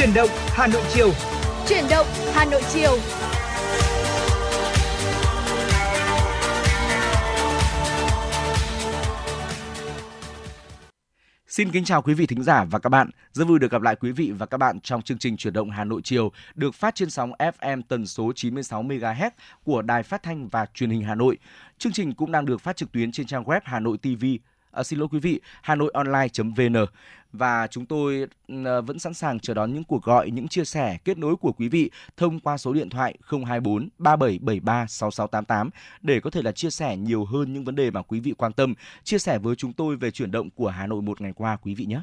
Chuyển động Hà Nội chiều. Chuyển động Hà Nội chiều. Xin kính chào quý vị thính giả và các bạn. Rất vui được gặp lại quý vị và các bạn trong chương trình Chuyển động Hà Nội chiều được phát trên sóng FM tần số 96 MHz của Đài Phát thanh và Truyền hình Hà Nội. Chương trình cũng đang được phát trực tuyến trên trang web Hà Nội TV À, xin lỗi quý vị, hanoionline.vn và chúng tôi ờ, vẫn sẵn sàng chờ đón những cuộc gọi, những chia sẻ, kết nối của quý vị thông qua số điện thoại 024 3773 6688 để có thể là chia sẻ nhiều hơn những vấn đề mà quý vị quan tâm, chia sẻ với chúng tôi về chuyển động của Hà Nội một ngày qua quý vị nhé.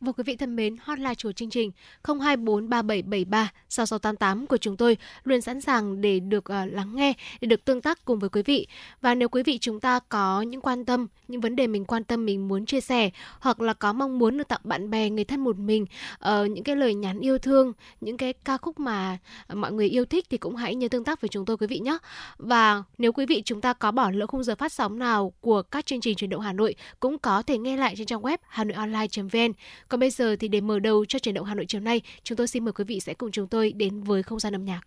Và quý vị thân mến, hotline của chương trình 0243773 6688 của chúng tôi luôn sẵn sàng để được uh, lắng nghe, để được tương tác cùng với quý vị. Và nếu quý vị chúng ta có những quan tâm, những vấn đề mình quan tâm mình muốn chia sẻ hoặc là có mong muốn được tặng bạn bè, người thân một mình uh, những cái lời nhắn yêu thương, những cái ca khúc mà mọi người yêu thích thì cũng hãy nhớ tương tác với chúng tôi quý vị nhé. Và nếu quý vị chúng ta có bỏ lỡ khung giờ phát sóng nào của các chương trình truyền động Hà Nội cũng có thể nghe lại trên trang web hanoionline.vn còn bây giờ thì để mở đầu cho chuyển động Hà Nội chiều nay, chúng tôi xin mời quý vị sẽ cùng chúng tôi đến với không gian âm nhạc.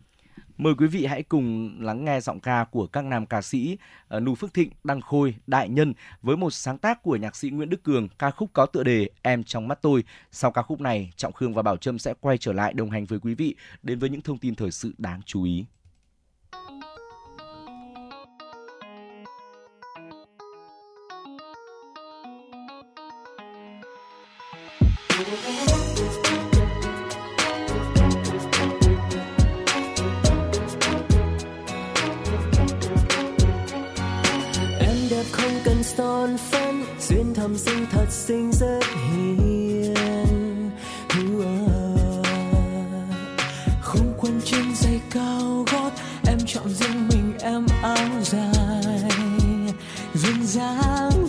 Mời quý vị hãy cùng lắng nghe giọng ca của các nam ca sĩ ờ, uh, Nù Phước Thịnh, Đăng Khôi, Đại Nhân với một sáng tác của nhạc sĩ Nguyễn Đức Cường, ca khúc có tựa đề Em trong mắt tôi. Sau ca khúc này, Trọng Khương và Bảo Trâm sẽ quay trở lại đồng hành với quý vị đến với những thông tin thời sự đáng chú ý. Son phấn duyên thầm sinh thật xinh rất hiền. Không quân trên giày cao gót em chọn riêng mình em áo dài. Duyên dáng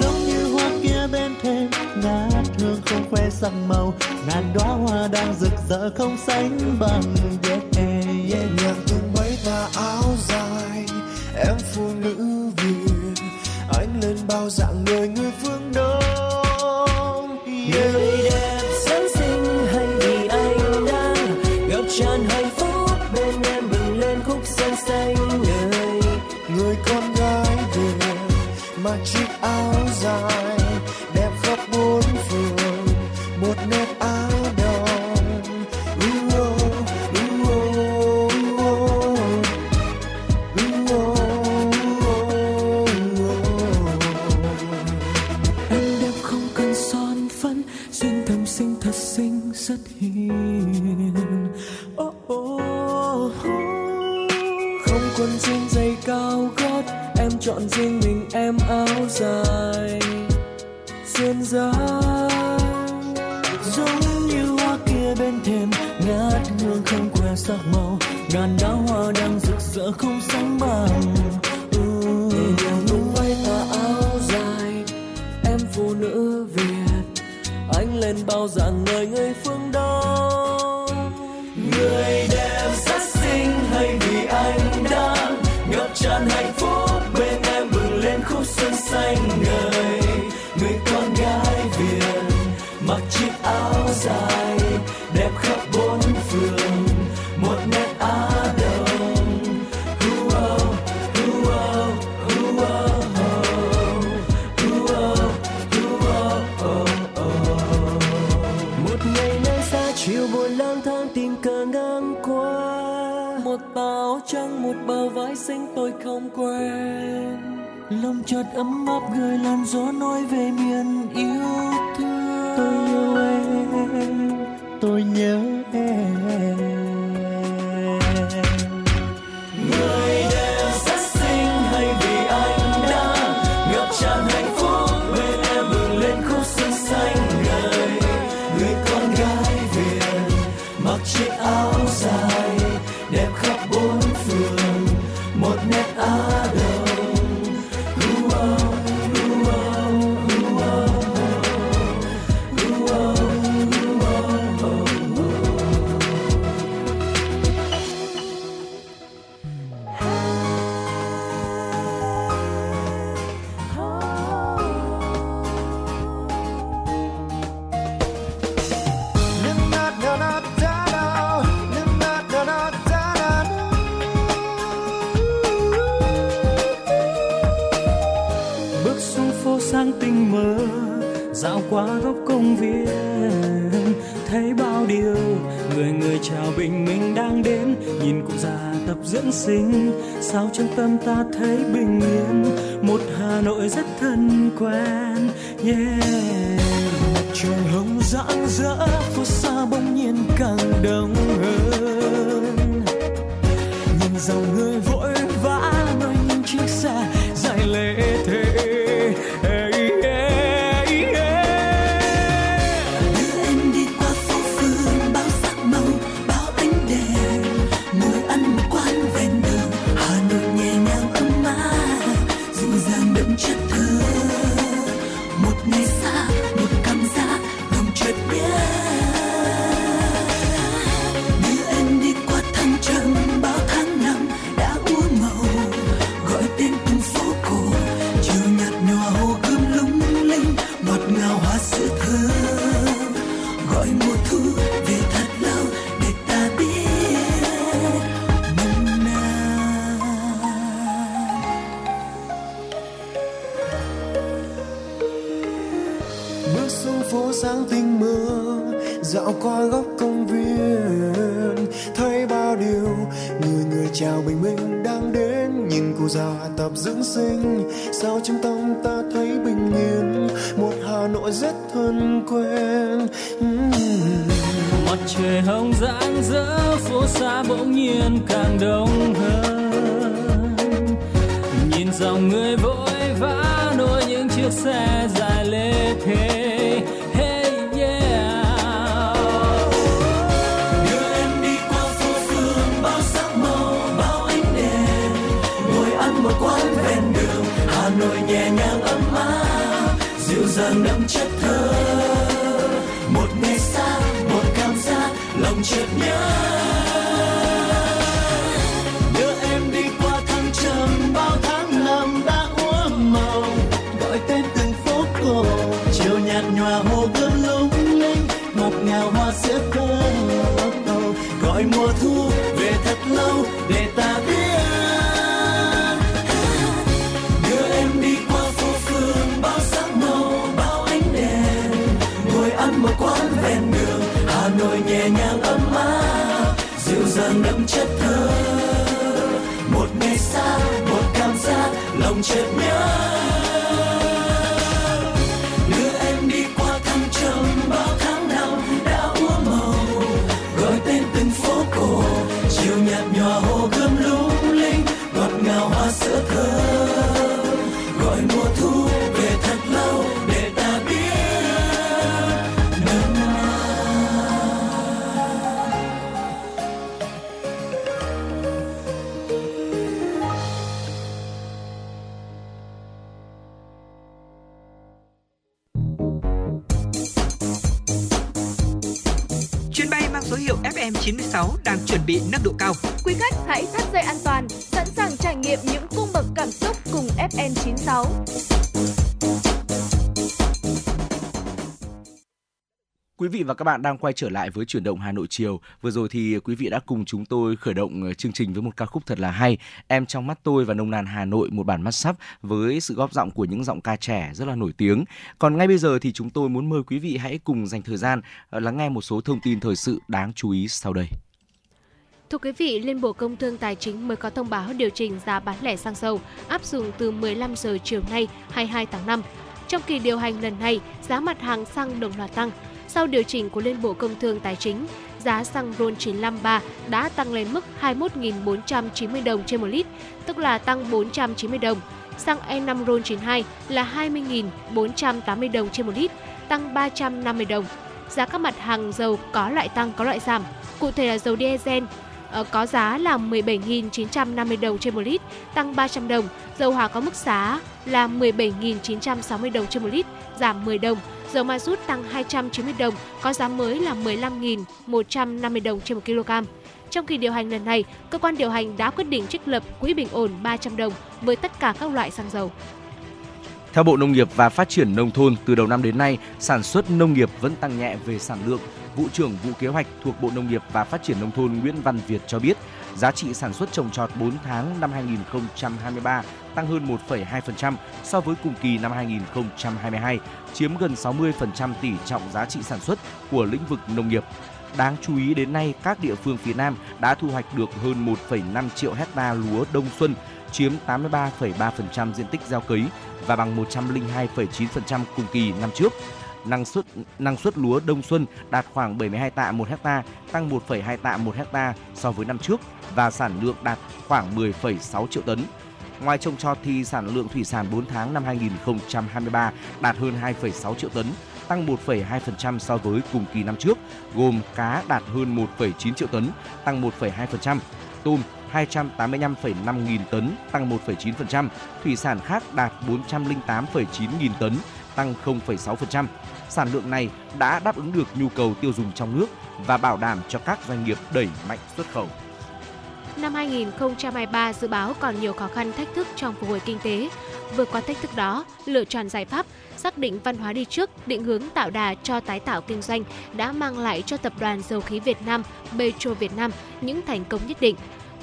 giống như hoa kia bên thềm ngát hương không khoe sắc màu. Ngàn đóa hoa đang rực rỡ không sánh bằng yeah, yeah, yeah. nhạc tung mấy tà áo dài em phụ nữ lên bao dạng người người phương đông yeah. Chọn riêng mình em áo dài duyên dáng giống như hoa kia bên thềm, ngát hương không que sắc màu. Ngàn đóa hoa đang rực rỡ không sánh bằng. Nhẹ nhàng tung bay tà áo dài. Em phụ nữ việt, anh lên bao dạng người người phụ chợt ấm áp gửi làn gió nói về miền nhòa hồ gươm lung linh ngọt ngào hoa xếp sữa đầu gọi mùa thu về thật lâu để ta biết đưa em đi qua phố phường, bao sắc màu, bao ánh đèn. Ngồi ăn một quán ven đường, hà nội nhẹ nhàng ấm áp, dịu dàng đậm chất thơ. Một ngày xa, một cảm giác, lòng chợt nhớ. Nâng độ cao. Quý khách hãy thắt dây an toàn, sẵn sàng trải nghiệm những cung bậc cảm xúc cùng FN96. Quý vị và các bạn đang quay trở lại với chuyển động Hà Nội chiều. Vừa rồi thì quý vị đã cùng chúng tôi khởi động ờ, chương trình với một ca khúc thật là hay. Em trong mắt tôi và nông nàn Hà Nội một bản mắt sắp với sự góp giọng của những giọng ca trẻ rất là nổi tiếng. Còn ngay bây giờ thì chúng tôi muốn mời quý vị hãy cùng dành thời gian ờ, lắng nghe một số thông tin thời sự đáng chú ý sau đây. Thưa quý vị, Liên Bộ Công Thương Tài chính mới có thông báo điều chỉnh giá bán lẻ xăng dầu áp dụng từ 15 giờ chiều nay 22 tháng 5. Trong kỳ điều hành lần này, giá mặt hàng xăng đồng loạt tăng. Sau điều chỉnh của Liên Bộ Công Thương Tài chính, giá xăng RON 953 đã tăng lên mức 21.490 đồng trên một lít, tức là tăng 490 đồng. Xăng E5 RON 92 là 20.480 đồng trên một lít, tăng 350 đồng. Giá các mặt hàng dầu có loại tăng có loại giảm. Cụ thể là dầu diesel Ờ, có giá là 17.950 đồng trên một lít, tăng 300 đồng. Dầu hỏa có mức giá là 17.960 đồng trên một lít, giảm 10 đồng. Dầu ma rút tăng 290 đồng, có giá mới là 15.150 đồng trên một kg. Trong kỳ điều hành lần này, cơ quan điều hành đã quyết định trích lập quỹ bình ổn 300 đồng với tất cả các loại xăng dầu. Theo Bộ Nông nghiệp và Phát triển Nông thôn, từ đầu năm đến nay, sản xuất nông nghiệp vẫn tăng nhẹ về sản lượng. Vụ trưởng Vụ Kế hoạch thuộc Bộ Nông nghiệp và Phát triển Nông thôn Nguyễn Văn Việt cho biết, giá trị sản xuất trồng trọt 4 tháng năm 2023 tăng hơn 1,2% so với cùng kỳ năm 2022, chiếm gần 60% tỷ trọng giá trị sản xuất của lĩnh vực nông nghiệp. Đáng chú ý đến nay, các địa phương phía Nam đã thu hoạch được hơn 1,5 triệu hecta lúa đông xuân, chiếm 83,3% diện tích gieo cấy và bằng 102,9% cùng kỳ năm trước. Năng suất năng suất lúa đông xuân đạt khoảng 72 tạ một hecta, tăng 1,2 tạ một hecta so với năm trước và sản lượng đạt khoảng 10,6 triệu tấn. Ngoài trồng trọt thì sản lượng thủy sản 4 tháng năm 2023 đạt hơn 2,6 triệu tấn, tăng 1,2% so với cùng kỳ năm trước, gồm cá đạt hơn 1,9 triệu tấn, tăng 1,2%, tôm 285,5 nghìn tấn, tăng 1,9%, thủy sản khác đạt 408,9 nghìn tấn, tăng 0,6%. Sản lượng này đã đáp ứng được nhu cầu tiêu dùng trong nước và bảo đảm cho các doanh nghiệp đẩy mạnh xuất khẩu. Năm 2023 dự báo còn nhiều khó khăn thách thức trong phục hồi kinh tế. Vượt qua thách thức đó, lựa chọn giải pháp, xác định văn hóa đi trước, định hướng tạo đà cho tái tạo kinh doanh đã mang lại cho tập đoàn dầu khí Việt Nam, Petro Việt Nam những thành công nhất định.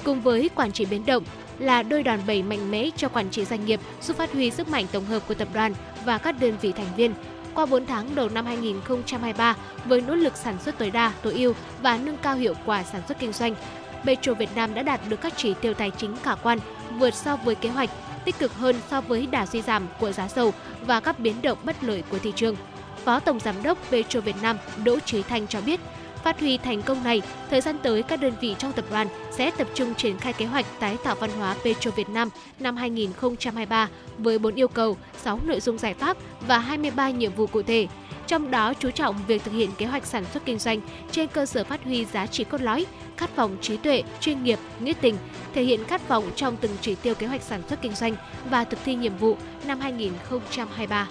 Cùng với quản trị biến động là đôi đòn bẩy mạnh mẽ cho quản trị doanh nghiệp giúp phát huy sức mạnh tổng hợp của tập đoàn và các đơn vị thành viên. Qua 4 tháng đầu năm 2023, với nỗ lực sản xuất tối đa, tối ưu và nâng cao hiệu quả sản xuất kinh doanh, Petro Việt Nam đã đạt được các chỉ tiêu tài chính khả quan, vượt so với kế hoạch, tích cực hơn so với đà suy giảm của giá dầu và các biến động bất lợi của thị trường. Phó Tổng Giám đốc Petro Việt Nam Đỗ Trí Thanh cho biết, Phát huy thành công này, thời gian tới các đơn vị trong tập đoàn sẽ tập trung triển khai kế hoạch tái tạo văn hóa Petro Việt Nam năm 2023 với 4 yêu cầu, 6 nội dung giải pháp và 23 nhiệm vụ cụ thể. Trong đó chú trọng việc thực hiện kế hoạch sản xuất kinh doanh trên cơ sở phát huy giá trị cốt lõi, khát vọng trí tuệ, chuyên nghiệp, nghĩa tình, thể hiện khát vọng trong từng chỉ tiêu kế hoạch sản xuất kinh doanh và thực thi nhiệm vụ năm 2023.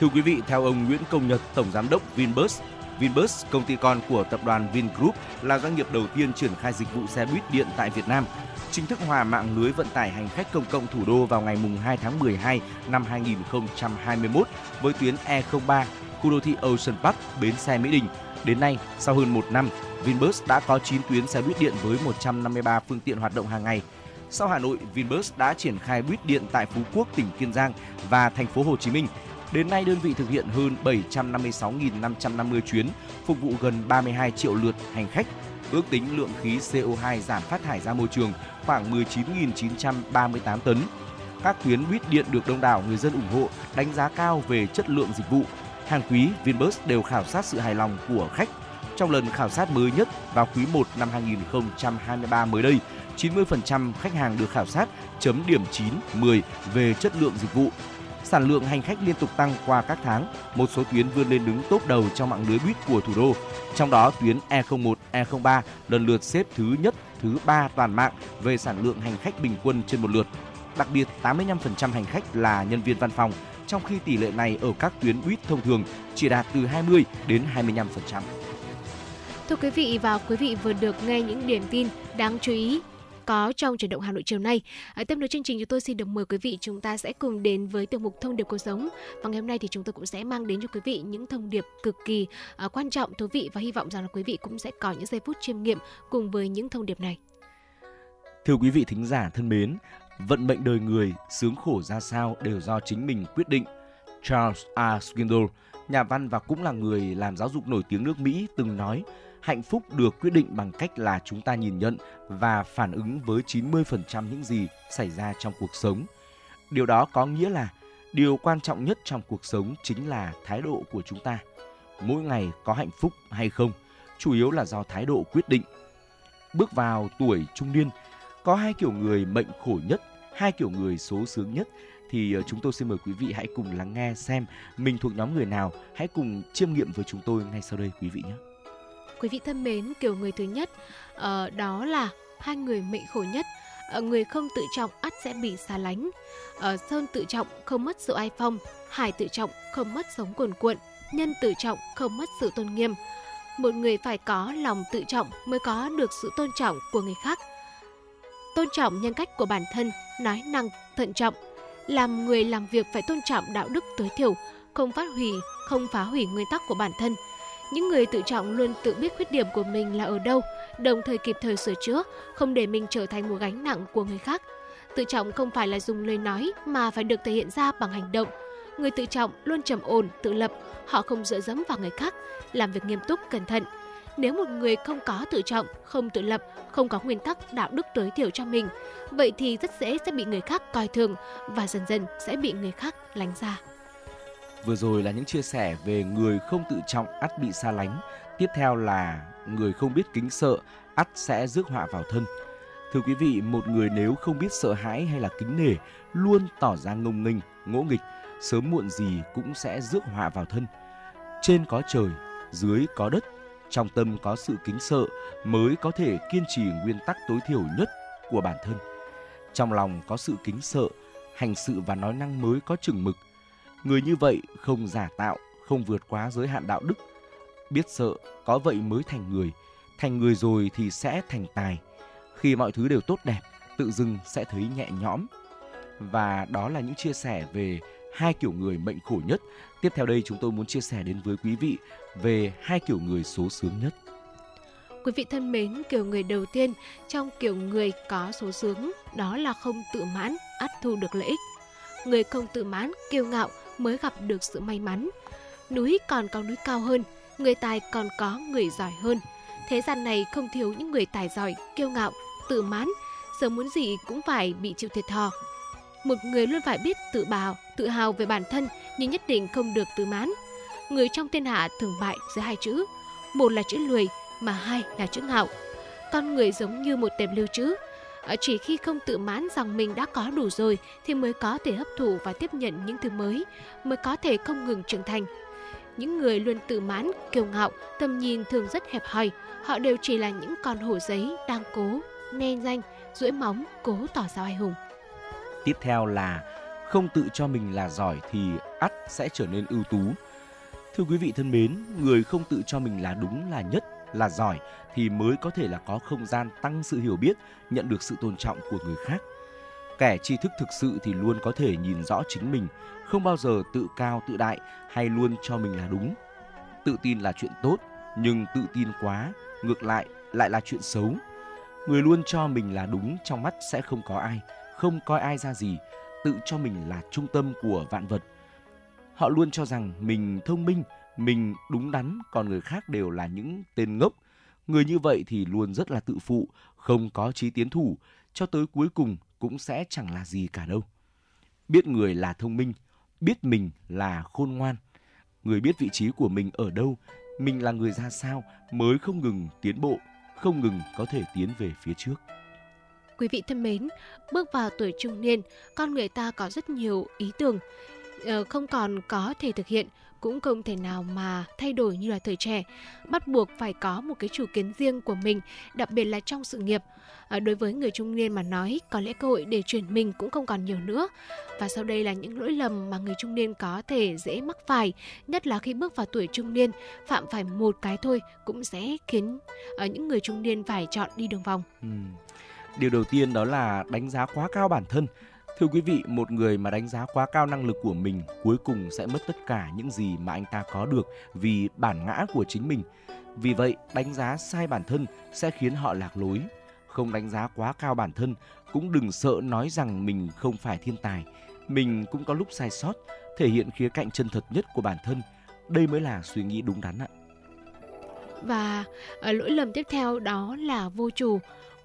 Thưa quý vị, theo ông Nguyễn Công Nhật, Tổng Giám đốc Vinbus, Vinbus, công ty con của tập đoàn Vingroup, là doanh nghiệp đầu tiên triển khai dịch vụ xe buýt điện tại Việt Nam. Chính thức hòa mạng lưới vận tải hành khách công cộng thủ đô vào ngày 2 tháng 12 năm 2021 với tuyến E03 khu đô thị Ocean Park, bến xe Mỹ Đình. Đến nay, sau hơn một năm, Vinbus đã có 9 tuyến xe buýt điện với 153 phương tiện hoạt động hàng ngày. Sau Hà Nội, Vinbus đã triển khai buýt điện tại Phú Quốc, tỉnh Kiên Giang và thành phố Hồ Chí Minh Đến nay, đơn vị thực hiện hơn 756.550 chuyến, phục vụ gần 32 triệu lượt hành khách. Ước tính lượng khí CO2 giảm phát thải ra môi trường khoảng 19.938 tấn. Các tuyến buýt điện được đông đảo người dân ủng hộ, đánh giá cao về chất lượng dịch vụ. Hàng quý, Vinbus đều khảo sát sự hài lòng của khách. Trong lần khảo sát mới nhất vào quý 1 năm 2023 mới đây, 90% khách hàng được khảo sát chấm điểm 9, 10 về chất lượng dịch vụ sản lượng hành khách liên tục tăng qua các tháng, một số tuyến vươn lên đứng top đầu trong mạng lưới buýt của thủ đô. Trong đó tuyến E01, E03 lần lượt xếp thứ nhất, thứ ba toàn mạng về sản lượng hành khách bình quân trên một lượt. Đặc biệt 85% hành khách là nhân viên văn phòng, trong khi tỷ lệ này ở các tuyến buýt thông thường chỉ đạt từ 20 đến 25%. Thưa quý vị và quý vị vừa được nghe những điểm tin đáng chú ý có trong chuyển động Hà Nội chiều nay. À, tiếp nối chương trình chúng tôi xin được mời quý vị chúng ta sẽ cùng đến với tiểu mục thông điệp cuộc sống. Và ngày hôm nay thì chúng tôi cũng sẽ mang đến cho quý vị những thông điệp cực kỳ uh, quan trọng thú vị và hy vọng rằng là quý vị cũng sẽ có những giây phút chiêm nghiệm cùng với những thông điệp này. Thưa quý vị thính giả thân mến, vận mệnh đời người sướng khổ ra sao đều do chính mình quyết định. Charles R. Swindoll, nhà văn và cũng là người làm giáo dục nổi tiếng nước Mỹ từng nói hạnh phúc được quyết định bằng cách là chúng ta nhìn nhận và phản ứng với 90% những gì xảy ra trong cuộc sống. Điều đó có nghĩa là điều quan trọng nhất trong cuộc sống chính là thái độ của chúng ta. Mỗi ngày có hạnh phúc hay không, chủ yếu là do thái độ quyết định. Bước vào tuổi trung niên, có hai kiểu người mệnh khổ nhất, hai kiểu người số sướng nhất thì ờ, chúng tôi xin mời quý vị hãy cùng lắng nghe xem mình thuộc nhóm người nào. Hãy cùng chiêm nghiệm với chúng tôi ngay sau đây quý vị nhé. Quý vị thân mến, kiểu người thứ nhất uh, đó là hai người mệnh khổ nhất. Uh, người không tự trọng ắt sẽ bị xa lánh. Uh, Sơn tự trọng không mất sự ai phong, Hải tự trọng không mất sống cuồn cuộn, Nhân tự trọng không mất sự tôn nghiêm. Một người phải có lòng tự trọng mới có được sự tôn trọng của người khác. Tôn trọng nhân cách của bản thân, nói năng thận trọng. Làm người làm việc phải tôn trọng đạo đức tối thiểu, không phát hủy, không phá hủy nguyên tắc của bản thân – những người tự trọng luôn tự biết khuyết điểm của mình là ở đâu, đồng thời kịp thời sửa chữa, không để mình trở thành một gánh nặng của người khác. Tự trọng không phải là dùng lời nói mà phải được thể hiện ra bằng hành động. Người tự trọng luôn trầm ổn, tự lập, họ không dựa dẫm vào người khác, làm việc nghiêm túc, cẩn thận. Nếu một người không có tự trọng, không tự lập, không có nguyên tắc đạo đức tối thiểu cho mình, vậy thì rất dễ sẽ bị người khác coi thường và dần dần sẽ bị người khác lánh ra. Vừa rồi là những chia sẻ về người không tự trọng ắt bị xa lánh. Tiếp theo là người không biết kính sợ ắt sẽ rước họa vào thân. Thưa quý vị, một người nếu không biết sợ hãi hay là kính nể, luôn tỏ ra ngông nghênh, ngỗ nghịch, sớm muộn gì cũng sẽ rước họa vào thân. Trên có trời, dưới có đất, trong tâm có sự kính sợ mới có thể kiên trì nguyên tắc tối thiểu nhất của bản thân. Trong lòng có sự kính sợ, hành sự và nói năng mới có chừng mực. Người như vậy không giả tạo, không vượt quá giới hạn đạo đức. Biết sợ, có vậy mới thành người. Thành người rồi thì sẽ thành tài. Khi mọi thứ đều tốt đẹp, tự dưng sẽ thấy nhẹ nhõm. Và đó là những chia sẻ về hai kiểu người mệnh khổ nhất. Tiếp theo đây chúng tôi muốn chia sẻ đến với quý vị về hai kiểu người số sướng nhất. Quý vị thân mến, kiểu người đầu tiên trong kiểu người có số sướng đó là không tự mãn, ắt thu được lợi ích. Người không tự mãn, kiêu ngạo mới gặp được sự may mắn. Núi còn có núi cao hơn, người tài còn có người giỏi hơn. Thế gian này không thiếu những người tài giỏi, kiêu ngạo, tự mãn, sớm muốn gì cũng phải bị chịu thiệt thòi. Một người luôn phải biết tự bào, tự hào về bản thân nhưng nhất định không được tự mãn. Người trong thiên hạ thường bại giữa hai chữ, một là chữ lười mà hai là chữ ngạo. Con người giống như một tệp lưu trữ, Ờ, chỉ khi không tự mãn rằng mình đã có đủ rồi thì mới có thể hấp thụ và tiếp nhận những thứ mới, mới có thể không ngừng trưởng thành. Những người luôn tự mãn, kiêu ngạo, tầm nhìn thường rất hẹp hòi, họ đều chỉ là những con hổ giấy đang cố, nên danh, duỗi móng, cố tỏ ra ai hùng. Tiếp theo là không tự cho mình là giỏi thì ắt sẽ trở nên ưu tú. Thưa quý vị thân mến, người không tự cho mình là đúng là nhất, là giỏi thì mới có thể là có không gian tăng sự hiểu biết, nhận được sự tôn trọng của người khác. Kẻ tri thức thực sự thì luôn có thể nhìn rõ chính mình, không bao giờ tự cao tự đại hay luôn cho mình là đúng. Tự tin là chuyện tốt, nhưng tự tin quá, ngược lại lại là chuyện xấu. Người luôn cho mình là đúng trong mắt sẽ không có ai, không coi ai ra gì, tự cho mình là trung tâm của vạn vật. Họ luôn cho rằng mình thông minh, mình đúng đắn, còn người khác đều là những tên ngốc. Người như vậy thì luôn rất là tự phụ, không có chí tiến thủ, cho tới cuối cùng cũng sẽ chẳng là gì cả đâu. Biết người là thông minh, biết mình là khôn ngoan. Người biết vị trí của mình ở đâu, mình là người ra sao mới không ngừng tiến bộ, không ngừng có thể tiến về phía trước. Quý vị thân mến, bước vào tuổi trung niên, con người ta có rất nhiều ý tưởng, ờ, không còn có thể thực hiện, cũng không thể nào mà thay đổi như là thời trẻ. Bắt buộc phải có một cái chủ kiến riêng của mình, đặc biệt là trong sự nghiệp. À, đối với người trung niên mà nói, có lẽ cơ hội để chuyển mình cũng không còn nhiều nữa. Và sau đây là những lỗi lầm mà người trung niên có thể dễ mắc phải, nhất là khi bước vào tuổi trung niên, phạm phải một cái thôi cũng sẽ khiến uh, những người trung niên phải chọn đi đường vòng. Ừ. Điều đầu tiên đó là đánh giá quá cao bản thân. Thưa quý vị, một người mà đánh giá quá cao năng lực của mình cuối cùng sẽ mất tất cả những gì mà anh ta có được vì bản ngã của chính mình. Vì vậy, đánh giá sai bản thân sẽ khiến họ lạc lối. Không đánh giá quá cao bản thân, cũng đừng sợ nói rằng mình không phải thiên tài. Mình cũng có lúc sai sót, thể hiện khía cạnh chân thật nhất của bản thân. Đây mới là suy nghĩ đúng đắn ạ. Và ờ, lỗi lầm tiếp theo đó là vô chủ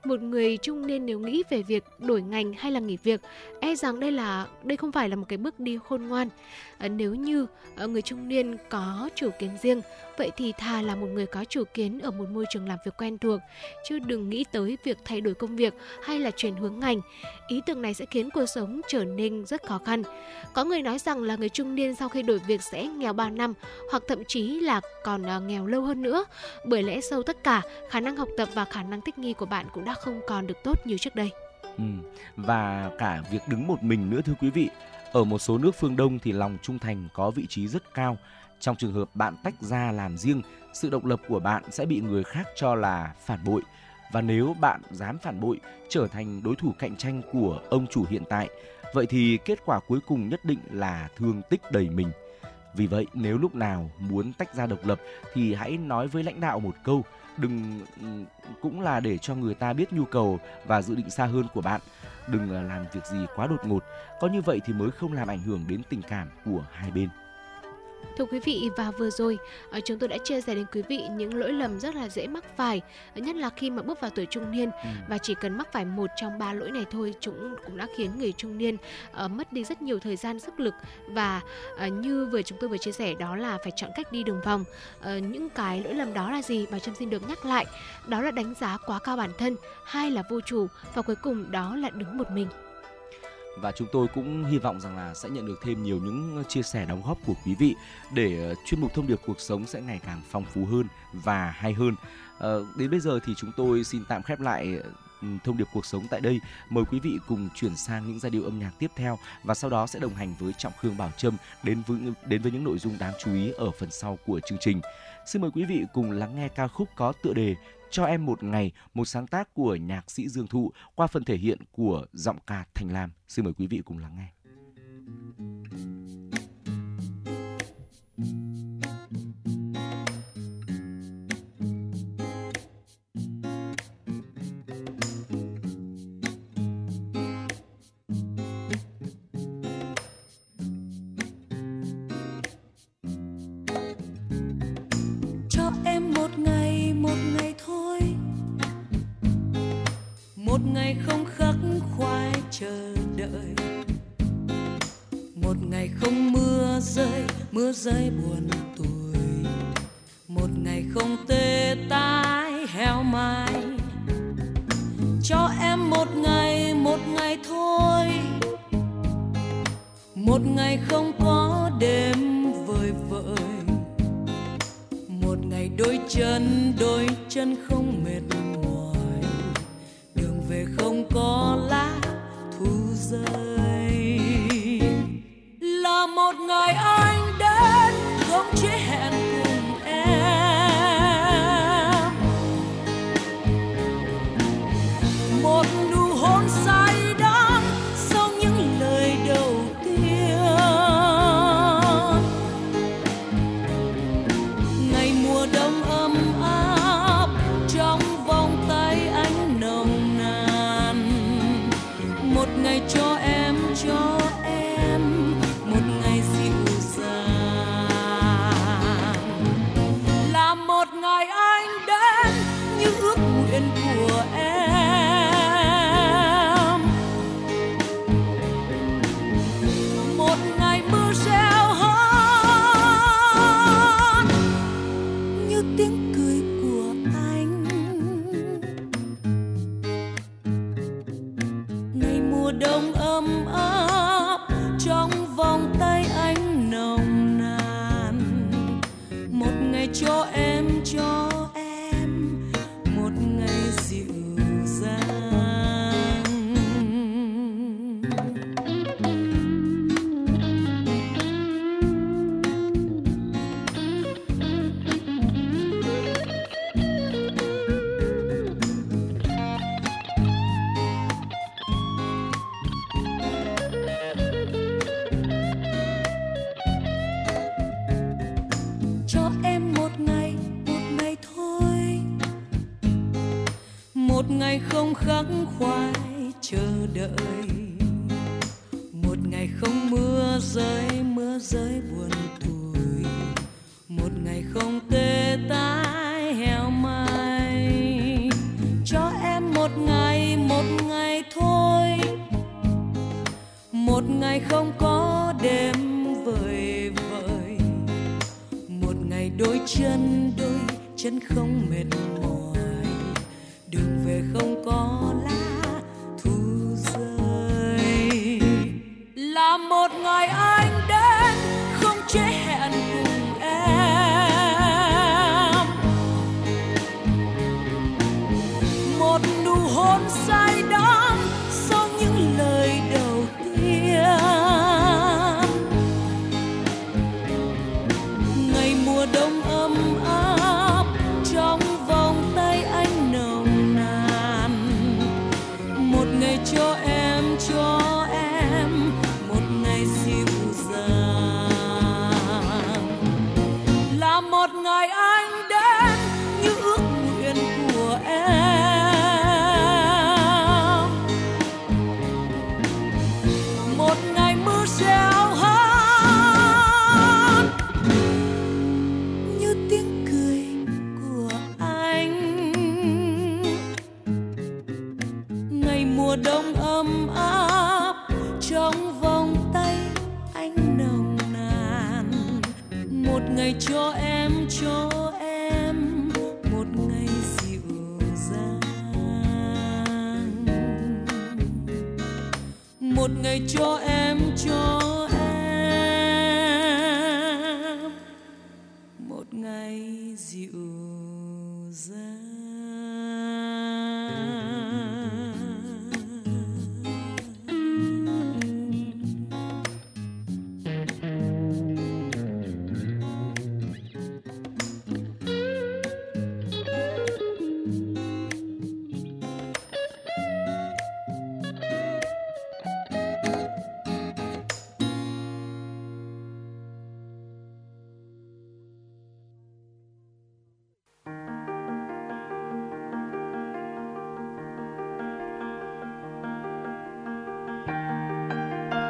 một người trung niên nếu nghĩ về việc đổi ngành hay là nghỉ việc e rằng đây là đây không phải là một cái bước đi khôn ngoan. À, nếu như ờ, người trung niên có chủ kiến riêng vậy thì thà là một người có chủ kiến ở một môi trường làm việc quen thuộc chứ đừng nghĩ tới việc thay đổi công việc hay là chuyển hướng ngành ý tưởng này sẽ khiến cuộc sống trở nên rất khó khăn có người nói rằng là người trung niên sau khi đổi việc sẽ nghèo 3 năm hoặc thậm chí là còn à, nghèo lâu hơn nữa bởi lẽ sâu tất cả khả năng học tập và khả năng thích nghi của bạn cũng đã không còn được tốt như trước đây. Ừ, và cả việc đứng một mình nữa thưa quý vị. Ở một số nước phương Đông thì lòng trung thành có vị trí rất cao. Trong trường hợp bạn tách ra làm riêng, sự độc lập của bạn sẽ bị người khác cho là phản bội. Và nếu bạn dám phản bội, trở thành đối thủ cạnh tranh của ông chủ hiện tại, vậy thì kết quả cuối cùng nhất định là thương tích đầy mình. Vì vậy, nếu lúc nào muốn tách ra độc lập thì hãy nói với lãnh đạo một câu, đừng cũng là để cho người ta biết nhu cầu và dự định xa hơn của bạn. Đừng à, làm việc gì quá đột ngột, có như vậy thì mới không làm ảnh hưởng đến tình cảm của hai bên. Thưa quý vị và vừa rồi ờ, chúng tôi đã chia sẻ đến quý vị những lỗi lầm rất là dễ mắc phải nhất là khi mà bước vào tuổi trung niên. Ừ. và chỉ cần mắc phải một trong ba lỗi này thôi chúng cũng đã khiến người trung niên uh, mất đi rất nhiều thời gian sức lực. Và uh, như vừa chúng tôi vừa chia sẻ đó là phải chọn cách đi đường vòng. Uh, những cái lỗi lầm đó là gì? Bà trâm xin được nhắc lại. Đó là đánh giá quá cao bản thân hai là vô chủ và cuối cùng đó là đứng một mình và chúng tôi cũng hy vọng rằng là sẽ nhận được thêm nhiều những ờ, chia sẻ đóng góp của quý vị để ờ, chuyên mục thông điệp cuộc sống sẽ ngày càng phong phú hơn và hay hơn. À, đến bây giờ thì chúng tôi xin tạm khép lại ừ, thông điệp cuộc sống tại đây. Mời quý vị cùng chuyển sang những giai điệu âm nhạc tiếp theo và sau đó sẽ đồng hành với Trọng Khương Bảo Trâm đến với đến với những nội dung đáng chú ý ở phần sau của chương trình. Xin mời quý vị cùng lắng nghe ca khúc có tựa đề cho em một ngày, một sáng tác của nhạc sĩ Dương Thụ qua phần thể hiện của giọng ca Thành Lam. Xin mời quý vị cùng lắng nghe. Ngày không khắc khoải chờ đợi. Một ngày không mưa rơi mưa rơi buồn tuổi một ngày không tê tái heo mai. Cho em một ngày một ngày thôi. Một ngày không có đêm vời vợi. Một ngày đôi chân đôi chân không có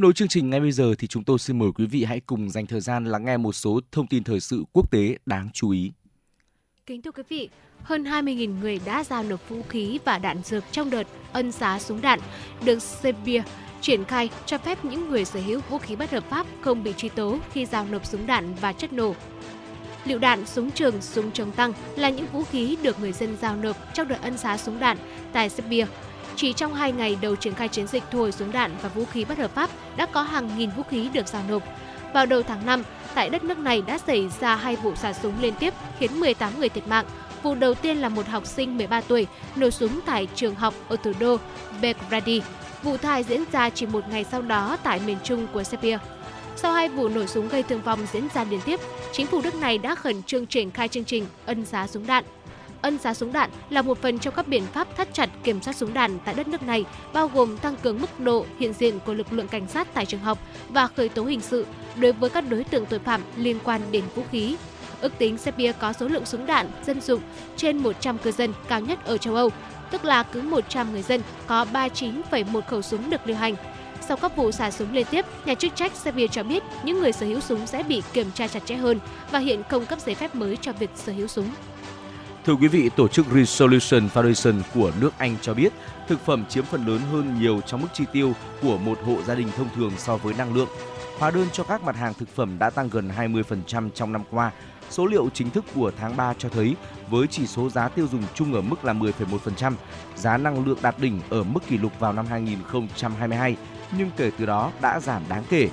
Tiếp nối chương trình ngay bây giờ thì chúng tôi xin mời quý vị hãy cùng dành thời gian lắng nghe một số thông tin thời sự quốc tế đáng chú ý. Kính thưa quý vị, hơn 20.000 người đã giao nộp vũ khí và đạn dược trong đợt ân xá súng đạn được Serbia triển khai cho phép những người sở hữu vũ khí bất hợp pháp không bị truy tố khi giao nộp súng đạn và chất nổ. Lựu đạn, súng trường, súng chống tăng là những vũ khí được người dân giao nộp trong đợt ân xá súng đạn tại Serbia. Chỉ trong 2 ngày đầu triển khai chiến dịch thu hồi súng đạn và vũ khí bất hợp pháp đã có hàng nghìn vũ khí được giao nộp. Vào đầu tháng 5, tại đất nước này đã xảy ra hai vụ xả súng liên tiếp khiến 18 người thiệt mạng. Vụ đầu tiên là một học sinh 13 tuổi nổ súng tại trường học ở thủ đô Belgrade. Vụ thai diễn ra chỉ một ngày sau đó tại miền trung của Serbia. Sau hai vụ nổ súng gây thương vong diễn ra liên tiếp, chính phủ nước này đã khẩn trương triển khai chương trình ân giá súng đạn. Ân giá súng đạn là một phần trong các biện pháp thắt chặt kiểm soát súng đạn tại đất nước này, bao gồm tăng cường mức độ hiện diện của lực lượng cảnh sát tại trường học và khởi tố hình sự đối với các đối tượng tội phạm liên quan đến vũ khí. Ước tính Serbia có số lượng súng đạn dân dụng trên 100 cư dân cao nhất ở châu Âu, tức là cứ 100 người dân có 39,1 khẩu súng được lưu hành. Sau các vụ xả súng liên tiếp, nhà chức trách Serbia cho biết những người sở hữu súng sẽ bị kiểm tra chặt chẽ hơn và hiện không cấp giấy phép mới cho việc sở hữu súng. Thưa quý vị, tổ chức Resolution Foundation của nước Anh cho biết thực phẩm chiếm phần lớn hơn nhiều trong mức chi tiêu của một hộ gia đình thông thường so với năng lượng. Hóa đơn cho các mặt hàng thực phẩm đã tăng gần 20% trong năm qua. Số liệu chính thức của tháng 3 cho thấy với chỉ số giá tiêu dùng chung ở mức là 10,1%, giá năng lượng đạt đỉnh ở mức kỷ lục vào năm 2022 nhưng kể từ đó đã giảm đáng kể.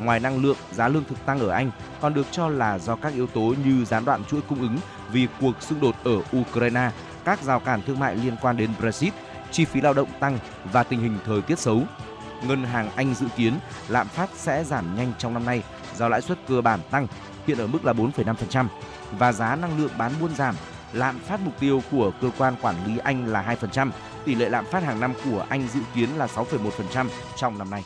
Ngoài năng lượng, giá lương thực tăng ở Anh còn được cho là do các yếu tố như gián đoạn chuỗi cung ứng vì cuộc xung đột ở Ukraine, các rào cản thương mại liên quan đến Brexit, chi phí lao động tăng và tình hình thời tiết xấu. Ngân hàng Anh dự kiến lạm phát sẽ giảm nhanh trong năm nay do lãi suất cơ bản tăng, hiện ở mức là 4,5% và giá năng lượng bán buôn giảm. Lạm phát mục tiêu của cơ quan quản lý Anh là 2%, tỷ lệ lạm phát hàng năm của Anh dự kiến là 6,1% trong năm nay.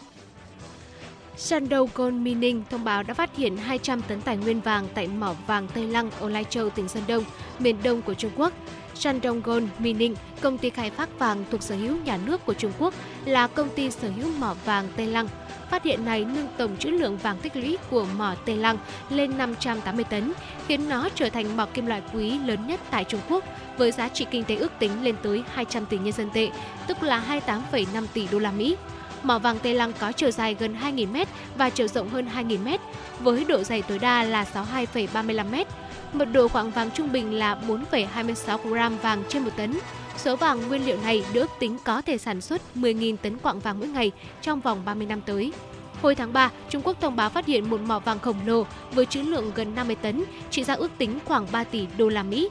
Shandong Gold Mining thông báo đã phát hiện 200 tấn tài nguyên vàng tại mỏ vàng Tây Lăng ở Lai Châu, tỉnh Sơn Đông, miền đông của Trung Quốc. Shandong Gold Mining, công ty khai thác vàng thuộc sở hữu nhà nước của Trung Quốc, là công ty sở hữu mỏ vàng Tây Lăng. Phát hiện này nâng tổng trữ lượng vàng tích lũy của mỏ Tây Lăng lên 580 tấn, khiến nó trở thành mỏ kim loại quý lớn nhất tại Trung Quốc, với giá trị kinh tế ước tính lên tới 200 tỷ nhân dân tệ, tức là 28,5 tỷ đô la Mỹ. Mỏ vàng Tây Lăng có chiều dài gần 2.000m và chiều rộng hơn 2.000m, với độ dày tối đa là 62,35m. Mật độ quặng vàng trung bình là 4,26 gram vàng trên một tấn. Số vàng nguyên liệu này được ước tính có thể sản xuất 10.000 tấn quặng vàng mỗi ngày trong vòng 30 năm tới. Hồi tháng 3, Trung Quốc thông báo phát hiện một mỏ vàng khổng lồ với trữ lượng gần 50 tấn, trị giá ước tính khoảng 3 tỷ đô la Mỹ.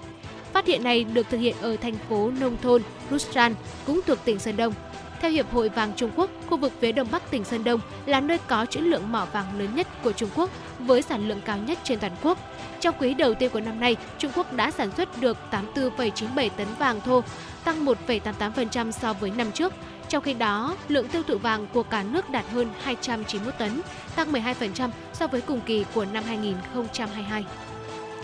Phát hiện này được thực hiện ở thành phố nông thôn Rusran, cũng thuộc tỉnh Sơn Đông. Theo Hiệp hội Vàng Trung Quốc, khu vực phía đông bắc tỉnh Sơn Đông là nơi có trữ lượng mỏ vàng lớn nhất của Trung Quốc với sản lượng cao nhất trên toàn quốc. Trong quý đầu tiên của năm nay, Trung Quốc đã sản xuất được 84,97 tấn vàng thô, tăng 1,88% so với năm trước. Trong khi đó, lượng tiêu thụ vàng của cả nước đạt hơn 291 tấn, tăng 12% so với cùng kỳ của năm 2022.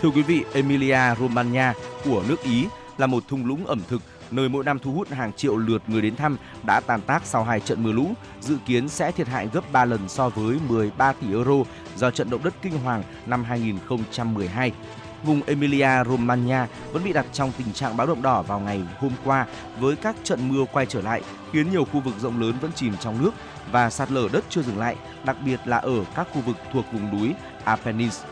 Thưa quý vị, Emilia Romagna của nước Ý là một thung lũng ẩm thực nơi mỗi năm thu hút hàng triệu lượt người đến thăm đã tàn tác sau hai trận mưa lũ, dự kiến sẽ thiệt hại gấp 3 lần so với 13 tỷ euro do trận động đất kinh hoàng năm 2012 vùng Emilia Romagna vẫn bị đặt trong tình trạng báo động đỏ vào ngày hôm qua với các trận mưa quay trở lại khiến nhiều khu vực rộng lớn vẫn chìm trong nước và sạt lở đất chưa dừng lại, đặc biệt là ở các khu vực thuộc vùng núi Apennines.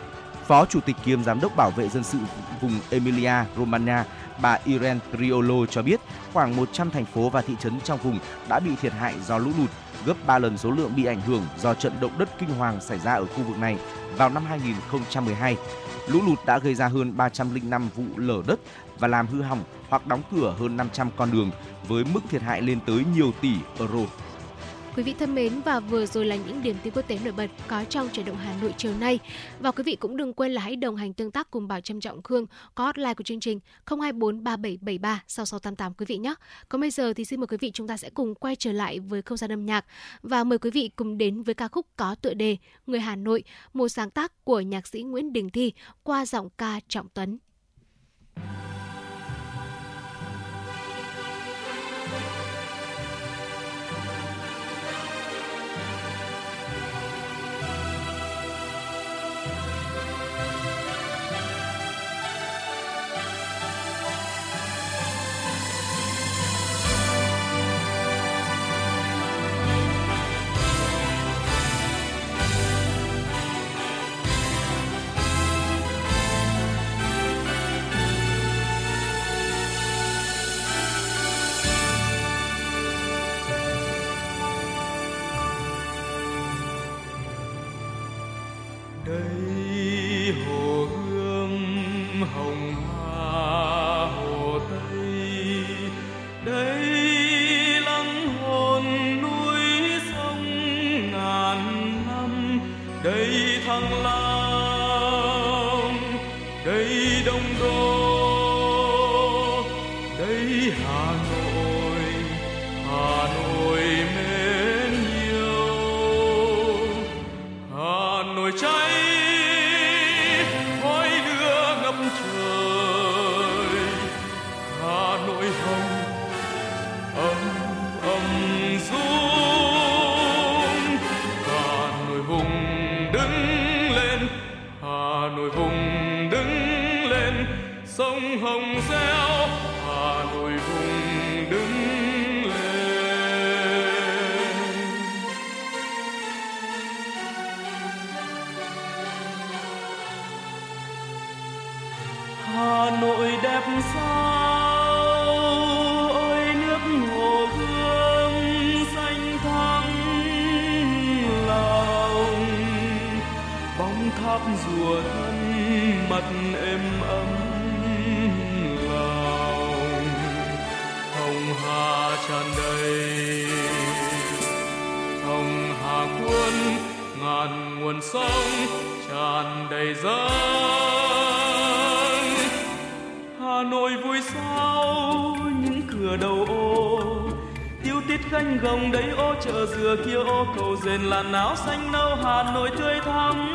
Phó Chủ tịch kiêm Giám đốc Bảo vệ dân sự vùng Emilia Romagna, bà Irene Triolo cho biết khoảng 100 thành phố và thị trấn trong vùng đã bị thiệt hại do lũ lụt, gấp 3 lần số lượng bị ảnh hưởng do trận động đất kinh hoàng xảy ra ở khu vực này vào năm 2012. Lũ lụt đã gây ra hơn 305 vụ lở đất và làm hư hỏng hoặc đóng cửa hơn 500 con đường với mức thiệt hại lên tới nhiều tỷ euro. Quý vị thân mến và vừa rồi là những điểm tin quốc tế nổi bật có trong chuyển động Hà Nội chiều nay. Và quý vị cũng đừng quên là hãy đồng hành tương tác cùng Bảo Trâm Trọng Khương có hotline của chương trình 024 3773 6688 quý vị nhé. Còn bây giờ thì xin mời quý vị chúng ta sẽ cùng quay trở lại với không gian âm nhạc và mời quý vị cùng đến với ca khúc có tựa đề Người Hà Nội, một sáng tác của nhạc sĩ Nguyễn Đình Thi qua giọng ca Trọng Tuấn. Hà quân, ngàn nguồn sông tràn đầy dâng Hà Nội vui sao những cửa đầu ô, tiêu tít canh gồng đấy ô chợ dừa kia ô, cầu rền làn áo xanh nâu Hà Nội tươi thắm.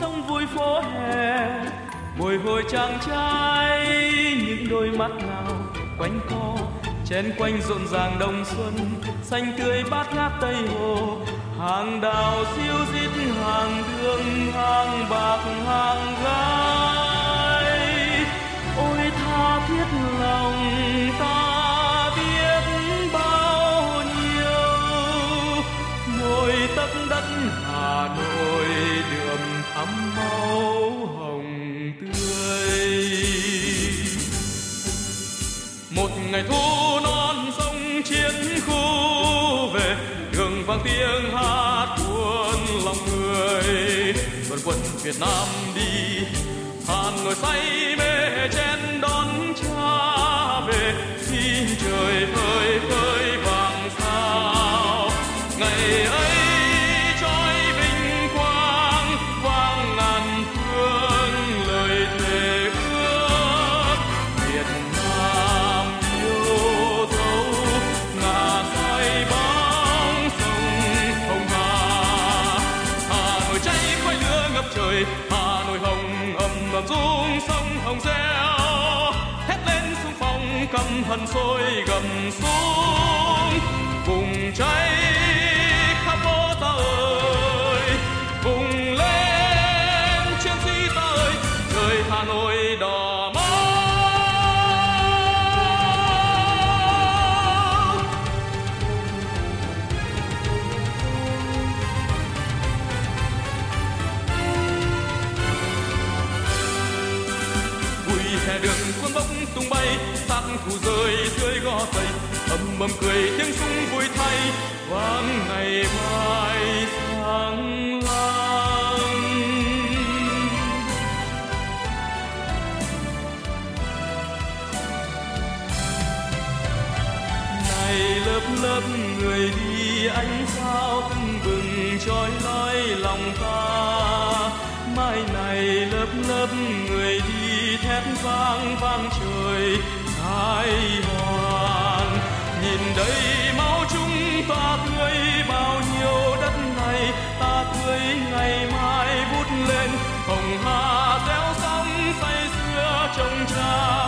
Sông vui phố hè bồi hồi chàng trai, những đôi mắt nào quanh co chen quanh rộn ràng đông xuân, xanh tươi bát ngát tây hồ. Hàng đào siêu rít hàng đường, hàng bạc, hàng gai. Ôi tha thiết lòng ta biết bao nhiêu. Ngồi tấp đất hà nội, đường thắm máu hồng tươi. Một ngày thu vang tiếng hát cuốn lòng người. Đoàn quân Việt Nam đi, hàn Nội say mê chen đón căm sôi gầm xuống cùng cháy ầm cười, tiếng súng vui thay. Vang ngày mai sáng láng. Này lớp lớp người đi, ánh sao tưng bừng trói lói lòng ta. Mai này lớp lớp người đi, thét vang vang ta tươi bao nhiêu đất này, ta tươi ngày mai vút lên, hồng hà reo sóng say sưa trông cha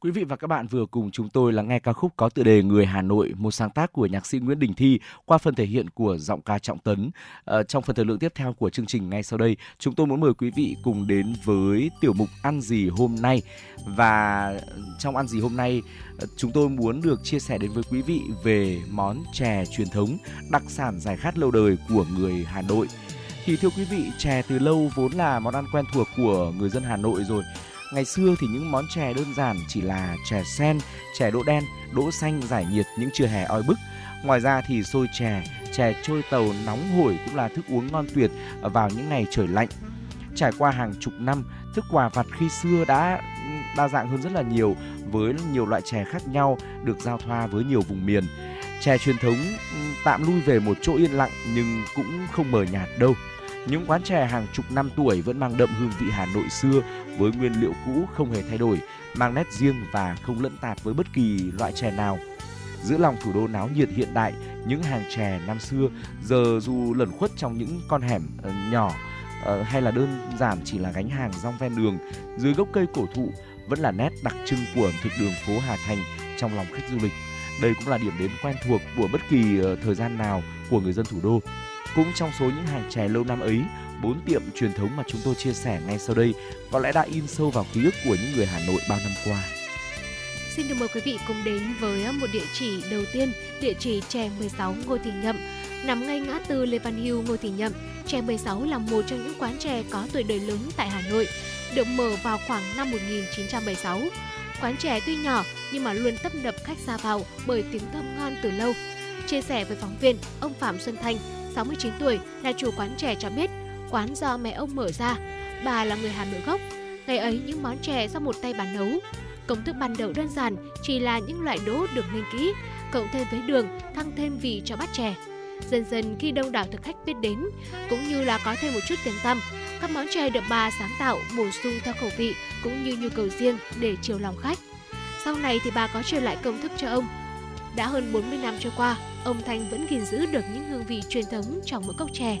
Quý vị và các bạn vừa cùng chúng tôi lắng nghe ca khúc có tựa đề Người Hà Nội, một sáng tác của nhạc sĩ Nguyễn Đình Thi qua phần thể hiện của giọng ca Trọng Tấn. Ờ, trong phần thời lượng tiếp theo của chương trình ngay sau đây, chúng tôi muốn mời quý vị cùng đến với tiểu mục Ăn gì hôm nay. Và trong Ăn gì hôm nay, ờ, chúng tôi muốn được chia sẻ đến với quý vị về món chè truyền thống, đặc sản giải khát lâu đời của người Hà Nội. Thì thưa quý vị, chè từ lâu vốn là món ăn quen thuộc của người dân Hà Nội rồi. Ngày xưa thì những món chè đơn giản chỉ là chè sen, chè đỗ đen, đỗ xanh giải nhiệt những trưa hè oi bức. Ngoài ra thì xôi chè, chè trôi tàu nóng hổi cũng là thức uống ngon tuyệt vào những ngày trời lạnh. Trải qua hàng chục năm, thức quà vặt khi xưa đã đa dạng hơn rất là nhiều với nhiều loại chè khác nhau được giao thoa với nhiều vùng miền. Chè truyền thống ừ, tạm lui về một chỗ yên lặng nhưng cũng không mờ nhạt đâu. Những quán chè hàng chục năm tuổi vẫn mang đậm hương vị Hà Nội xưa với nguyên liệu cũ không hề thay đổi, mang nét riêng và không lẫn tạp với bất kỳ loại chè nào. Giữa lòng thủ đô náo nhiệt hiện đại, những hàng chè năm xưa giờ dù lẩn khuất trong những con hẻm ờ, nhỏ ờ, hay là đơn giản chỉ là gánh hàng rong ven đường dưới gốc cây cổ thụ vẫn là nét đặc trưng của ẩm thực đường phố Hà Thành trong lòng khách du lịch. Đây cũng là điểm đến quen thuộc của bất kỳ ờ, thời gian nào của người dân thủ đô. Cũng trong số những hàng chè lâu năm ấy, bốn tiệm truyền thống mà chúng tôi chia sẻ ngay sau đây có lẽ đã in sâu vào ký ức của những người Hà Nội bao năm qua. Xin được mời quý vị cùng đến với một địa chỉ đầu tiên, địa chỉ chè 16 Ngô Thị Nhậm. Nằm ngay ngã tư Lê Văn Hưu Ngô Thị Nhậm, chè 16 là một trong những quán chè có tuổi đời lớn tại Hà Nội, được mở vào khoảng năm 1976. Quán chè tuy nhỏ nhưng mà luôn tấp nập khách ra vào bởi tiếng thơm ngon từ lâu. Chia sẻ với phóng viên, ông Phạm Xuân Thanh, 69 tuổi, là chủ quán chè cho biết, quán do mẹ ông mở ra. Bà là người Hà Nội gốc. Ngày ấy những món chè do một tay bà nấu. Công thức ban đầu đơn giản, chỉ là những loại đỗ được ninh kỹ, cộng thêm với đường, thăng thêm vị cho bát chè. Dần dần khi đông đảo thực khách biết đến, cũng như là có thêm một chút tiếng tăm, các món chè được bà sáng tạo bổ sung theo khẩu vị cũng như nhu cầu riêng để chiều lòng khách. Sau này thì bà có truyền lại công thức cho ông. Đã hơn 40 năm trôi qua, ông Thanh vẫn gìn giữ được những hương vị truyền thống trong mỗi cốc chè.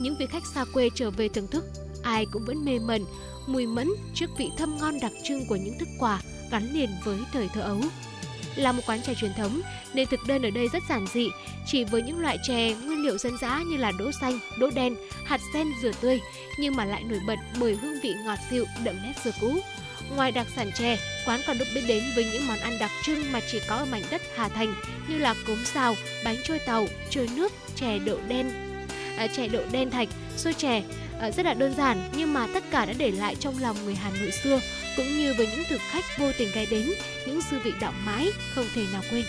Những vị khách xa quê trở về thưởng thức, ai cũng vẫn mê mẩn, mùi mẫn trước vị thơm ngon đặc trưng của những thức quà gắn liền với thời thơ ấu. Là một quán chè truyền thống nên thực đơn ở đây rất giản dị, chỉ với những loại chè nguyên liệu dân dã như là đỗ xanh, đỗ đen, hạt sen dừa tươi nhưng mà lại nổi bật bởi hương vị ngọt dịu đậm nét xưa cũ. Ngoài đặc sản chè, quán còn được biết đến với những món ăn đặc trưng mà chỉ có ở mảnh đất Hà Thành như là cốm xào, bánh trôi tàu, trôi nước, chè đậu đen, à, chè đậu đen thạch, xôi chè. À, rất là đơn giản nhưng mà tất cả đã để lại trong lòng người Hà Nội xưa cũng như với những thực khách vô tình ghé đến những dư vị đọng mãi không thể nào quên.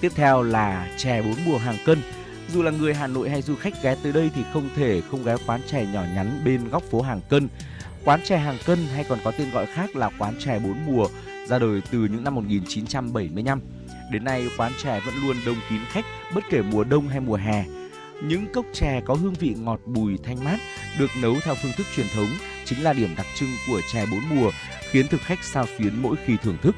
Tiếp theo là chè bốn mùa hàng cân. Dù là người Hà Nội hay du khách ghé tới đây thì không thể không ghé quán chè nhỏ nhắn bên góc phố Hàng Cân. Quán chè Hàng Cân hay còn có tên gọi khác là quán chè bốn mùa ra đời từ những năm 1975. Đến nay quán chè vẫn luôn đông kín khách bất kể mùa đông hay mùa hè. Những cốc chè có hương vị ngọt bùi thanh mát được nấu theo phương thức truyền thống chính là điểm đặc trưng của chè bốn mùa, khiến thực khách sao xuyến mỗi khi thưởng thức.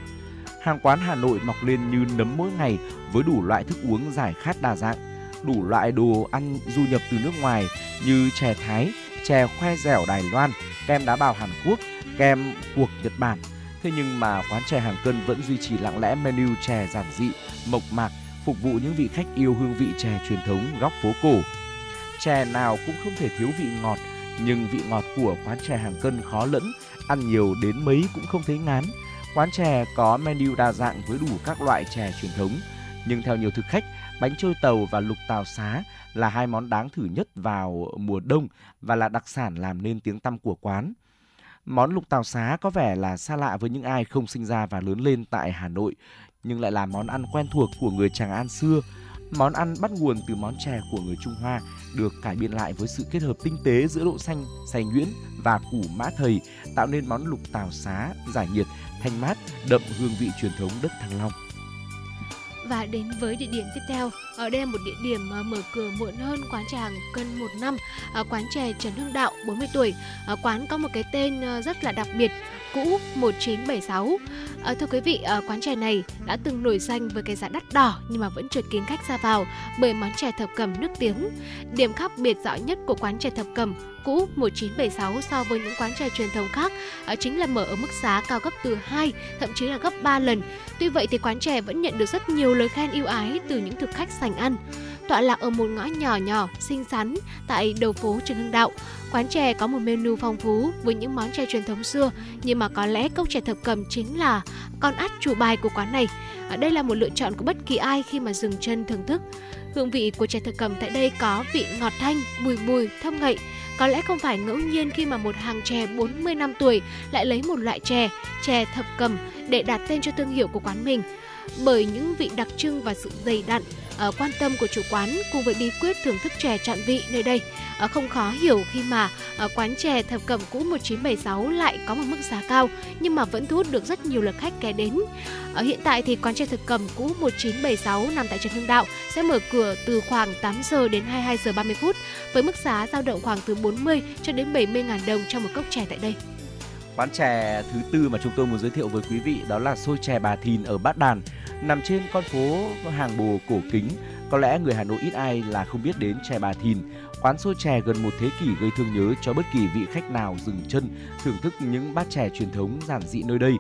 Hàng quán Hà Nội mọc lên như nấm mỗi ngày với đủ loại thức uống giải khát đa dạng, đủ loại đồ ăn du nhập từ nước ngoài như chè Thái, chè khoe dẻo Đài Loan, kem đá bào Hàn Quốc, kem cuộc Nhật Bản. Thế nhưng mà quán chè Hàng Cân vẫn duy trì lặng lẽ menu chè giản dị, mộc mạc, phục vụ những vị khách yêu hương vị chè truyền thống góc phố cổ. Chè nào cũng không thể thiếu vị ngọt, nhưng vị ngọt của quán chè Hàng Cân khó lẫn, ăn nhiều đến mấy cũng không thấy ngán. Quán chè có menu đa dạng với đủ các loại chè truyền thống, nhưng theo nhiều thực khách, bánh trôi tàu và lục tàu xá là hai món đáng thử nhất vào mùa đông và là đặc sản làm nên tiếng tăm của quán. Món lục tàu xá có vẻ là xa lạ với những ai không sinh ra và lớn lên tại Hà Nội, nhưng lại là món ăn quen thuộc của người Tràng An xưa. Món ăn bắt nguồn từ món chè của người Trung Hoa, được cải biên lại với sự kết hợp tinh tế giữa đậu xanh, xay nhuyễn và củ mã thầy, tạo nên món lục tàu xá giải nhiệt, thanh mát, đậm hương vị truyền thống đất Thăng Long. Và đến với địa điểm tiếp theo, ở đây là một địa điểm ờ, mở cửa muộn hơn quán trà hàng cân một năm, ờ, quán chè Trần Hưng Đạo 40 tuổi. Ờ, quán có một cái tên rất là đặc biệt, cũ 1976. À, thưa quý vị, quán chè này đã từng nổi danh với cái giá đắt đỏ nhưng mà vẫn trượt kín khách ra vào bởi món chè thập cẩm nước tiếng. Điểm khác biệt rõ nhất của quán chè thập cẩm cũ 1976 so với những quán chè truyền thống khác chính là mở ở mức giá cao gấp từ 2 thậm chí là gấp 3 lần. Tuy vậy thì quán chè vẫn nhận được rất nhiều lời khen yêu ái từ những thực khách sành ăn tọa lạc ở một ngõ nhỏ nhỏ, xinh xắn tại đầu phố Trần Hưng Đạo. Quán chè có một menu phong phú với những món chè truyền thống xưa, nhưng mà có lẽ cốc chè thập cầm chính là con át chủ bài của quán này. Đây là một lựa chọn của bất kỳ ai khi mà dừng chân thưởng thức. Hương vị của chè thập cầm tại đây có vị ngọt thanh, bùi bùi, thơm ngậy. Có lẽ không phải ngẫu nhiên khi mà một hàng chè 40 năm tuổi lại lấy một loại chè, chè thập cầm để đặt tên cho thương hiệu của quán mình bởi những vị đặc trưng và sự dày đặn ờ, quan tâm của chủ quán cùng với bí quyết thưởng thức chè trọn vị nơi đây. Ờ, không khó hiểu khi mà ờ, quán chè thập cẩm cũ 1976 lại có một mức giá cao nhưng mà vẫn thu hút được rất nhiều lượt khách ghé đến. Ở hiện tại thì quán chè thập cẩm cũ 1976 nằm tại Trần Hưng Đạo sẽ mở cửa từ khoảng 8 giờ đến 22 giờ 30 phút với mức giá dao động khoảng từ 40 cho đến 70 ngàn đồng cho một cốc chè tại đây. Quán chè thứ tư mà chúng tôi muốn giới thiệu với quý vị đó là xôi chè Bà Thìn ở Bát Đàn, nằm trên con phố hàng bồ cổ kính. Có lẽ người Hà Nội ít ai là không biết đến chè Bà Thìn. Quán xôi chè gần một thế kỷ gây thương nhớ cho bất kỳ vị khách nào dừng chân thưởng thức những bát chè truyền thống giản dị nơi đây.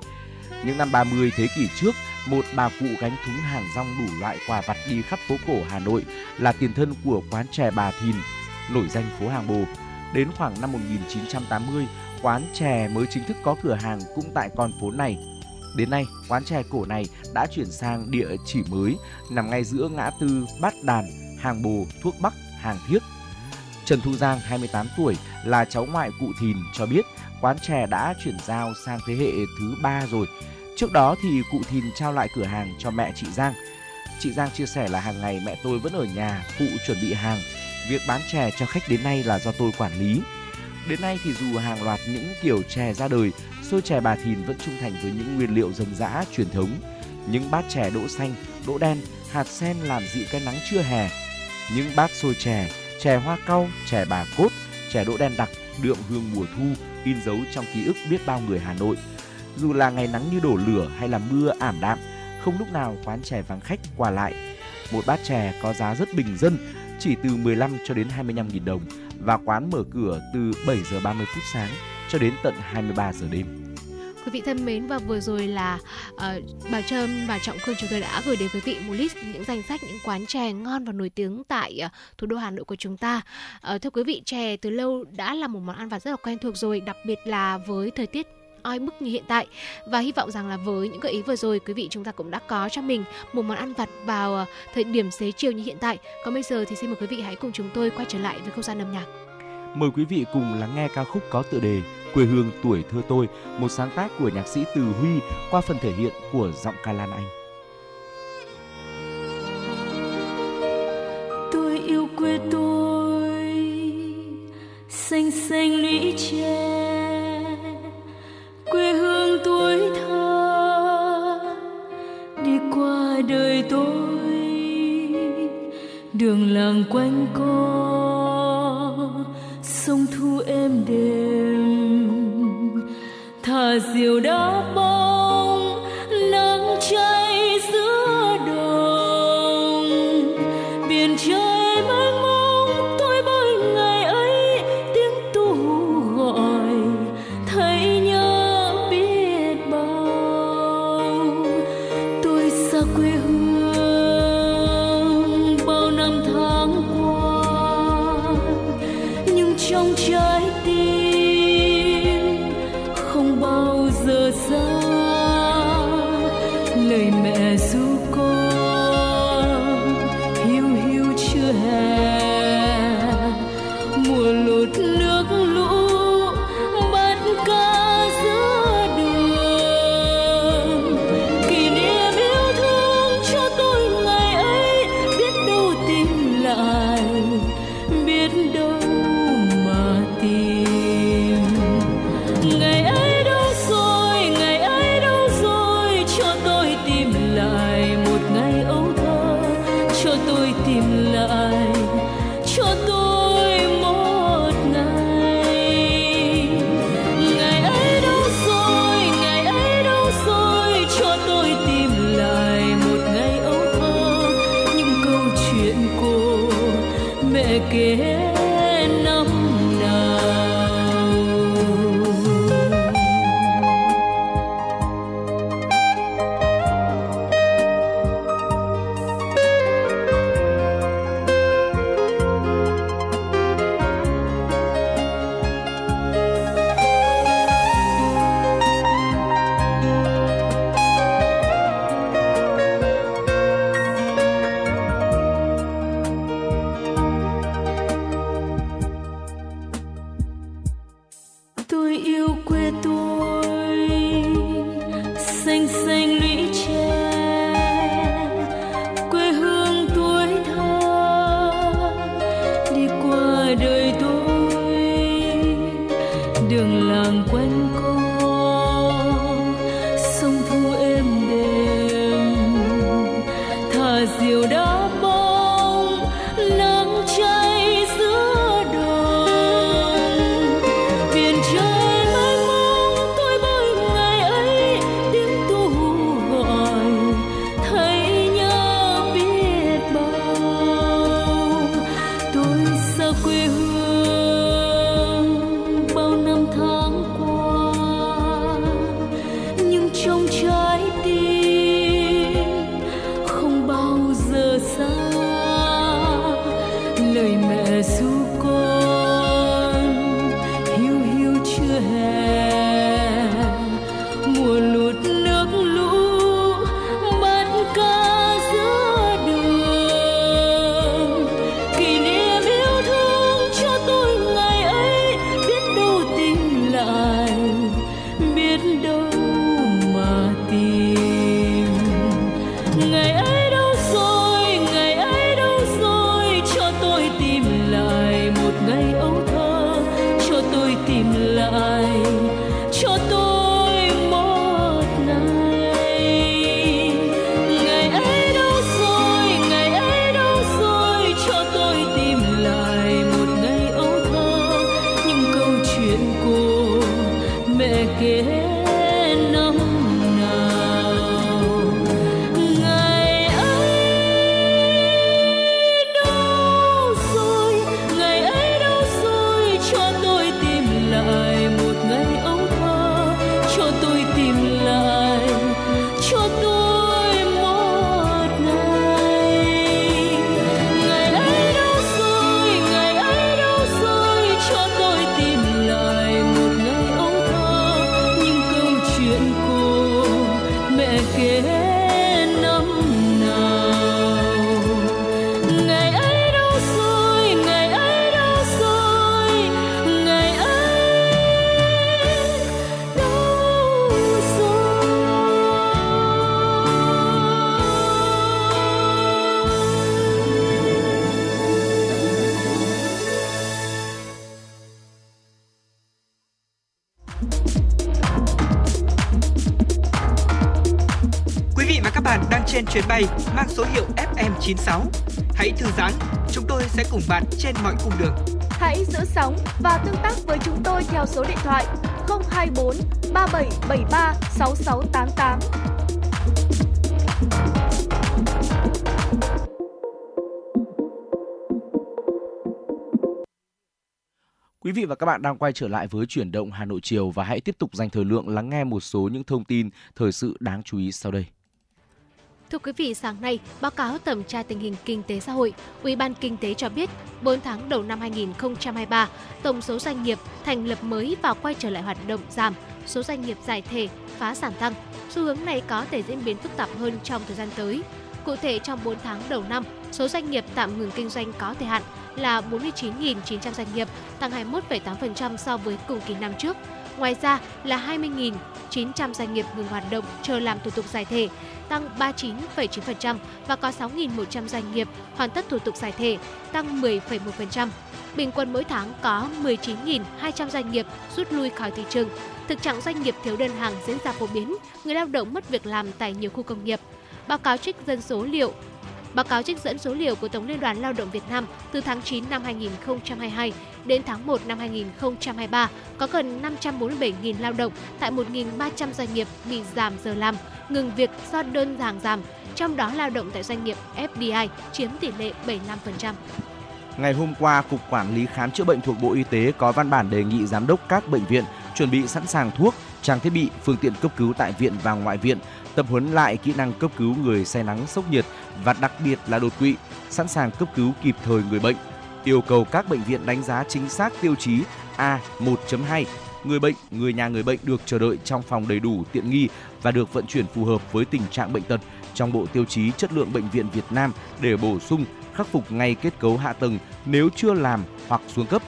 Những năm 30 thế kỷ trước, một bà cụ gánh thúng hàng rong đủ loại quà vặt đi khắp phố cổ Hà Nội là tiền thân của quán chè Bà Thìn, nổi danh phố hàng bồ. Đến khoảng năm 1980, quán chè mới chính thức có cửa hàng cũng tại con phố này. Đến nay, quán chè cổ này đã chuyển sang địa chỉ mới nằm ngay giữa ngã tư Bát Đàn, Hàng Bồ, Thuốc Bắc, Hàng Thiếc. Trần Thu Giang, 28 tuổi, là cháu ngoại cụ Thìn cho biết quán chè đã chuyển giao sang thế hệ thứ ba rồi. Trước đó thì cụ Thìn trao lại cửa hàng cho mẹ chị Giang. Chị Giang chia sẻ là hàng ngày mẹ tôi vẫn ở nhà phụ chuẩn bị hàng. Việc bán chè cho khách đến nay là do tôi quản lý. Đến nay thì dù hàng loạt những kiểu chè ra đời, xôi chè bà Thìn vẫn trung thành với những nguyên liệu dân dã truyền thống. Những bát chè đỗ xanh, đỗ đen, hạt sen làm dịu cái nắng trưa hè. Những bát xôi chè, chè hoa cau, chè bà cốt, chè đỗ đen đặc đượm hương mùa thu in dấu trong ký ức biết bao người Hà Nội. Dù là ngày nắng như đổ lửa hay là mưa ảm đạm, không lúc nào quán chè vắng khách qua lại. Một bát chè có giá rất bình dân, chỉ từ 15 cho đến 25 nghìn đồng và quán mở cửa từ 7 giờ 30 phút sáng cho đến tận 23 giờ đêm. Quý vị thân mến và vừa rồi là uh, bà Trâm và Trọng Khương chúng tôi đã gửi đến quý vị một list những danh sách những quán chè ngon và nổi tiếng tại uh, thủ đô Hà Nội của chúng ta. Uh, thưa quý vị, chè từ lâu đã là một món ăn vặt rất là quen thuộc rồi, đặc biệt là với thời tiết oi bức như hiện tại. Và hy vọng rằng là với những gợi ý vừa rồi quý vị chúng ta cũng đã có cho mình một món ăn vặt vào thời điểm xế chiều như hiện tại. Còn bây giờ thì xin mời quý vị hãy cùng chúng tôi quay trở lại với không gian âm nhạc mời quý vị cùng lắng nghe ca khúc có tựa đề quê hương tuổi thơ tôi, một sáng tác của nhạc sĩ Từ Huy qua phần thể hiện của giọng ca Lan Anh. Tôi yêu quê tôi, xanh xanh lũy tre. Quê hương tuổi thơ, đi qua đời tôi. Đường làng quanh co sông thu êm đềm. Thả diều đá bóng nắng cháy chuyến bay mang số hiệu FM96. Hãy thư giãn, chúng tôi sẽ cùng bạn trên mọi cung đường. Hãy giữ sóng và tương tác với chúng tôi theo số điện thoại 024 3773 6688. Quý vị và các bạn đang quay trở lại với chuyển động Hà Nội chiều và hãy tiếp tục dành thời lượng lắng nghe một số những thông tin thời sự đáng chú ý sau đây. Thưa quý vị, sáng nay, báo cáo thẩm tra tình hình kinh tế xã hội, Ủy ban Kinh tế cho biết, 4 tháng đầu năm 2023, tổng số doanh nghiệp thành lập mới và quay trở lại hoạt động giảm, số doanh nghiệp giải thể, phá sản tăng. Xu hướng này có thể diễn biến phức tạp hơn trong thời gian tới. Cụ thể, trong 4 tháng đầu năm, số doanh nghiệp tạm ngừng kinh doanh có thời hạn là 49.900 doanh nghiệp, tăng 21,8% so với cùng kỳ năm trước. Ngoài ra là 20.900 doanh nghiệp ngừng hoạt động chờ làm thủ tục giải thể, tăng 39,9% và có 6.100 doanh nghiệp hoàn tất thủ tục giải thể, tăng 10,1%. Bình quân mỗi tháng có 19.200 doanh nghiệp rút lui khỏi thị trường. Thực trạng doanh nghiệp thiếu đơn hàng diễn ra phổ biến, người lao động mất việc làm tại nhiều khu công nghiệp. Báo cáo trích dân số liệu Báo cáo trích dẫn số liệu của Tổng Liên đoàn Lao động Việt Nam từ tháng 9 năm 2022 đến tháng 1 năm 2023 có gần 547.000 lao động tại 1.300 doanh nghiệp bị giảm giờ làm, ngừng việc do đơn hàng giảm, trong đó lao động tại doanh nghiệp FDI chiếm tỷ lệ 75%. Ngày hôm qua, Cục Quản lý Khám chữa bệnh thuộc Bộ Y tế có văn bản đề nghị giám đốc các bệnh viện chuẩn bị sẵn sàng thuốc, trang thiết bị, phương tiện cấp cứu tại viện và ngoại viện, tập huấn lại kỹ năng cấp cứu người say nắng sốc nhiệt và đặc biệt là đột quỵ, sẵn sàng cấp cứu kịp thời người bệnh. Yêu cầu các bệnh viện đánh giá chính xác tiêu chí A1.2 người bệnh, người nhà người bệnh được chờ đợi trong phòng đầy đủ tiện nghi và được vận chuyển phù hợp với tình trạng bệnh tật trong bộ tiêu chí chất lượng bệnh viện Việt Nam để bổ sung khắc phục ngay kết cấu hạ tầng nếu chưa làm hoặc xuống cấp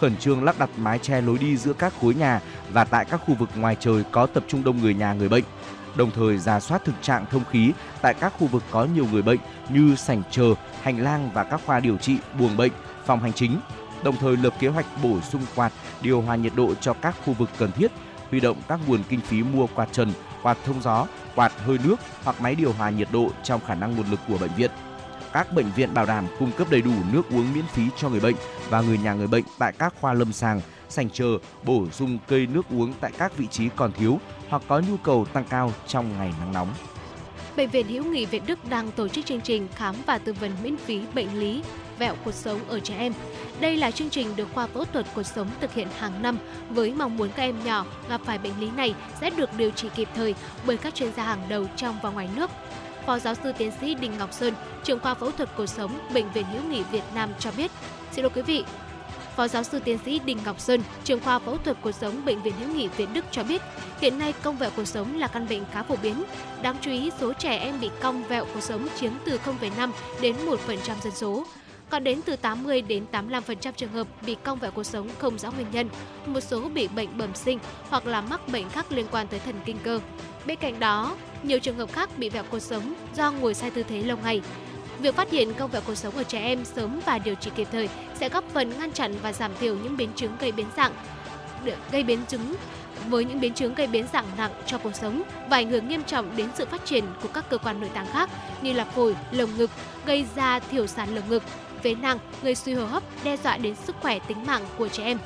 khẩn trương lắp đặt mái che lối đi giữa các khối nhà và tại các khu vực ngoài trời có tập trung đông người nhà người bệnh. Đồng thời ra soát thực trạng thông khí tại các khu vực có nhiều người bệnh như sảnh chờ, hành lang và các khoa điều trị, buồng bệnh, phòng hành chính. Đồng thời lập kế hoạch bổ sung quạt, điều hòa nhiệt độ cho các khu vực cần thiết, huy động các nguồn kinh phí mua quạt trần, quạt thông gió, quạt hơi nước hoặc máy điều hòa nhiệt độ trong khả năng nguồn lực của bệnh viện các bệnh viện bảo đảm cung cấp đầy đủ nước uống miễn phí cho người bệnh và người nhà người bệnh tại các khoa lâm sàng, sành chờ, bổ sung cây nước uống tại các vị trí còn thiếu hoặc có nhu cầu tăng cao trong ngày nắng nóng. Bệnh viện Hữu nghị Việt Đức đang tổ chức chương trình khám và tư vấn miễn phí bệnh lý vẹo cuộc sống ở trẻ em. Đây là chương trình được khoa phẫu thuật cuộc sống thực hiện hàng năm với mong muốn các em nhỏ gặp phải bệnh lý này sẽ được điều trị kịp thời bởi các chuyên gia hàng đầu trong và ngoài nước. Phó giáo sư tiến sĩ Đinh Ngọc Sơn, trưởng khoa phẫu thuật cuộc sống Bệnh viện Hữu nghị Việt Nam cho biết. Xin lỗi quý vị, Phó giáo sư tiến sĩ Đinh Ngọc Sơn, trưởng khoa phẫu thuật cuộc sống Bệnh viện Hữu nghị Việt Đức cho biết, hiện nay cong vẹo cuộc sống là căn bệnh khá phổ biến. Đáng chú ý, số trẻ em bị cong vẹo cuộc sống chiếm từ 0,5 đến 1% dân số. Còn đến từ 80 đến 85% trường hợp bị cong vẹo cuộc sống không rõ nguyên nhân, một số bị bệnh bẩm sinh hoặc là mắc bệnh khác liên quan tới thần kinh cơ. Bên cạnh đó, nhiều trường hợp khác bị vẹo cột sống do ngồi sai tư thế lâu ngày. Việc phát hiện cong vẹo cột sống ở trẻ em sớm và điều trị kịp thời sẽ góp phần ngăn chặn và giảm thiểu những biến chứng gây biến dạng gây biến chứng với những biến chứng gây biến dạng nặng cho cuộc sống và ảnh hưởng nghiêm trọng đến sự phát triển của các cơ quan nội tạng khác như là phổi, lồng ngực, gây ra thiểu sản lồng ngực, phế nang, gây suy hô hấp, đe dọa đến sức khỏe tính mạng của trẻ em.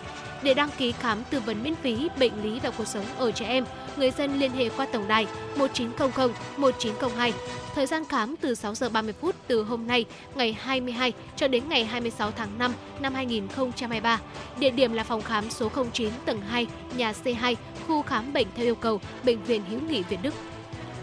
Để đăng ký khám tư vấn miễn phí bệnh lý và cuộc sống ở trẻ em, người dân liên hệ qua tổng đài 1900 1902. Thời gian khám từ 6 giờ 30 phút từ hôm nay, ngày 22 cho đến ngày 26 tháng 5 năm 2023. Địa điểm là phòng khám số 09 tầng 2, nhà C2, khu khám bệnh theo yêu cầu, Bệnh viện Hữu nghị Việt Đức.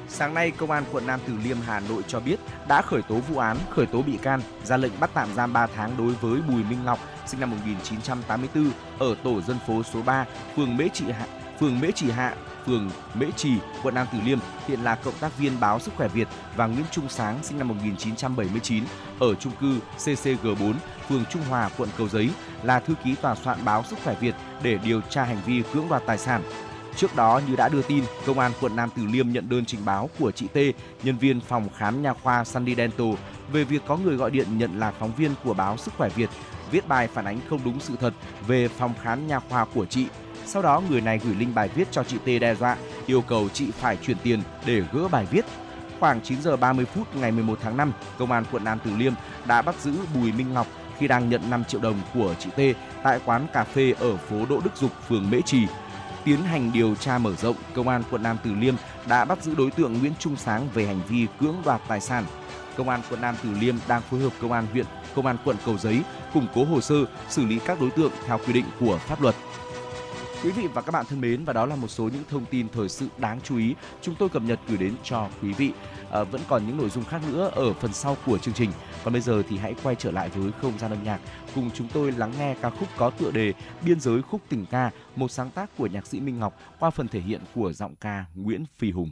Sáng nay, Công an quận Nam Từ Liêm Hà Nội cho biết đã khởi tố vụ án, khởi tố bị can, ra lệnh bắt tạm giam 3 tháng đối với Bùi Minh Ngọc, sinh năm 1984, ở tổ dân phố số 3, phường Mễ Trị Hạ, phường Mễ Trì Hạ, phường Mễ Trì, quận Nam Từ Liêm, hiện là cộng tác viên báo Sức khỏe Việt và Nguyễn Trung Sáng sinh năm 1979 ở trung cư CCG4, phường Trung Hòa, quận Cầu Giấy là thư ký tòa soạn báo Sức khỏe Việt để điều tra hành vi cưỡng đoạt tài sản. Trước đó như đã đưa tin, công an quận Nam Từ Liêm nhận đơn trình báo của chị T, nhân viên phòng khám nha khoa Sunny Dental về việc có người gọi điện nhận là phóng viên của báo Sức khỏe Việt viết bài phản ánh không đúng sự thật về phòng khám nha khoa của chị. Sau đó người này gửi link bài viết cho chị T đe dọa, yêu cầu chị phải chuyển tiền để gỡ bài viết. Khoảng 9 giờ 30 phút ngày 11 tháng 5, công an quận Nam Từ Liêm đã bắt giữ Bùi Minh Ngọc khi đang nhận 5 triệu đồng của chị T tại quán cà phê ở phố Đỗ Đức Dục, phường Mễ Trì. Tiến hành điều tra mở rộng, công an quận Nam Từ Liêm đã bắt giữ đối tượng Nguyễn Trung Sáng về hành vi cưỡng đoạt tài sản. Công an quận Nam Từ Liêm đang phối hợp công an huyện, công an quận Cầu Giấy củng cố hồ sơ, xử lý các đối tượng theo quy định của pháp luật. Quý vị và các bạn thân mến và đó là một số những thông tin thời sự đáng chú ý chúng tôi cập nhật gửi đến cho quý vị. À, vẫn còn những nội dung khác nữa ở phần sau của chương trình. Còn bây giờ thì hãy quay trở lại với không gian âm nhạc cùng chúng tôi lắng nghe ca khúc có tựa đề Biên giới khúc tình ca, một sáng tác của nhạc sĩ Minh Ngọc qua phần thể hiện của giọng ca Nguyễn Phi Hùng.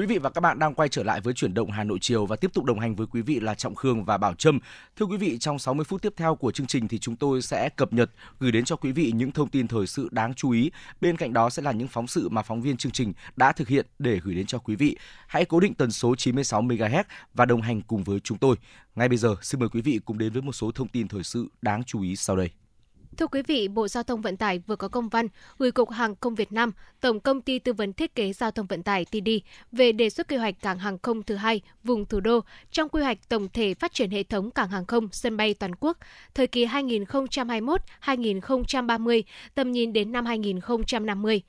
Quý vị và các bạn đang quay trở lại với chuyển động Hà Nội chiều và tiếp tục đồng hành với quý vị là Trọng Khương và Bảo Trâm. Thưa quý vị, trong 60 phút tiếp theo của chương trình thì chúng tôi sẽ cập nhật gửi đến cho quý vị những thông tin thời sự đáng chú ý. Bên cạnh đó sẽ là những phóng sự mà phóng viên chương trình đã thực hiện để gửi đến cho quý vị. Hãy cố định tần số 96 MHz và đồng hành cùng với chúng tôi. Ngay bây giờ, xin mời quý vị cùng đến với một số thông tin thời sự đáng chú ý sau đây. Thưa quý vị, Bộ Giao thông Vận tải vừa có công văn gửi Cục Hàng không Việt Nam, Tổng công ty tư vấn thiết kế giao thông vận tải TD về đề xuất quy hoạch cảng hàng không thứ hai vùng thủ đô trong quy hoạch tổng thể phát triển hệ thống cảng hàng không sân bay toàn quốc thời kỳ 2021-2030, tầm nhìn đến năm 2050.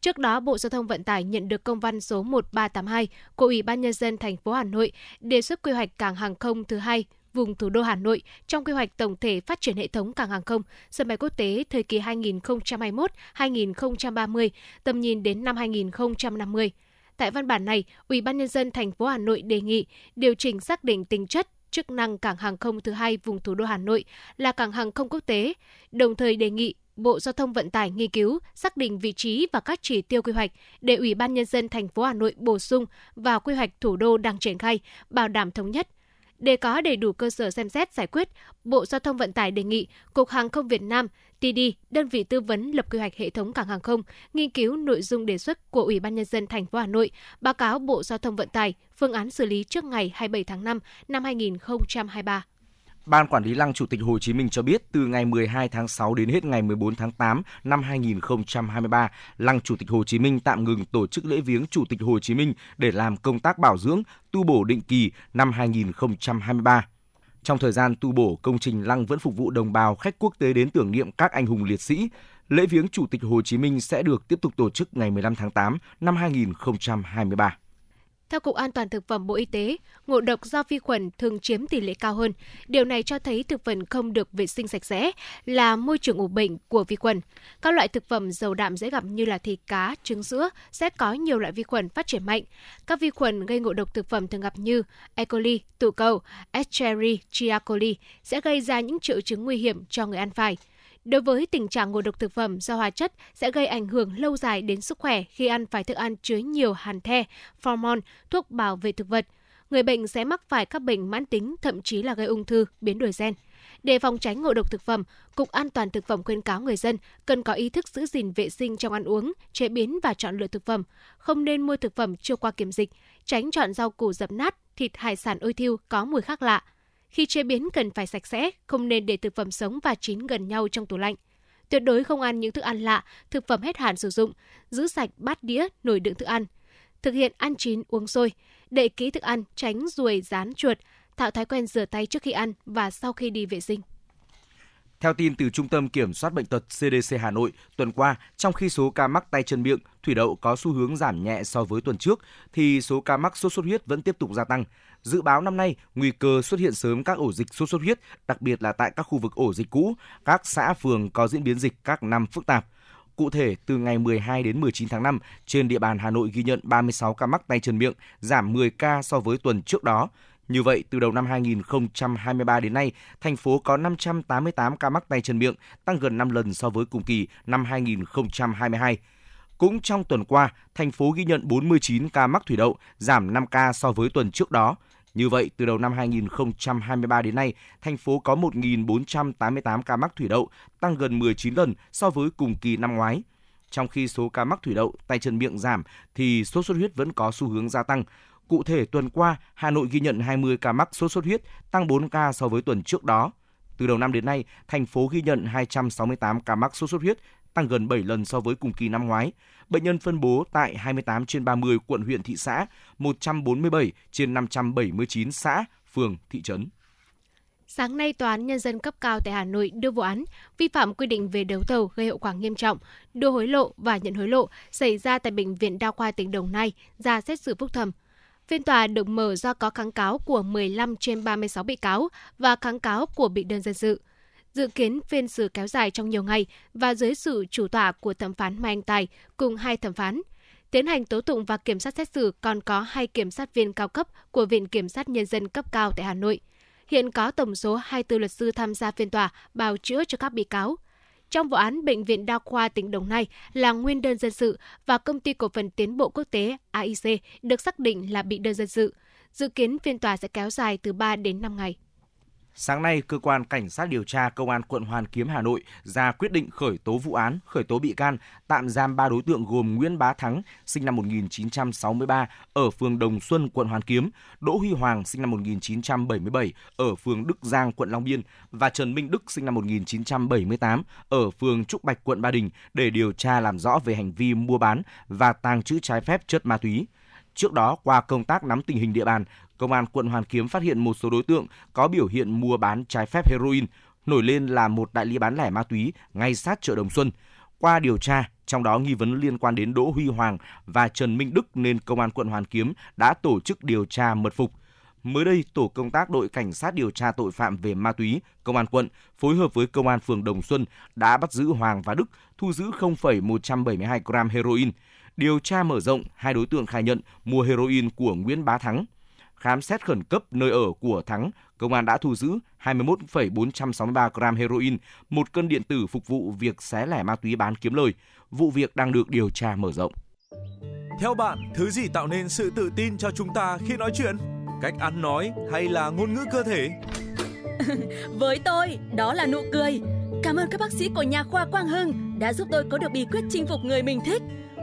Trước đó, Bộ Giao thông Vận tải nhận được công văn số 1382 của Ủy ban nhân dân thành phố Hà Nội đề xuất quy hoạch cảng hàng không thứ hai vùng thủ đô Hà Nội trong quy hoạch tổng thể phát triển hệ thống cảng hàng không, sân bay quốc tế thời kỳ 2021-2030, tầm nhìn đến năm 2050. Tại văn bản này, Ủy ban nhân dân thành phố Hà Nội đề nghị điều chỉnh xác định tính chất chức năng cảng hàng không thứ hai vùng thủ đô Hà Nội là cảng hàng không quốc tế, đồng thời đề nghị Bộ Giao thông Vận tải nghiên cứu xác định vị trí và các chỉ tiêu quy hoạch để Ủy ban nhân dân thành phố Hà Nội bổ sung vào quy hoạch thủ đô đang triển khai, bảo đảm thống nhất, để có đầy đủ cơ sở xem xét giải quyết, Bộ Giao thông Vận tải đề nghị Cục Hàng không Việt Nam, TD, đơn vị tư vấn lập quy hoạch hệ thống cảng hàng không, nghiên cứu nội dung đề xuất của Ủy ban nhân dân thành phố Hà Nội, báo cáo Bộ Giao thông Vận tải phương án xử lý trước ngày 27 tháng 5 năm 2023. Ban Quản lý Lăng Chủ tịch Hồ Chí Minh cho biết từ ngày 12 tháng 6 đến hết ngày 14 tháng 8 năm 2023, Lăng Chủ tịch Hồ Chí Minh tạm ngừng tổ chức lễ viếng Chủ tịch Hồ Chí Minh để làm công tác bảo dưỡng, tu bổ định kỳ năm 2023. Trong thời gian tu bổ, công trình lăng vẫn phục vụ đồng bào khách quốc tế đến tưởng niệm các anh hùng liệt sĩ. Lễ viếng Chủ tịch Hồ Chí Minh sẽ được tiếp tục tổ chức ngày 15 tháng 8 năm 2023. Theo Cục An toàn Thực phẩm Bộ Y tế, ngộ độc do vi khuẩn thường chiếm tỷ lệ cao hơn. Điều này cho thấy thực phẩm không được vệ sinh sạch sẽ là môi trường ủ bệnh của vi khuẩn. Các loại thực phẩm giàu đạm dễ gặp như là thịt cá, trứng sữa sẽ có nhiều loại vi khuẩn phát triển mạnh. Các vi khuẩn gây ngộ độc thực phẩm thường gặp như E. coli, tụ cầu, Escherichia coli sẽ gây ra những triệu chứng nguy hiểm cho người ăn phải. Đối với tình trạng ngộ độc thực phẩm do hóa chất sẽ gây ảnh hưởng lâu dài đến sức khỏe khi ăn phải thức ăn chứa nhiều hàn the, hormone, thuốc bảo vệ thực vật. Người bệnh sẽ mắc phải các bệnh mãn tính, thậm chí là gây ung thư, biến đổi gen. Để phòng tránh ngộ độc thực phẩm, Cục An toàn thực phẩm khuyên cáo người dân cần có ý thức giữ gìn vệ sinh trong ăn uống, chế biến và chọn lựa thực phẩm, không nên mua thực phẩm chưa qua kiểm dịch, tránh chọn rau củ dập nát, thịt hải sản ôi thiêu có mùi khác lạ. Khi chế biến cần phải sạch sẽ, không nên để thực phẩm sống và chín gần nhau trong tủ lạnh. Tuyệt đối không ăn những thức ăn lạ, thực phẩm hết hạn sử dụng, giữ sạch bát đĩa, nồi đựng thức ăn. Thực hiện ăn chín uống sôi, để kỹ thức ăn, tránh ruồi, rán, chuột, tạo thói quen rửa tay trước khi ăn và sau khi đi vệ sinh. Theo tin từ Trung tâm Kiểm soát Bệnh tật CDC Hà Nội, tuần qua, trong khi số ca mắc tay chân miệng, thủy đậu có xu hướng giảm nhẹ so với tuần trước, thì số ca mắc sốt xuất huyết vẫn tiếp tục gia tăng. Dự báo năm nay, nguy cơ xuất hiện sớm các ổ dịch sốt xuất huyết, đặc biệt là tại các khu vực ổ dịch cũ, các xã phường có diễn biến dịch các năm phức tạp. Cụ thể, từ ngày 12 đến 19 tháng 5, trên địa bàn Hà Nội ghi nhận 36 ca mắc tay chân miệng, giảm 10 ca so với tuần trước đó. Như vậy, từ đầu năm 2023 đến nay, thành phố có 588 ca mắc tay chân miệng, tăng gần 5 lần so với cùng kỳ năm 2022. Cũng trong tuần qua, thành phố ghi nhận 49 ca mắc thủy đậu, giảm 5 ca so với tuần trước đó. Như vậy, từ đầu năm 2023 đến nay, thành phố có 1.488 ca mắc thủy đậu, tăng gần 19 lần so với cùng kỳ năm ngoái. Trong khi số ca mắc thủy đậu, tay chân miệng giảm, thì sốt xuất huyết vẫn có xu hướng gia tăng. Cụ thể, tuần qua, Hà Nội ghi nhận 20 ca mắc sốt xuất huyết, tăng 4 ca so với tuần trước đó. Từ đầu năm đến nay, thành phố ghi nhận 268 ca mắc sốt xuất huyết, tăng gần 7 lần so với cùng kỳ năm ngoái. Bệnh nhân phân bố tại 28 trên 30 quận huyện thị xã, 147 trên 579 xã, phường, thị trấn. Sáng nay, Tòa án Nhân dân cấp cao tại Hà Nội đưa vụ án vi phạm quy định về đấu thầu gây hậu quả nghiêm trọng, đưa hối lộ và nhận hối lộ xảy ra tại Bệnh viện Đa khoa tỉnh Đồng Nai ra xét xử phúc thẩm. Phiên tòa được mở do có kháng cáo của 15 trên 36 bị cáo và kháng cáo của bị đơn dân sự. Dự kiến phiên xử kéo dài trong nhiều ngày và dưới sự chủ tọa của thẩm phán Mai Anh Tài cùng hai thẩm phán. Tiến hành tố tụng và kiểm sát xét xử còn có hai kiểm sát viên cao cấp của Viện Kiểm sát Nhân dân cấp cao tại Hà Nội. Hiện có tổng số 24 luật sư tham gia phiên tòa bào chữa cho các bị cáo. trong vụ án, Bệnh viện Đa khoa tỉnh Đồng Nai là nguyên đơn dân sự và Công ty Cổ phần Tiến bộ Quốc tế AIC được xác định là bị đơn dân sự. Dự kiến phiên tòa sẽ kéo dài từ 3 đến 5 ngày. Sáng nay, cơ quan cảnh sát điều tra công an quận Hoàn Kiếm Hà Nội ra quyết định khởi tố vụ án, khởi tố bị can, tạm giam 3 đối tượng gồm Nguyễn Bá Thắng, sinh năm 1963 ở phường Đồng Xuân, quận Hoàn Kiếm, Đỗ Huy Hoàng, sinh năm 1977 ở phường Đức Giang, quận Long Biên và Trần Minh Đức, sinh năm 1978 ở phường Trúc Bạch, quận Ba Đình để điều tra làm rõ về hành vi mua bán và tàng trữ trái phép chất ma túy. Trước đó, qua công tác nắm tình hình địa bàn, Công an quận Hoàn Kiếm phát hiện một số đối tượng có biểu hiện mua bán trái phép heroin, nổi lên là một đại lý bán lẻ ma túy ngay sát chợ Đồng Xuân. Qua điều tra, trong đó nghi vấn liên quan đến Đỗ Huy Hoàng và Trần Minh Đức nên Công an quận Hoàn Kiếm đã tổ chức điều tra mật phục. Mới đây, tổ công tác đội cảnh sát điều tra tội phạm về ma túy, công an quận phối hợp với công an phường Đồng Xuân đã bắt giữ Hoàng và Đức, thu giữ 0,172 gram heroin. Điều tra mở rộng, hai đối tượng khai nhận mua heroin của Nguyễn Bá Thắng. Khám xét khẩn cấp nơi ở của Thắng, công an đã thu giữ 21,463 gram heroin, một cân điện tử phục vụ việc xé lẻ ma túy bán kiếm lời. Vụ việc đang được điều tra mở rộng. Theo bạn, thứ gì tạo nên sự tự tin cho chúng ta khi nói chuyện? Cách ăn nói hay là ngôn ngữ cơ thể? Với tôi, đó là nụ cười. Cảm ơn các bác sĩ của nhà khoa Quang Hưng đã giúp tôi có được bí quyết chinh phục người mình thích.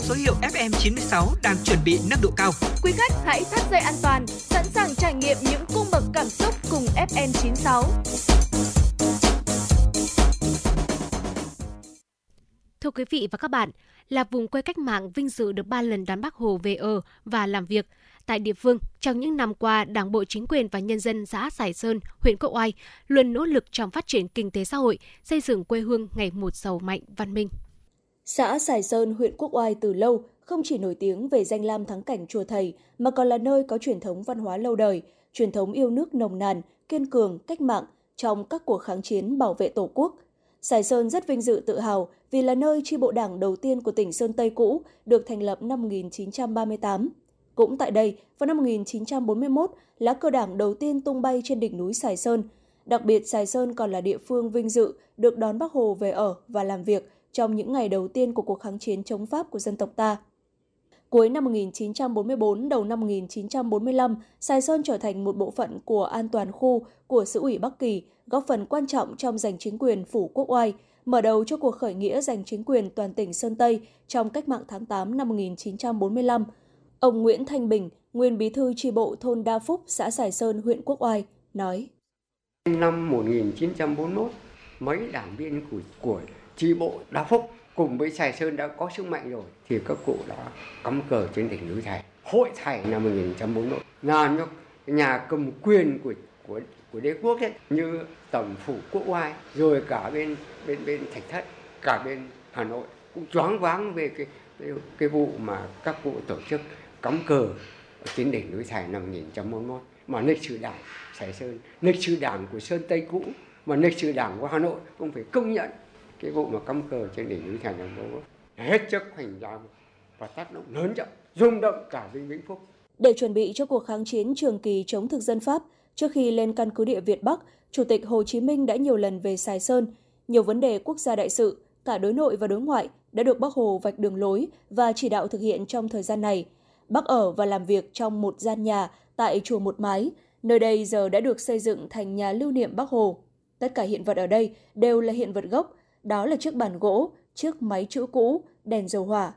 mang số hiệu FM96 đang chuẩn bị nâng độ cao. Quý khách hãy thắt dây an toàn, sẵn sàng trải nghiệm những cung bậc cảm xúc cùng FN96. Thưa quý vị và các bạn, là vùng quê cách mạng vinh dự được ba lần đón Bác Hồ về ở và làm việc – Tại địa phương, trong những năm qua, Đảng bộ chính quyền và nhân dân xã Sài Sơn, huyện Quốc Oai luôn nỗ lực trong phát triển kinh tế xã hội, xây dựng quê hương ngày một giàu mạnh, văn minh. Xã Sài Sơn, huyện Quốc Oai từ lâu không chỉ nổi tiếng về danh lam thắng cảnh chùa thầy mà còn là nơi có truyền thống văn hóa lâu đời, truyền thống yêu nước nồng nàn, kiên cường, cách mạng trong các cuộc kháng chiến bảo vệ Tổ quốc. Sài Sơn rất vinh dự tự hào vì là nơi chi bộ đảng đầu tiên của tỉnh Sơn Tây cũ được thành lập năm 1938. Cũng tại đây, vào năm 1941, lá cờ đảng đầu tiên tung bay trên đỉnh núi Sài Sơn. Đặc biệt, Sài Sơn còn là địa phương vinh dự được đón Bác Hồ về ở và làm việc trong những ngày đầu tiên của cuộc kháng chiến chống Pháp của dân tộc ta. Cuối năm 1944, đầu năm 1945, Sài Sơn trở thành một bộ phận của an toàn khu của Sứ ủy Bắc Kỳ, góp phần quan trọng trong giành chính quyền Phủ Quốc Oai, mở đầu cho cuộc khởi nghĩa giành chính quyền toàn tỉnh Sơn Tây trong cách mạng tháng 8 năm 1945, Ông Nguyễn Thanh Bình, nguyên bí thư tri bộ thôn Đa Phúc, xã Sài Sơn, huyện Quốc Oai, nói. Năm 1941, mấy đảng viên của, của tri bộ Đa Phúc cùng với Sài Sơn đã có sức mạnh rồi thì các cụ đã cắm cờ trên đỉnh núi Thầy. Hội Thầy năm 1941 là nó nhà cầm quyền của của của đế quốc ấy, như tổng phủ quốc oai rồi cả bên bên bên thạch thất cả bên hà nội cũng choáng váng về cái cái, cái vụ mà các cụ tổ chức cắm cờ trên đỉnh núi Thải năm 1941 mà lịch sử đảng Sài Sơn, lịch sử đảng của Sơn Tây cũ mà lịch sử đảng của Hà Nội cũng phải công nhận cái vụ mà cắm cờ trên đỉnh núi thành năm 1941 hết sức hoành tráng và tác động lớn rộng, rung động cả Vinh Vĩnh Phúc. Để chuẩn bị cho cuộc kháng chiến trường kỳ chống thực dân Pháp, trước khi lên căn cứ địa Việt Bắc, Chủ tịch Hồ Chí Minh đã nhiều lần về Sài Sơn, nhiều vấn đề quốc gia đại sự, cả đối nội và đối ngoại đã được Bác Hồ vạch đường lối và chỉ đạo thực hiện trong thời gian này – Bác ở và làm việc trong một gian nhà tại chùa Một Mái, Nơi đây giờ đã được xây dựng thành nhà lưu niệm Bác Hồ. Tất cả hiện vật ở đây đều là hiện vật gốc, đó là chiếc bàn gỗ, chiếc máy chữ cũ, đèn dầu hỏa.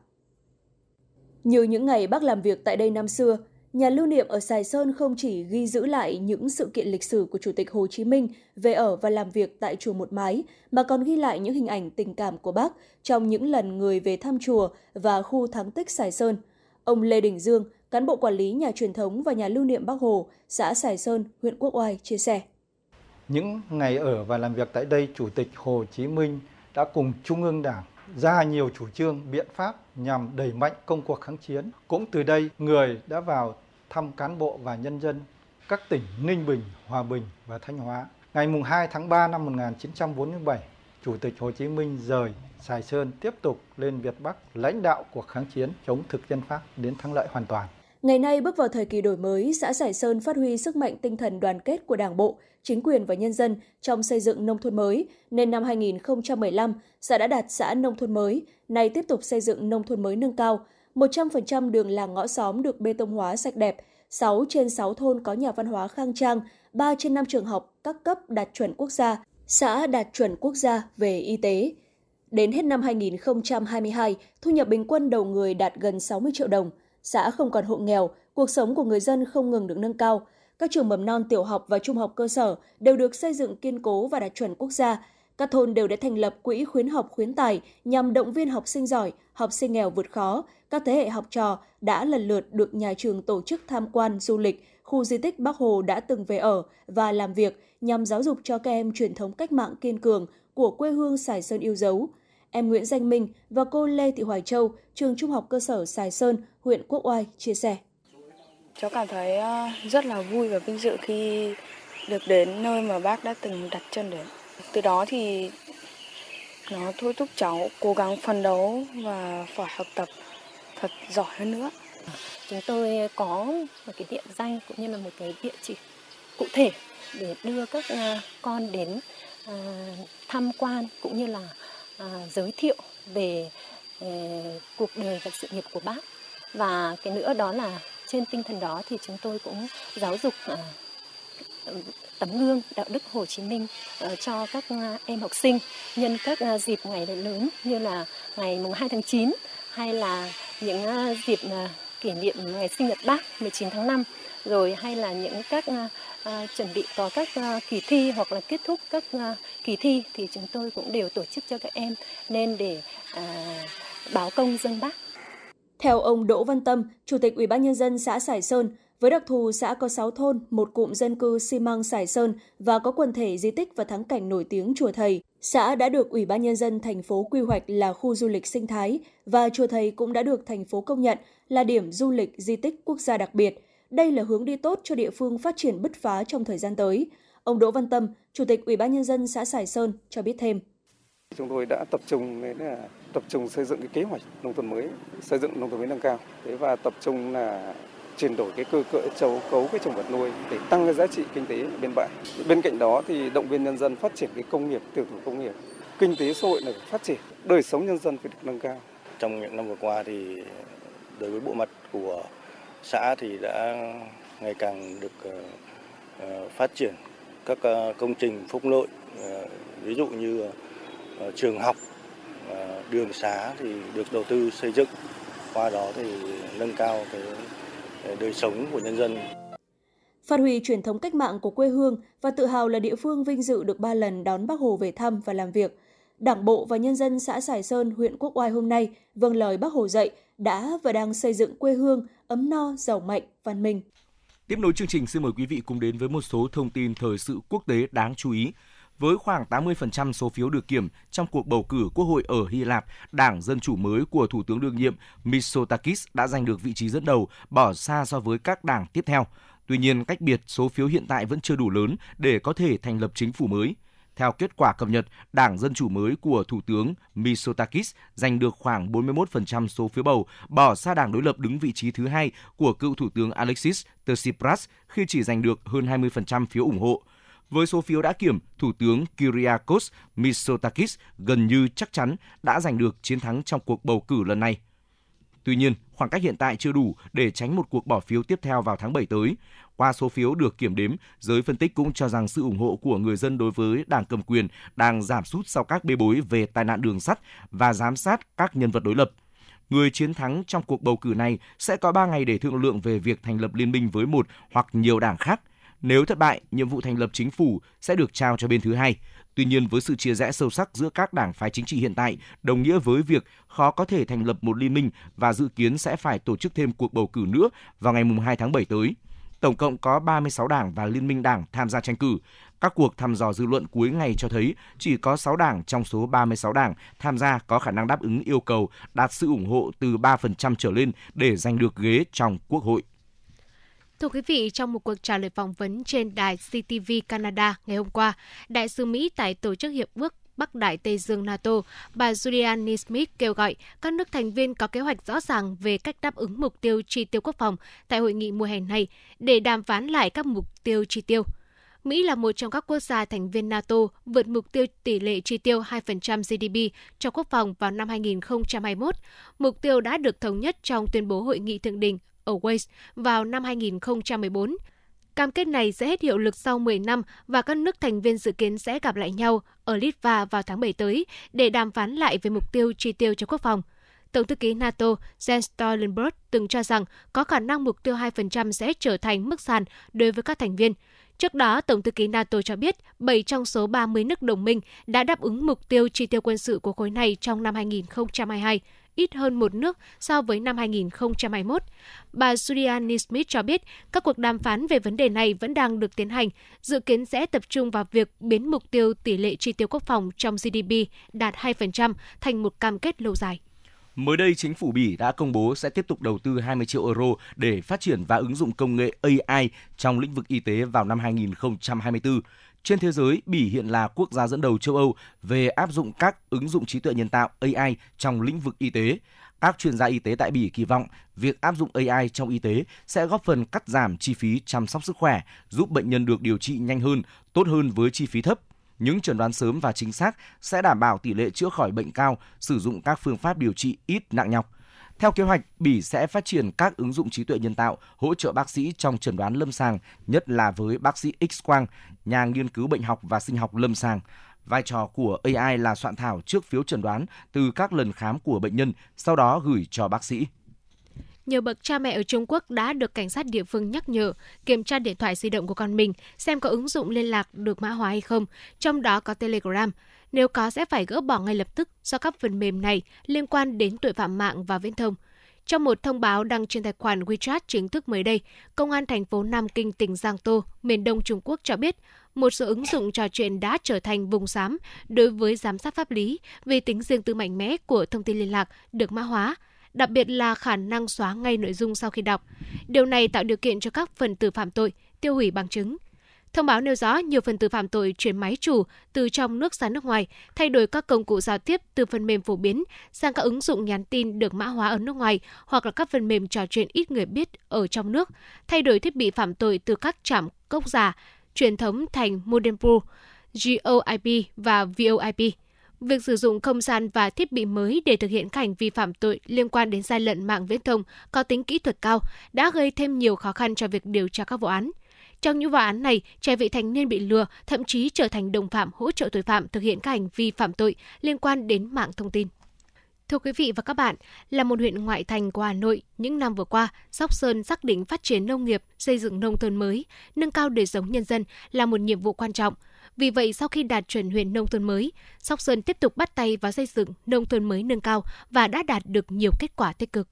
Như những ngày bác làm việc tại đây năm xưa, nhà lưu niệm ở Sài Sơn không chỉ ghi giữ lại những sự kiện lịch sử của Chủ tịch Hồ Chí Minh về ở và làm việc tại chùa Một Mái, mà còn ghi lại những hình ảnh tình cảm của bác trong những lần người về thăm chùa và khu thắng tích Sài Sơn. Ông Lê Đình Dương, cán bộ quản lý nhà truyền thống và nhà lưu niệm Bác Hồ, xã Sài Sơn, huyện Quốc Oai chia sẻ. Những ngày ở và làm việc tại đây, Chủ tịch Hồ Chí Minh đã cùng Trung ương Đảng ra nhiều chủ trương, biện pháp nhằm đẩy mạnh công cuộc kháng chiến. Cũng từ đây, người đã vào thăm cán bộ và nhân dân các tỉnh Ninh Bình, Hòa Bình và Thanh Hóa. Ngày 2 tháng 3 năm 1947, Chủ tịch Hồ Chí Minh rời Sài Sơn tiếp tục lên Việt Bắc lãnh đạo cuộc kháng chiến chống thực dân Pháp đến thắng lợi hoàn toàn. Ngày nay bước vào thời kỳ đổi mới, xã Sài Sơn phát huy sức mạnh tinh thần đoàn kết của Đảng bộ, chính quyền và nhân dân trong xây dựng nông thôn mới, nên năm 2015, xã đã đạt xã nông thôn mới, nay tiếp tục xây dựng nông thôn mới nâng cao. 100% đường làng ngõ xóm được bê tông hóa sạch đẹp, 6 trên 6 thôn có nhà văn hóa khang trang, 3 trên 5 trường học các cấp đạt chuẩn quốc gia, xã đạt chuẩn quốc gia về y tế. Đến hết năm 2022, thu nhập bình quân đầu người đạt gần 60 triệu đồng. Xã không còn hộ nghèo, cuộc sống của người dân không ngừng được nâng cao. Các trường mầm non tiểu học và trung học cơ sở đều được xây dựng kiên cố và đạt chuẩn quốc gia. Các thôn đều đã thành lập quỹ khuyến học khuyến tài nhằm động viên học sinh giỏi, học sinh nghèo vượt khó. Các thế hệ học trò đã lần lượt được nhà trường tổ chức tham quan du lịch khu di tích Bắc Hồ đã từng về ở và làm việc nhằm giáo dục cho các em truyền thống cách mạng kiên cường của quê hương Sài Sơn yêu dấu. Em Nguyễn Danh Minh và cô Lê Thị Hoài Châu, trường Trung học cơ sở Sài Sơn, huyện Quốc Oai chia sẻ. Cháu cảm thấy ờ, rất là vui và vinh dự khi được đến nơi mà bác đã từng đặt chân đến. Từ đó thì nó thôi thúc cháu cố gắng phấn đấu và phải học tập thật giỏi hơn nữa. Chúng tôi có một cái địa danh cũng như là một cái địa chỉ cụ thể để đưa các ờ, con đến ờ, tham quan cũng như là giới thiệu về cuộc đời và sự nghiệp của bác và cái nữa đó là trên tinh thần đó thì chúng tôi cũng giáo dục ờ, tấm gương đạo đức Hồ Chí Minh uh, cho các uh, em học sinh nhân các uh, dịp ngày lớn như là ngày mùng 2 tháng 9 hay là những uh, dịp uh, kỷ niệm ngày sinh nhật Bác 19 tháng 5 rồi hay là những các uh, uh, chuẩn bị có các uh, kỳ thi hoặc là kết thúc các uh, kỳ thi thì chúng tôi cũng đều tổ chức cho các em nên để uh, báo công dân Bác theo ông Đỗ Văn Tâm, Chủ tịch Ủy ban nhân dân xã Sải Sơn, với đặc thù xã có 6 thôn, một cụm dân cư xi măng Sải Sơn và có quần thể di tích và thắng cảnh nổi tiếng Chùa Thầy, xã đã được Ủy ban nhân dân thành phố quy hoạch là khu du lịch sinh thái và Chùa Thầy cũng đã được thành phố công nhận là điểm du lịch di tích quốc gia đặc biệt. Đây là hướng đi tốt cho địa phương phát triển bứt phá trong thời gian tới. Ông Đỗ Văn Tâm, Chủ tịch Ủy ban nhân dân xã Sài Sơn cho biết thêm. Chúng tôi đã tập trung đến là tập trung xây dựng cái kế hoạch nông thôn mới, xây dựng nông thôn mới nâng cao. Thế và tập trung là chuyển đổi cái cơ cấu châu cấu cái trồng vật nuôi để tăng cái giá trị kinh tế bên bãi. Bên cạnh đó thì động viên nhân dân phát triển cái công nghiệp, tiểu thủ công nghiệp, kinh tế xã hội này phát triển, đời sống nhân dân phải được nâng cao. Trong những năm vừa qua thì đối với bộ mặt của xã thì đã ngày càng được ờ, ờ, phát triển các ờ, công trình phúc lợi, ví dụ như trường học đường xá thì được đầu tư xây dựng qua đó thì nâng cao cái đời sống của nhân dân. Phát huy truyền thống cách mạng của quê hương và tự hào là địa phương vinh dự được ba lần đón Bác Hồ về thăm và làm việc. Đảng bộ và nhân dân xã Sài Sơn, huyện Quốc Oai hôm nay vâng lời Bác Hồ dạy đã và đang xây dựng quê hương ấm no, giàu mạnh, văn minh. Tiếp nối chương trình, xin mời quý vị cùng đến với một số thông tin thời sự quốc tế đáng chú ý với khoảng 80% số phiếu được kiểm trong cuộc bầu cử quốc hội ở Hy Lạp, Đảng Dân Chủ mới của Thủ tướng đương nhiệm Mitsotakis đã giành được vị trí dẫn đầu, bỏ xa so với các đảng tiếp theo. Tuy nhiên, cách biệt số phiếu hiện tại vẫn chưa đủ lớn để có thể thành lập chính phủ mới. Theo kết quả cập nhật, Đảng Dân Chủ mới của Thủ tướng Mitsotakis giành được khoảng 41% số phiếu bầu, bỏ xa đảng đối lập đứng vị trí thứ hai của cựu Thủ tướng Alexis Tsipras khi chỉ giành được hơn 20% phiếu ủng hộ. Với số phiếu đã kiểm, Thủ tướng Kyriakos Mitsotakis gần như chắc chắn đã giành được chiến thắng trong cuộc bầu cử lần này. Tuy nhiên, khoảng cách hiện tại chưa đủ để tránh một cuộc bỏ phiếu tiếp theo vào tháng 7 tới. Qua số phiếu được kiểm đếm, giới phân tích cũng cho rằng sự ủng hộ của người dân đối với đảng cầm quyền đang giảm sút sau các bê bối về tai nạn đường sắt và giám sát các nhân vật đối lập. Người chiến thắng trong cuộc bầu cử này sẽ có 3 ngày để thương lượng về việc thành lập liên minh với một hoặc nhiều đảng khác. Nếu thất bại, nhiệm vụ thành lập chính phủ sẽ được trao cho bên thứ hai. Tuy nhiên, với sự chia rẽ sâu sắc giữa các đảng phái chính trị hiện tại, đồng nghĩa với việc khó có thể thành lập một liên minh và dự kiến sẽ phải tổ chức thêm cuộc bầu cử nữa vào ngày 2 tháng 7 tới. Tổng cộng có 36 đảng và liên minh đảng tham gia tranh cử. Các cuộc thăm dò dư luận cuối ngày cho thấy chỉ có 6 đảng trong số 36 đảng tham gia có khả năng đáp ứng yêu cầu đạt sự ủng hộ từ 3% trở lên để giành được ghế trong Quốc hội. Thưa quý vị, trong một cuộc trả lời phỏng vấn trên đài CTV Canada ngày hôm qua, đại sứ Mỹ tại Tổ chức Hiệp ước Bắc Đại Tây Dương NATO, bà Julianne Smith kêu gọi các nước thành viên có kế hoạch rõ ràng về cách đáp ứng mục tiêu chi tiêu quốc phòng tại hội nghị mùa hè này để đàm phán lại các mục tiêu chi tiêu. Mỹ là một trong các quốc gia thành viên NATO vượt mục tiêu tỷ lệ chi tiêu 2% GDP cho quốc phòng vào năm 2021. Mục tiêu đã được thống nhất trong tuyên bố hội nghị thượng đỉnh ở Wales vào năm 2014. Cam kết này sẽ hết hiệu lực sau 10 năm và các nước thành viên dự kiến sẽ gặp lại nhau ở Litva vào tháng 7 tới để đàm phán lại về mục tiêu chi tiêu cho quốc phòng. Tổng thư ký NATO Jens Stoltenberg từng cho rằng có khả năng mục tiêu 2% sẽ trở thành mức sàn đối với các thành viên. Trước đó, Tổng thư ký NATO cho biết 7 trong số 30 nước đồng minh đã đáp ứng mục tiêu chi tiêu quân sự của khối này trong năm 2022 ít hơn một nước so với năm 2021. Bà Julianne Smith cho biết các cuộc đàm phán về vấn đề này vẫn đang được tiến hành, dự kiến sẽ tập trung vào việc biến mục tiêu tỷ lệ chi tiêu quốc phòng trong GDP đạt 2% thành một cam kết lâu dài. Mới đây, chính phủ Bỉ đã công bố sẽ tiếp tục đầu tư 20 triệu euro để phát triển và ứng dụng công nghệ AI trong lĩnh vực y tế vào năm 2024. Trên thế giới, Bỉ hiện là quốc gia dẫn đầu châu Âu về áp dụng các ứng dụng trí tuệ nhân tạo AI trong lĩnh vực y tế. Các chuyên gia y tế tại Bỉ kỳ vọng việc áp dụng AI trong y tế sẽ góp phần cắt giảm chi phí chăm sóc sức khỏe, giúp bệnh nhân được điều trị nhanh hơn, tốt hơn với chi phí thấp. Những chẩn đoán sớm và chính xác sẽ đảm bảo tỷ lệ chữa khỏi bệnh cao, sử dụng các phương pháp điều trị ít nặng nhọc. Theo kế hoạch, Bỉ sẽ phát triển các ứng dụng trí tuệ nhân tạo hỗ trợ bác sĩ trong chẩn đoán lâm sàng, nhất là với bác sĩ X-quang, nhà nghiên cứu bệnh học và sinh học lâm sàng. Vai trò của AI là soạn thảo trước phiếu chẩn đoán từ các lần khám của bệnh nhân, sau đó gửi cho bác sĩ. Nhiều bậc cha mẹ ở Trung Quốc đã được cảnh sát địa phương nhắc nhở kiểm tra điện thoại di động của con mình xem có ứng dụng liên lạc được mã hóa hay không, trong đó có Telegram. Nếu có sẽ phải gỡ bỏ ngay lập tức do các phần mềm này liên quan đến tội phạm mạng và viễn thông. Trong một thông báo đăng trên tài khoản WeChat chính thức mới đây, Công an thành phố Nam Kinh, tỉnh Giang Tô, miền đông Trung Quốc cho biết, một số ứng dụng trò chuyện đã trở thành vùng xám đối với giám sát pháp lý vì tính riêng tư mạnh mẽ của thông tin liên lạc được mã hóa, đặc biệt là khả năng xóa ngay nội dung sau khi đọc. Điều này tạo điều kiện cho các phần tử phạm tội tiêu hủy bằng chứng, Thông báo nêu rõ nhiều phần tử phạm tội chuyển máy chủ từ trong nước sang nước ngoài, thay đổi các công cụ giao tiếp từ phần mềm phổ biến sang các ứng dụng nhắn tin được mã hóa ở nước ngoài hoặc là các phần mềm trò chuyện ít người biết ở trong nước, thay đổi thiết bị phạm tội từ các trạm cốc giả truyền thống thành modem pool, GOIP và VOIP. Việc sử dụng không gian và thiết bị mới để thực hiện các hành vi phạm tội liên quan đến gian lận mạng viễn thông có tính kỹ thuật cao đã gây thêm nhiều khó khăn cho việc điều tra các vụ án. Trong những vụ án này, trẻ vị thành niên bị lừa, thậm chí trở thành đồng phạm hỗ trợ tội phạm thực hiện các hành vi phạm tội liên quan đến mạng thông tin. Thưa quý vị và các bạn, là một huyện ngoại thành của Hà Nội, những năm vừa qua, Sóc Sơn xác định phát triển nông nghiệp, xây dựng nông thôn mới, nâng cao đời sống nhân dân là một nhiệm vụ quan trọng. Vì vậy, sau khi đạt chuẩn huyện nông thôn mới, Sóc Sơn tiếp tục bắt tay vào xây dựng nông thôn mới nâng cao và đã đạt được nhiều kết quả tích cực.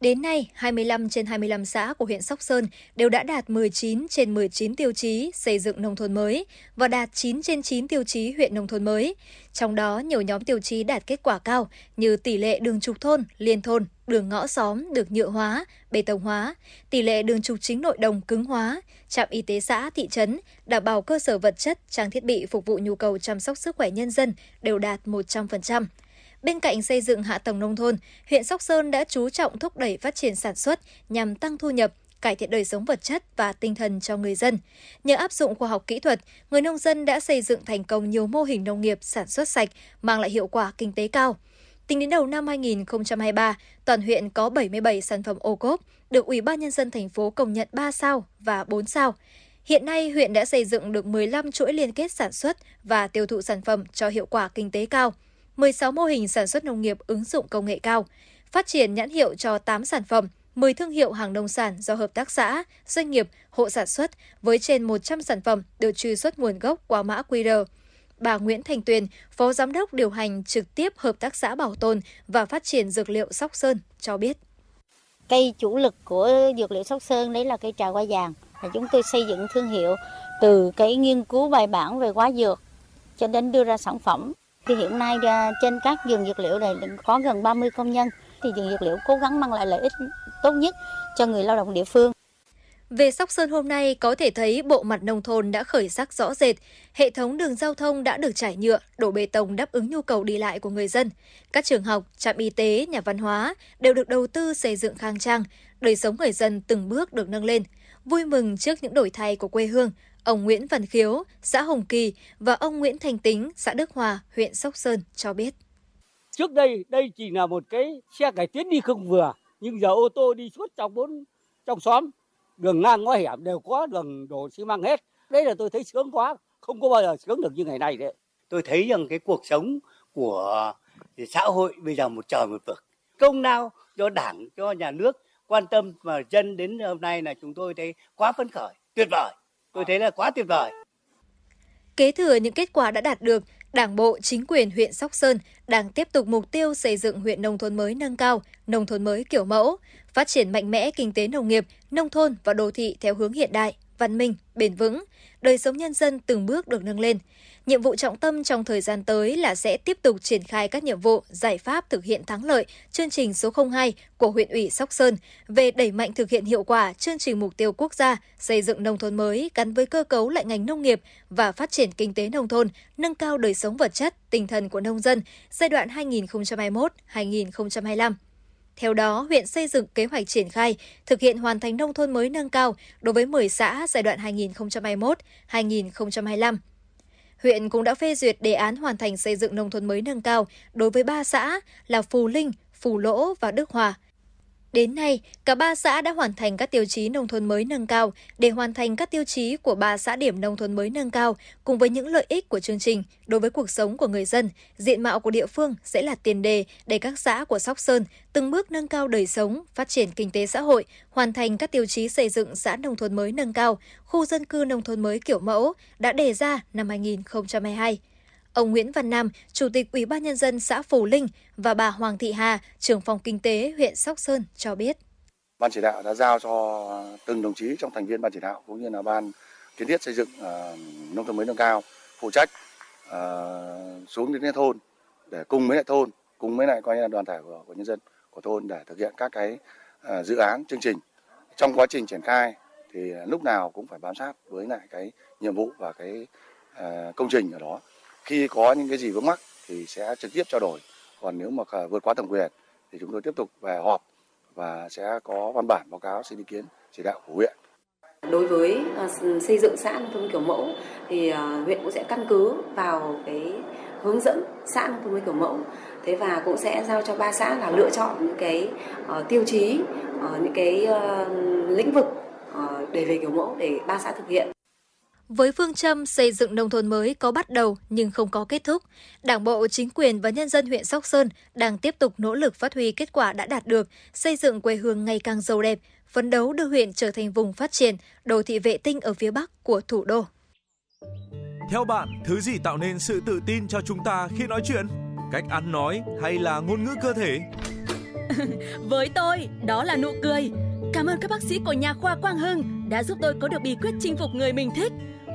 Đến nay, 25 trên 25 xã của huyện Sóc Sơn đều đã đạt 19 trên 19 tiêu chí xây dựng nông thôn mới và đạt 9 trên 9 tiêu chí huyện nông thôn mới. Trong đó, nhiều nhóm tiêu chí đạt kết quả cao như tỷ lệ đường trục thôn, liên thôn, đường ngõ xóm được nhựa hóa, bê tông hóa, tỷ lệ đường trục chính nội đồng cứng hóa, trạm y tế xã, thị trấn, đảm bảo cơ sở vật chất, trang thiết bị phục vụ nhu cầu chăm sóc sức khỏe nhân dân đều đạt 100%. Bên cạnh xây dựng hạ tầng nông thôn, huyện Sóc Sơn đã chú trọng thúc đẩy phát triển sản xuất nhằm tăng thu nhập, cải thiện đời sống vật chất và tinh thần cho người dân. Nhờ áp dụng khoa học kỹ thuật, người nông dân đã xây dựng thành công nhiều mô hình nông nghiệp sản xuất sạch, mang lại hiệu quả kinh tế cao. Tính đến đầu năm 2023, toàn huyện có 77 sản phẩm ô cốp, được Ủy ban Nhân dân thành phố công nhận 3 sao và 4 sao. Hiện nay, huyện đã xây dựng được 15 chuỗi liên kết sản xuất và tiêu thụ sản phẩm cho hiệu quả kinh tế cao, 16 mô hình sản xuất nông nghiệp ứng dụng công nghệ cao, phát triển nhãn hiệu cho 8 sản phẩm, 10 thương hiệu hàng nông sản do hợp tác xã, doanh nghiệp, hộ sản xuất với trên 100 sản phẩm được truy xuất nguồn gốc qua mã QR. Bà Nguyễn Thành Tuyền, Phó Giám đốc điều hành trực tiếp Hợp tác xã Bảo tồn và Phát triển Dược liệu Sóc Sơn cho biết. Cây chủ lực của dược liệu Sóc Sơn đấy là cây trà hoa vàng. Chúng tôi xây dựng thương hiệu từ cái nghiên cứu bài bản về hóa dược cho đến đưa ra sản phẩm. Thì hiện nay à, trên các vườn dược liệu này có gần 30 công nhân thì vườn dược liệu cố gắng mang lại lợi ích tốt nhất cho người lao động địa phương. Về Sóc Sơn hôm nay có thể thấy bộ mặt nông thôn đã khởi sắc rõ rệt, hệ thống đường giao thông đã được trải nhựa, đổ bê tông đáp ứng nhu cầu đi lại của người dân. Các trường học, trạm y tế, nhà văn hóa đều được đầu tư xây dựng khang trang, đời sống người dân từng bước được nâng lên. Vui mừng trước những đổi thay của quê hương, ông Nguyễn Văn Khiếu, xã Hồng Kỳ và ông Nguyễn Thành Tính, xã Đức Hòa, huyện Sóc Sơn cho biết. Trước đây, đây chỉ là một cái xe cải tiến đi không vừa, nhưng giờ ô tô đi suốt trong bốn trong xóm đường ngang ngõ hẻm đều có đường đổ xi măng hết. Đấy là tôi thấy sướng quá không có bao giờ sướng được như ngày nay đấy. Tôi thấy rằng cái cuộc sống của xã hội bây giờ một trời một vực. Công nào cho đảng cho nhà nước quan tâm và dân đến hôm nay là chúng tôi thấy quá phấn khởi tuyệt vời tôi thấy là quá tuyệt vời. Kế thừa những kết quả đã đạt được Đảng bộ, chính quyền huyện Sóc Sơn đang tiếp tục mục tiêu xây dựng huyện nông thôn mới nâng cao, nông thôn mới kiểu mẫu, phát triển mạnh mẽ kinh tế nông nghiệp, nông thôn và đô thị theo hướng hiện đại, văn minh, bền vững, đời sống nhân dân từng bước được nâng lên. Nhiệm vụ trọng tâm trong thời gian tới là sẽ tiếp tục triển khai các nhiệm vụ, giải pháp thực hiện thắng lợi chương trình số 02 của huyện ủy Sóc Sơn về đẩy mạnh thực hiện hiệu quả chương trình mục tiêu quốc gia xây dựng nông thôn mới gắn với cơ cấu lại ngành nông nghiệp và phát triển kinh tế nông thôn, nâng cao đời sống vật chất, tinh thần của nông dân giai đoạn 2021-2025. Theo đó, huyện xây dựng kế hoạch triển khai thực hiện hoàn thành nông thôn mới nâng cao đối với 10 xã giai đoạn 2021-2025. Huyện cũng đã phê duyệt đề án hoàn thành xây dựng nông thôn mới nâng cao đối với 3 xã là Phù Linh, Phù Lỗ và Đức Hòa – Đến nay, cả ba xã đã hoàn thành các tiêu chí nông thôn mới nâng cao. Để hoàn thành các tiêu chí của ba xã điểm nông thôn mới nâng cao, cùng với những lợi ích của chương trình đối với cuộc sống của người dân, diện mạo của địa phương sẽ là tiền đề để các xã của Sóc Sơn từng bước nâng cao đời sống, phát triển kinh tế xã hội, hoàn thành các tiêu chí xây dựng xã nông thôn mới nâng cao, khu dân cư nông thôn mới kiểu mẫu đã đề ra năm 2022. Ông Nguyễn Văn Nam, Chủ tịch Ủy ban Nhân dân xã Phù Linh và bà Hoàng Thị Hà, trưởng phòng kinh tế huyện Sóc Sơn cho biết. Ban chỉ đạo đã giao cho từng đồng chí trong thành viên ban chỉ đạo cũng như là ban kiến thiết xây dựng uh, nông thôn mới nâng cao phụ trách uh, xuống đến thôn để cùng với lại thôn cùng với lại coi như là đoàn thể của, của nhân dân của thôn để thực hiện các cái uh, dự án chương trình trong quá trình triển khai thì lúc nào cũng phải bám sát với lại cái nhiệm vụ và cái uh, công trình ở đó khi có những cái gì vướng mắc thì sẽ trực tiếp trao đổi. Còn nếu mà vượt quá thẩm quyền thì chúng tôi tiếp tục về họp và sẽ có văn bản báo cáo xin ý kiến chỉ đạo của huyện. Đối với ờ, xây dựng xã nông thôn kiểu mẫu thì ờ, huyện cũng sẽ căn cứ vào cái hướng dẫn xã nông thôn mới kiểu mẫu. Thế và cũng sẽ giao cho ba xã là lựa chọn những cái uh, tiêu chí uh, những cái uh, lĩnh vực uh, để về kiểu mẫu để ba xã thực hiện với phương châm xây dựng nông thôn mới có bắt đầu nhưng không có kết thúc, Đảng bộ, chính quyền và nhân dân huyện Sóc Sơn đang tiếp tục nỗ lực phát huy kết quả đã đạt được, xây dựng quê hương ngày càng giàu đẹp, phấn đấu đưa huyện trở thành vùng phát triển, đô thị vệ tinh ở phía Bắc của thủ đô. Theo bạn, thứ gì tạo nên sự tự tin cho chúng ta khi nói chuyện? Cách ăn nói hay là ngôn ngữ cơ thể? Với tôi, đó là nụ cười. Cảm ơn các bác sĩ của nhà khoa Quang Hưng đã giúp tôi có được bí quyết chinh phục người mình thích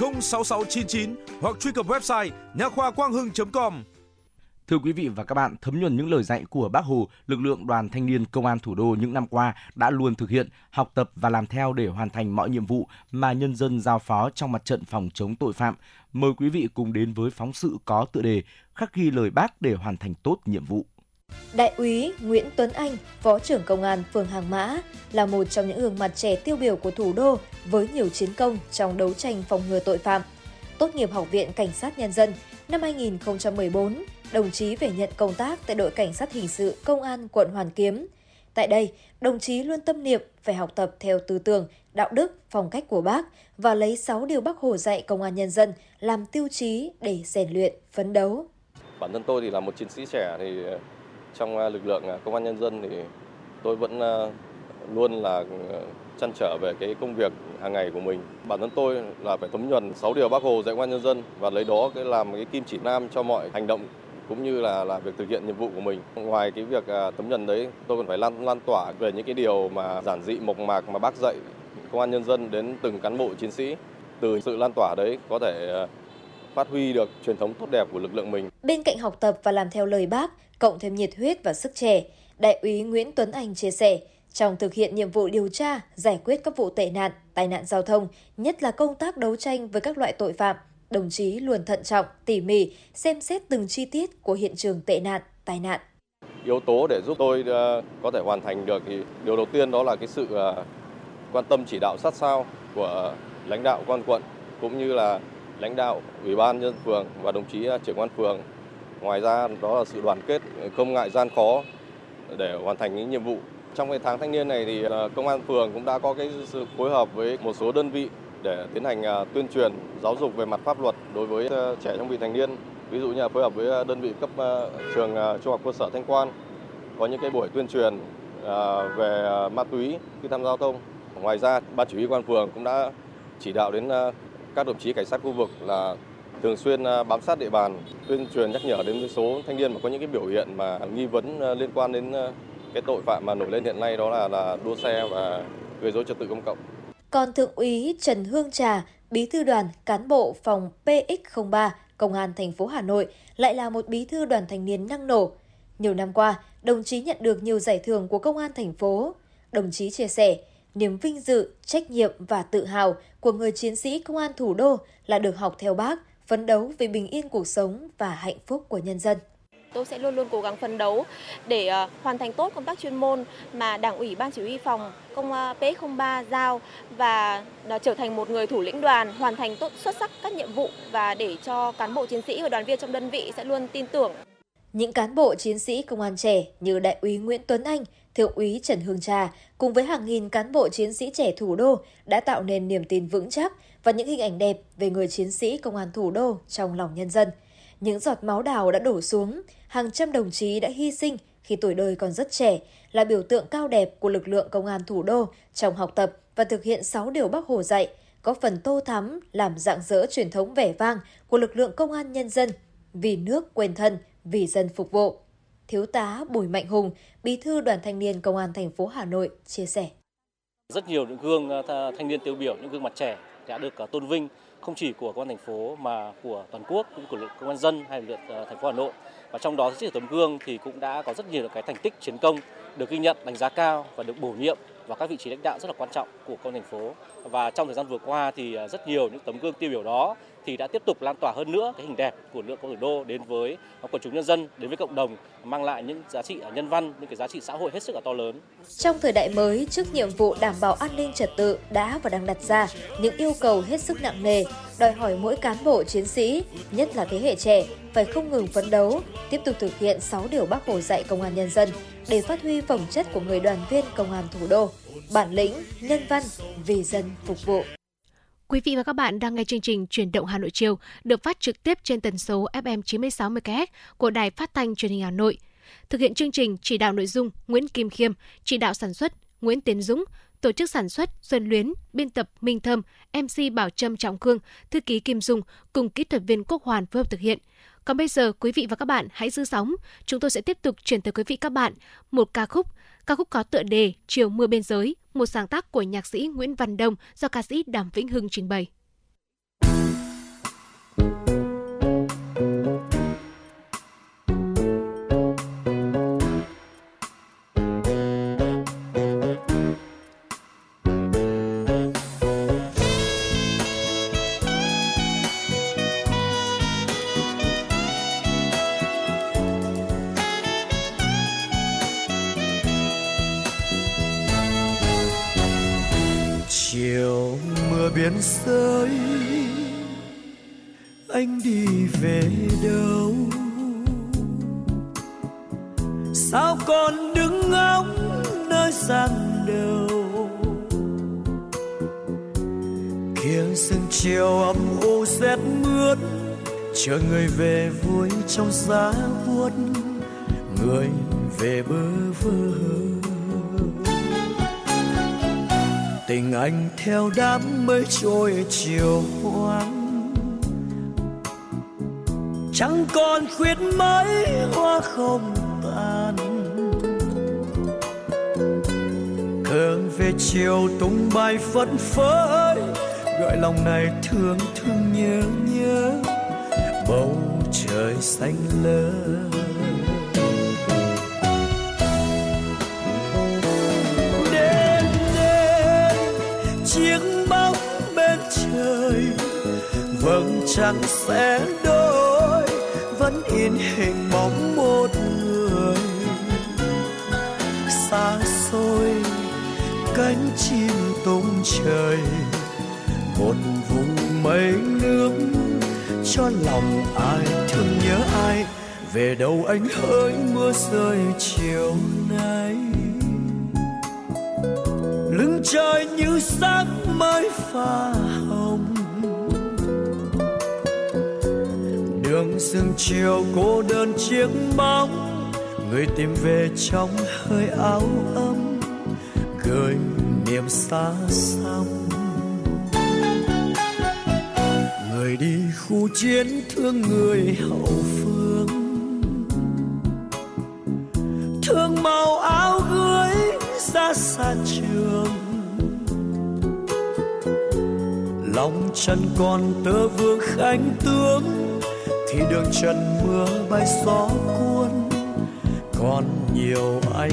06699 hoặc truy cập website nha khoa quang hưng.com. Thưa quý vị và các bạn, thấm nhuần những lời dạy của Bác Hồ, lực lượng đoàn thanh niên công an thủ đô những năm qua đã luôn thực hiện, học tập và làm theo để hoàn thành mọi nhiệm vụ mà nhân dân giao phó trong mặt trận phòng chống tội phạm. Mời quý vị cùng đến với phóng sự có tựa đề Khắc ghi lời Bác để hoàn thành tốt nhiệm vụ. Đại úy Nguyễn Tuấn Anh, Phó trưởng Công an phường Hàng Mã, là một trong những gương mặt trẻ tiêu biểu của thủ đô với nhiều chiến công trong đấu tranh phòng ngừa tội phạm. Tốt nghiệp Học viện Cảnh sát Nhân dân, năm 2014, đồng chí về nhận công tác tại đội Cảnh sát Hình sự Công an quận Hoàn Kiếm. Tại đây, đồng chí luôn tâm niệm phải học tập theo tư tưởng, đạo đức, phong cách của bác và lấy 6 điều bác Hồ dạy công an nhân dân làm tiêu chí để rèn luyện, phấn đấu. Bản thân tôi thì là một chiến sĩ trẻ thì trong à, lực lượng à, công an nhân dân thì tôi vẫn à, luôn là chăn trở về cái công việc hàng ngày của mình. Bản thân tôi là phải thấm nhuần 6 điều Bác Hồ dạy công an nhân dân và lấy đó cái làm cái kim chỉ nam cho mọi hành động cũng như là là việc thực hiện nhiệm vụ của mình. Ngoài cái việc tấm nhuần đấy, tôi còn phải lan lan tỏa về những cái điều mà giản dị mộc mạc mà bác dạy công an nhân dân đến từng cán bộ chiến sĩ. Từ sự lan tỏa đấy có thể phát huy được truyền thống tốt đẹp của lực lượng mình. Bên cạnh học tập và làm theo lời bác, cộng thêm nhiệt huyết và sức trẻ, Đại úy Nguyễn Tuấn Anh chia sẻ, trong thực hiện nhiệm vụ điều tra, giải quyết các vụ tệ nạn, tai nạn giao thông, nhất là công tác đấu tranh với các loại tội phạm, đồng chí luôn thận trọng, tỉ mỉ, xem xét từng chi tiết của hiện trường tệ nạn, tai nạn. Yếu tố để giúp tôi ờ, có thể hoàn thành được thì điều đầu tiên đó là cái sự ờ, quan tâm chỉ đạo sát sao của lãnh đạo quan quận cũng như là lãnh đạo ủy ban nhân phường và đồng chí à, trưởng quan phường Ngoài ra đó là sự đoàn kết, không ngại gian khó để hoàn thành những nhiệm vụ. Trong cái tháng thanh niên này thì à, công an phường cũng đã có cái sự phối hợp với một số đơn vị để tiến hành à, tuyên truyền giáo dục về mặt pháp luật đối với trẻ trong vị thành niên. Ví dụ như là phối hợp với đơn vị cấp trường trung học cơ sở Thanh Quan có những cái buổi tuyên truyền về ma túy khi tham gia giao thông. Ngoài ra, ban chỉ huy quan phường cũng đã chỉ đạo đến các đồng chí cảnh sát khu vực là thường xuyên à, bám sát địa bàn, tuyên truyền nhắc nhở đến số thanh niên mà có những cái biểu hiện mà nghi vấn à, liên quan đến à, cái tội phạm mà nổi lên hiện nay đó là là đua xe và gây dối trật tự công cộng. Còn thượng úy Trần Hương Trà, bí thư đoàn cán bộ phòng PX03 Công an thành phố Hà Nội lại là một bí thư đoàn thanh niên năng nổ. Nhiều năm qua, đồng chí nhận được nhiều giải thưởng của công an thành phố. Đồng chí chia sẻ, niềm vinh dự, trách nhiệm và tự hào của người chiến sĩ công an thủ đô là được học theo bác phấn đấu vì bình yên cuộc sống và hạnh phúc của nhân dân. Tôi sẽ luôn luôn cố gắng phấn đấu để uh, hoàn thành tốt công tác chuyên môn mà Đảng ủy Ban chỉ huy phòng công uh, PX03 giao và uh, trở thành một người thủ lĩnh đoàn hoàn thành tốt xuất sắc các nhiệm vụ và để cho cán bộ chiến sĩ và đoàn viên trong đơn vị sẽ luôn tin tưởng. Những cán bộ chiến sĩ công an trẻ như Đại úy Nguyễn Tuấn Anh, Thượng úy Trần Hương Trà cùng với hàng nghìn cán bộ chiến sĩ trẻ thủ đô đã tạo nên niềm tin vững chắc và những hình ảnh đẹp về người chiến sĩ công an thủ đô trong lòng nhân dân. Những giọt máu đào đã đổ xuống, hàng trăm đồng chí đã hy sinh khi tuổi đời còn rất trẻ, là biểu tượng cao đẹp của lực lượng công an thủ đô trong học tập và thực hiện 6 điều Bác Hồ dạy, có phần tô thắm làm dạng dỡ truyền thống vẻ vang của lực lượng công an nhân dân, vì nước quên thân, vì dân phục vụ. Thiếu tá Bùi Mạnh Hùng, Bí thư Đoàn Thanh niên Công an thành phố Hà Nội chia sẻ. Rất nhiều những gương uh, thanh niên tiêu biểu, những gương mặt trẻ đã được uh, tôn vinh không chỉ của công an thành phố mà của toàn quốc cũng của lực công an dân hay lực uh, thành phố Hà Nội và trong đó rất tấm gương thì cũng đã có rất nhiều cái thành tích chiến công được ghi nhận đánh giá cao và được bổ nhiệm vào các vị trí lãnh đạo rất là quan trọng của công an thành phố và trong thời gian vừa qua thì rất nhiều những tấm gương tiêu biểu đó thì đã tiếp tục lan tỏa hơn nữa cái hình đẹp của lượng công thủ đô đến với à, quần chúng nhân dân, đến với cộng đồng, mang lại những giá trị à, nhân văn, những cái giá trị xã hội hết sức là to lớn. Trong thời đại mới, trước nhiệm vụ đảm bảo an ninh trật tự đã và đang đặt ra những yêu cầu hết sức nặng nề, đòi hỏi mỗi cán bộ chiến sĩ, nhất là thế hệ trẻ, phải không ngừng phấn đấu, tiếp tục thực hiện 6 điều Bác Hồ dạy công an nhân dân để phát huy phẩm chất của người đoàn viên công an thủ đô, bản lĩnh, nhân văn, vì dân phục vụ. Quý vị và các bạn đang nghe chương trình Chuyển động Hà Nội chiều được phát trực tiếp trên tần số FM 96 MHz của Đài Phát thanh Truyền hình Hà Nội. Thực hiện chương trình chỉ đạo nội dung Nguyễn Kim Khiêm, chỉ đạo sản xuất Nguyễn Tiến Dũng, tổ chức sản xuất Xuân Luyến, biên tập Minh Thâm, MC Bảo Trâm Trọng Khương, thư ký Kim Dung cùng kỹ thuật viên Quốc Hoàn phối hợp thực hiện. Còn bây giờ, quý vị và các bạn hãy giữ sóng. Chúng tôi sẽ tiếp tục chuyển tới quý vị các bạn một ca khúc. Ca khúc có tựa đề Chiều mưa biên giới, một sáng tác của nhạc sĩ Nguyễn Văn Đông do ca sĩ Đàm Vĩnh Hưng trình bày. Theo đám mây trôi chiều hoang. Chẳng còn khuyết mấy hoa không tàn cơn về chiều tung bay phất phới gọi lòng này thương thương nhớ nhớ. Bầu trời xanh lơ chẳng sẽ đôi, vẫn in hình bóng một người. Xa xôi, cánh chim tung trời, một vùng mây nước. Cho lòng ai thương nhớ ai, về đâu anh hỡi mưa rơi chiều nay. Lưng trời như sắc mới pha đường sương chiều cô đơn chiếc bóng người tìm về trong hơi áo ấm, gửi niềm xa xăm. Người đi khu chiến thương người hậu phương. Thương màu áo gửi ra xa trường. Lòng chân còn tơ vương khánh tướng thì đường trần mưa bay gió cuốn. Còn nhiều anh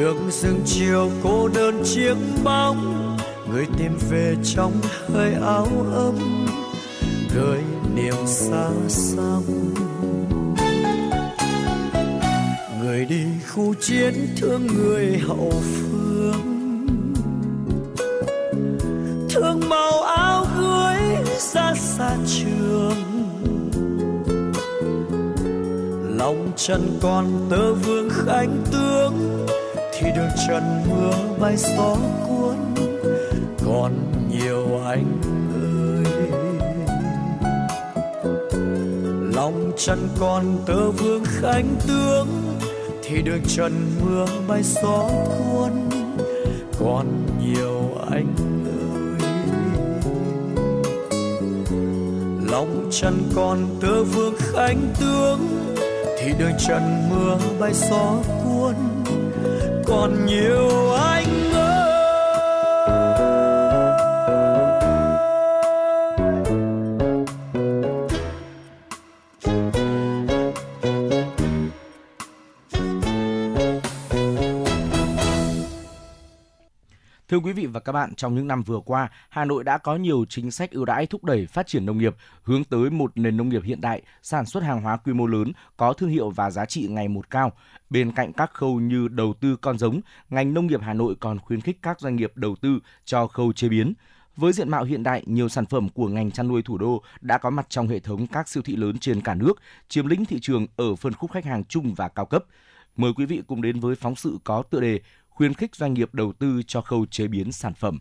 đường rừng chiều cô đơn chiếc bóng, người tìm về trong hơi áo ấm gợi niềm xa xăm. Người đi khu chiến thương người hậu phương, thương màu áo cưới ra xa trường. Lòng chân còn tơ vương khánh tướng thì đường trần mưa bay gió cuốn, còn nhiều anh ơi. Lòng chân còn tơ vương khánh tướng, thì đường trần mưa bay gió cuốn, còn nhiều anh ơi. Lòng chân còn tơ vương khánh tướng, thì được trần mưa bay gió cuốn còn nhiều vị và các bạn, trong những năm vừa qua, Hà Nội đã có nhiều chính sách ưu đãi thúc đẩy phát triển nông nghiệp, hướng tới một nền nông nghiệp hiện đại, sản xuất hàng hóa quy mô lớn, có thương hiệu và giá trị ngày một cao. Bên cạnh các khâu như đầu tư con giống, ngành nông nghiệp Hà Nội còn khuyến khích các doanh nghiệp đầu tư cho khâu chế biến. Với diện mạo hiện đại, nhiều sản phẩm của ngành chăn nuôi thủ đô đã có mặt trong hệ thống các siêu thị lớn trên cả nước, chiếm lĩnh thị trường ở phân khúc khách hàng trung và cao cấp. Mời quý vị cùng đến với phóng sự có tựa đề khuyến khích doanh nghiệp đầu tư cho khâu chế biến sản phẩm.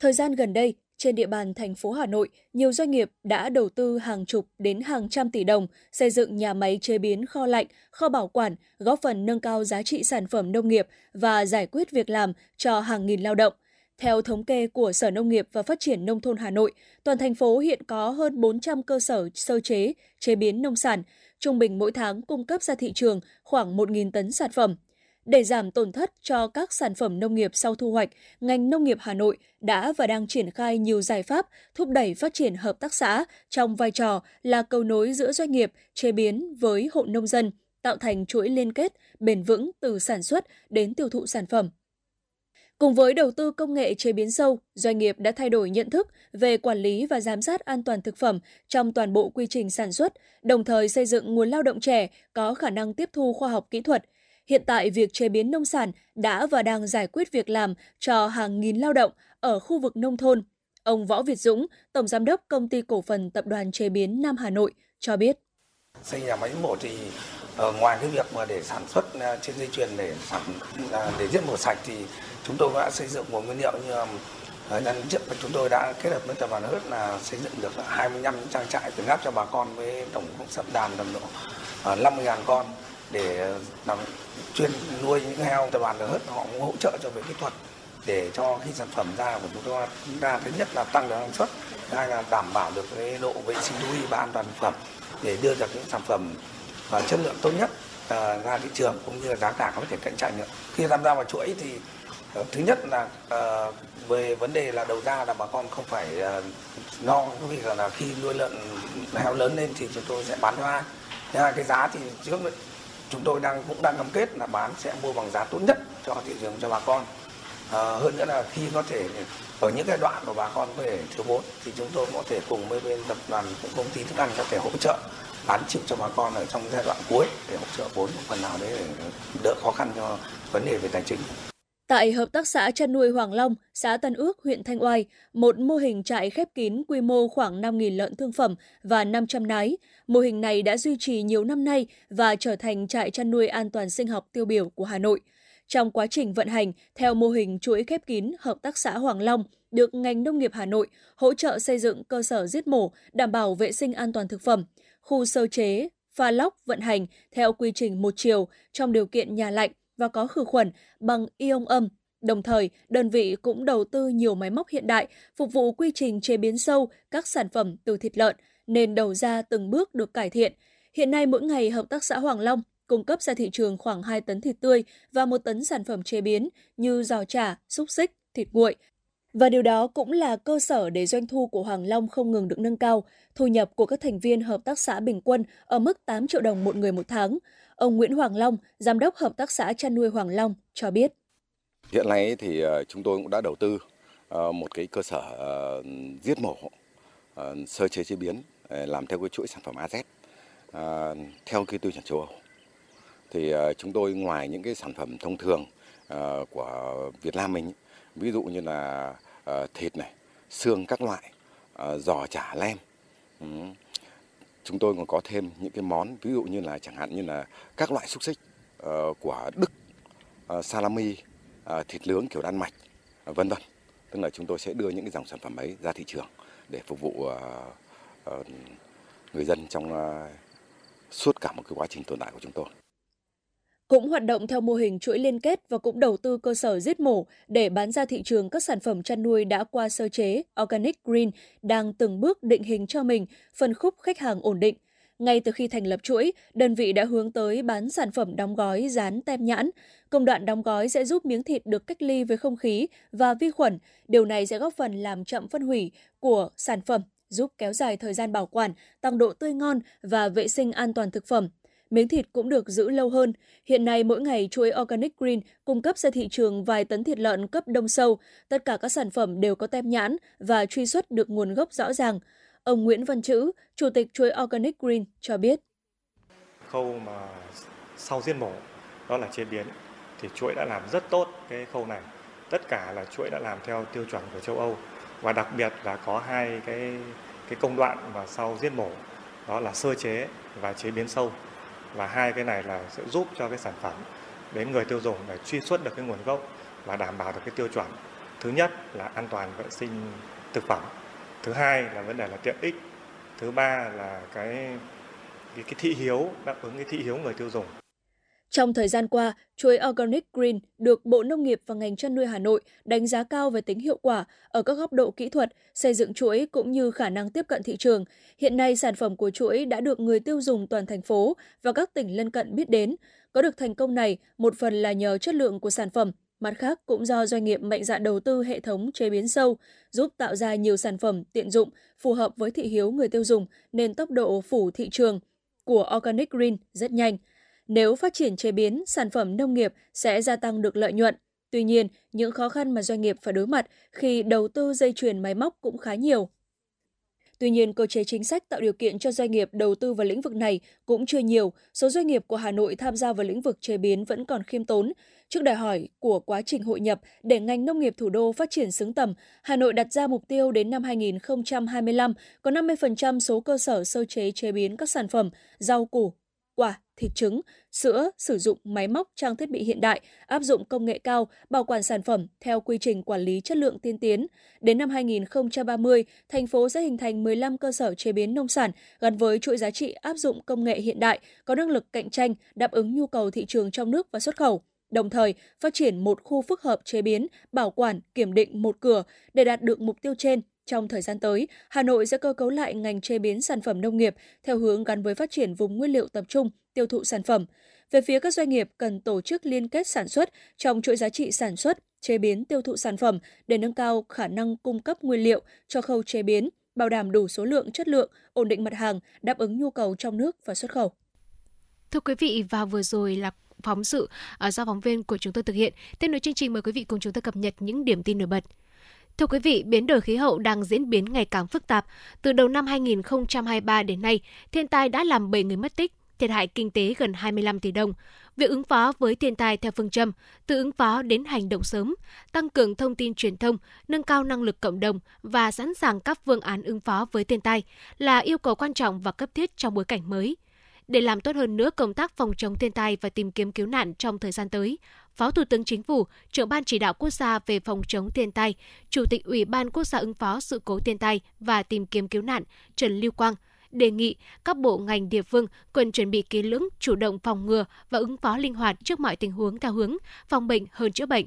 Thời gian gần đây, trên địa bàn thành phố Hà Nội, nhiều doanh nghiệp đã đầu tư hàng chục đến hàng trăm tỷ đồng xây dựng nhà máy chế biến kho lạnh, kho bảo quản, góp phần nâng cao giá trị sản phẩm nông nghiệp và giải quyết việc làm cho hàng nghìn lao động. Theo thống kê của Sở Nông nghiệp và Phát triển Nông thôn Hà Nội, toàn thành phố hiện có hơn 400 cơ sở sơ chế, chế biến nông sản, trung bình mỗi tháng cung cấp ra thị trường khoảng 1.000 tấn sản phẩm. Để giảm tổn thất cho các sản phẩm nông nghiệp sau thu hoạch, ngành nông nghiệp Hà Nội đã và đang triển khai nhiều giải pháp thúc đẩy phát triển hợp tác xã trong vai trò là cầu nối giữa doanh nghiệp chế biến với hộ nông dân, tạo thành chuỗi liên kết bền vững từ sản xuất đến tiêu thụ sản phẩm. Cùng với đầu tư công nghệ chế biến sâu, doanh nghiệp đã thay đổi nhận thức về quản lý và giám sát an toàn thực phẩm trong toàn bộ quy trình sản xuất, đồng thời xây dựng nguồn lao động trẻ có khả năng tiếp thu khoa học kỹ thuật, Hiện tại, việc chế biến nông sản đã và đang giải quyết việc làm cho hàng nghìn lao động ở khu vực nông thôn. Ông Võ Việt Dũng, Tổng Giám đốc Công ty Cổ phần Tập đoàn Chế biến Nam Hà Nội cho biết. Xây nhà máy mổ thì ờ, ngoài cái việc mà để sản xuất ờ, trên dây chuyền để sản ờ, để giết mổ sạch thì chúng tôi đã xây dựng một nguyên liệu như nhân lần trước chúng tôi đã kết hợp với tập đoàn Hớt là xây dựng được 25 trang trại từ ngáp cho bà con với tổng công suất đàn tầm độ 50.000 con để ờ, làm, chuyên nuôi những heo tập đoàn lớn họ cũng hỗ trợ cho về kỹ thuật để cho khi sản phẩm ra của chúng tôi ra thứ nhất là tăng được năng suất hai là đảm bảo được cái độ vệ sinh thú y và an toàn thực phẩm để đưa ra những sản phẩm và chất lượng tốt nhất ờ, ra thị trường cũng như là giá cả có thể cạnh tranh được. Khi tham gia vào chuỗi thì ờ, thứ nhất là về vấn đề là đầu ra là bà con không phải lo lo vì là khi nuôi lợn, heo lớn lên thì chúng tôi sẽ bán cho ai. Thứ hai, cái giá thì trước chúng tôi đang cũng đang cam kết là bán sẽ mua bằng giá tốt nhất cho thị trường cho bà con à, hơn nữa là khi có thể ở những cái đoạn mà bà con có thể thiếu vốn thì chúng tôi có thể cùng với bên tập đoàn công ty thức ăn có thể hỗ trợ bán chịu cho bà con ở trong giai đoạn cuối để hỗ trợ vốn một phần nào đấy để đỡ khó khăn cho vấn đề về tài chính. Tại Hợp tác xã chăn nuôi Hoàng Long, xã Tân Ước, huyện Thanh Oai, một mô hình trại khép kín quy mô khoảng 5.000 lợn thương phẩm và 500 nái. Mô hình này đã duy trì nhiều năm nay và trở thành trại chăn nuôi an toàn sinh học tiêu biểu của Hà Nội. Trong quá trình vận hành, theo mô hình chuỗi khép kín Hợp tác xã Hoàng Long, được ngành nông nghiệp Hà Nội hỗ trợ xây dựng cơ sở giết mổ, đảm bảo vệ sinh an toàn thực phẩm, khu sơ chế, pha lóc vận hành theo quy trình một chiều trong điều kiện nhà lạnh và có khử khuẩn bằng ion âm. Đồng thời, đơn vị cũng đầu tư nhiều máy móc hiện đại phục vụ quy trình chế biến sâu các sản phẩm từ thịt lợn, nên đầu ra từng bước được cải thiện. Hiện nay mỗi ngày Hợp tác xã Hoàng Long cung cấp ra thị trường khoảng 2 tấn thịt tươi và 1 tấn sản phẩm chế biến như giò chả, xúc xích, thịt nguội. Và điều đó cũng là cơ sở để doanh thu của Hoàng Long không ngừng được nâng cao. Thu nhập của các thành viên hợp tác xã bình quân ở mức 8 triệu đồng một người một tháng. Ông Nguyễn Hoàng Long, Giám đốc Hợp tác xã chăn nuôi Hoàng Long, cho biết. Hiện nay thì ờ, chúng tôi cũng đã đầu tư ờ, một cái cơ sở ờ, giết mổ, sơ chế chế biến làm theo cái chuỗi sản phẩm AZ theo cái tiêu chuẩn châu Âu. Thì chúng tôi ngoài những cái sản phẩm thông thường của Việt Nam mình, ví dụ như là thịt này, xương các loại, giò chả lem, chúng tôi còn có thêm những cái món ví dụ như là chẳng hạn như là các loại xúc xích uh, của Đức, uh, salami, uh, thịt nướng kiểu Đan Mạch, uh, vân vân. Tức là chúng tôi sẽ đưa những cái dòng sản phẩm ấy ra thị trường để phục vụ uh, uh, người dân trong uh, suốt cả một cái quá trình tồn tại của chúng tôi cũng hoạt động theo mô hình chuỗi liên kết và cũng đầu tư cơ sở giết mổ để bán ra thị trường các sản phẩm chăn nuôi đã qua sơ chế Organic Green đang từng bước định hình cho mình phân khúc khách hàng ổn định. Ngay từ khi thành lập chuỗi, đơn vị đã hướng tới bán sản phẩm đóng gói dán tem nhãn. Công đoạn đóng gói sẽ giúp miếng thịt được cách ly với không khí và vi khuẩn. Điều này sẽ góp phần làm chậm phân hủy của sản phẩm, giúp kéo dài thời gian bảo quản, tăng độ tươi ngon và vệ sinh an toàn thực phẩm. Miếng thịt cũng được giữ lâu hơn. Hiện nay mỗi ngày chuỗi Organic Green cung cấp ra thị trường vài tấn thịt lợn cấp đông sâu. Tất cả các sản phẩm đều có tem nhãn và truy xuất được nguồn gốc rõ ràng. Ông Nguyễn Văn Chữ, Chủ tịch chuỗi Organic Green cho biết. Khâu mà sau giết mổ, đó là chế biến, thì chuỗi đã làm rất tốt cái khâu này. Tất cả là chuỗi đã làm theo tiêu chuẩn của châu Âu và đặc biệt là có hai cái cái công đoạn mà sau giết mổ đó là sơ chế và chế biến sâu và hai cái này là sẽ giúp cho cái sản phẩm đến người tiêu dùng để truy xuất được cái nguồn gốc và đảm bảo được cái tiêu chuẩn. Thứ nhất là an toàn vệ sinh thực phẩm. Thứ hai là vấn đề là tiện ích. Thứ ba là cái cái, cái thị hiếu đáp ứng cái thị hiếu người tiêu dùng trong thời gian qua, chuối Organic Green được Bộ Nông nghiệp và ngành chăn nuôi Hà Nội đánh giá cao về tính hiệu quả ở các góc độ kỹ thuật, xây dựng chuỗi cũng như khả năng tiếp cận thị trường. Hiện nay, sản phẩm của chuỗi đã được người tiêu dùng toàn thành phố và các tỉnh lân cận biết đến. Có được thành công này, một phần là nhờ chất lượng của sản phẩm, mặt khác cũng do doanh nghiệp mạnh dạn đầu tư hệ thống chế biến sâu, giúp tạo ra nhiều sản phẩm tiện dụng, phù hợp với thị hiếu người tiêu dùng, nên tốc độ phủ thị trường của Organic Green rất nhanh – nếu phát triển chế biến, sản phẩm nông nghiệp sẽ gia tăng được lợi nhuận. Tuy nhiên, những khó khăn mà doanh nghiệp phải đối mặt khi đầu tư dây chuyền máy móc cũng khá nhiều. Tuy nhiên, cơ chế chính sách tạo điều kiện cho doanh nghiệp đầu tư vào lĩnh vực này cũng chưa nhiều. Số doanh nghiệp của Hà Nội tham gia vào lĩnh vực chế biến vẫn còn khiêm tốn. Trước đòi hỏi của quá trình hội nhập để ngành nông nghiệp thủ đô phát triển xứng tầm, Hà Nội đặt ra mục tiêu đến năm 2025 có 50% số cơ sở sơ chế chế biến các sản phẩm rau củ, quả, thịt trứng, sữa sử dụng máy móc trang thiết bị hiện đại, áp dụng công nghệ cao, bảo quản sản phẩm theo quy trình quản lý chất lượng tiên tiến. Đến năm 2030, thành phố sẽ hình thành 15 cơ sở chế biến nông sản gắn với chuỗi giá trị áp dụng công nghệ hiện đại, có năng lực cạnh tranh, đáp ứng nhu cầu thị trường trong nước và xuất khẩu đồng thời phát triển một khu phức hợp chế biến, bảo quản, kiểm định một cửa để đạt được mục tiêu trên. Trong thời gian tới, Hà Nội sẽ cơ cấu lại ngành chế biến sản phẩm nông nghiệp theo hướng gắn với phát triển vùng nguyên liệu tập trung, tiêu thụ sản phẩm. Về phía các doanh nghiệp cần tổ chức liên kết sản xuất trong chuỗi giá trị sản xuất, chế biến tiêu thụ sản phẩm để nâng cao khả năng cung cấp nguyên liệu cho khâu chế biến, bảo đảm đủ số lượng, chất lượng, ổn định mặt hàng, đáp ứng nhu cầu trong nước và xuất khẩu. Thưa quý vị, và vừa rồi là phóng sự à, do phóng viên của chúng tôi thực hiện. Tiếp nối chương trình mời quý vị cùng chúng tôi cập nhật những điểm tin nổi bật. Thưa quý vị, biến đổi khí hậu đang diễn biến ngày càng phức tạp. Từ đầu năm 2023 đến nay, thiên tai đã làm 7 người mất tích, thiệt hại kinh tế gần 25 tỷ đồng. Việc ứng phó với thiên tai theo phương châm từ ứng phó đến hành động sớm, tăng cường thông tin truyền thông, nâng cao năng lực cộng đồng và sẵn sàng các phương án ứng phó với thiên tai là yêu cầu quan trọng và cấp thiết trong bối cảnh mới. Để làm tốt hơn nữa công tác phòng chống thiên tai và tìm kiếm cứu nạn trong thời gian tới, Phó Thủ tướng Chính phủ, trưởng ban chỉ đạo quốc gia về phòng chống thiên tai, Chủ tịch Ủy ban quốc gia ứng phó sự cố thiên tai và tìm kiếm cứu nạn Trần Lưu Quang đề nghị các bộ ngành địa phương cần chuẩn bị kỹ lưỡng, chủ động phòng ngừa và ứng phó linh hoạt trước mọi tình huống theo hướng phòng bệnh hơn chữa bệnh.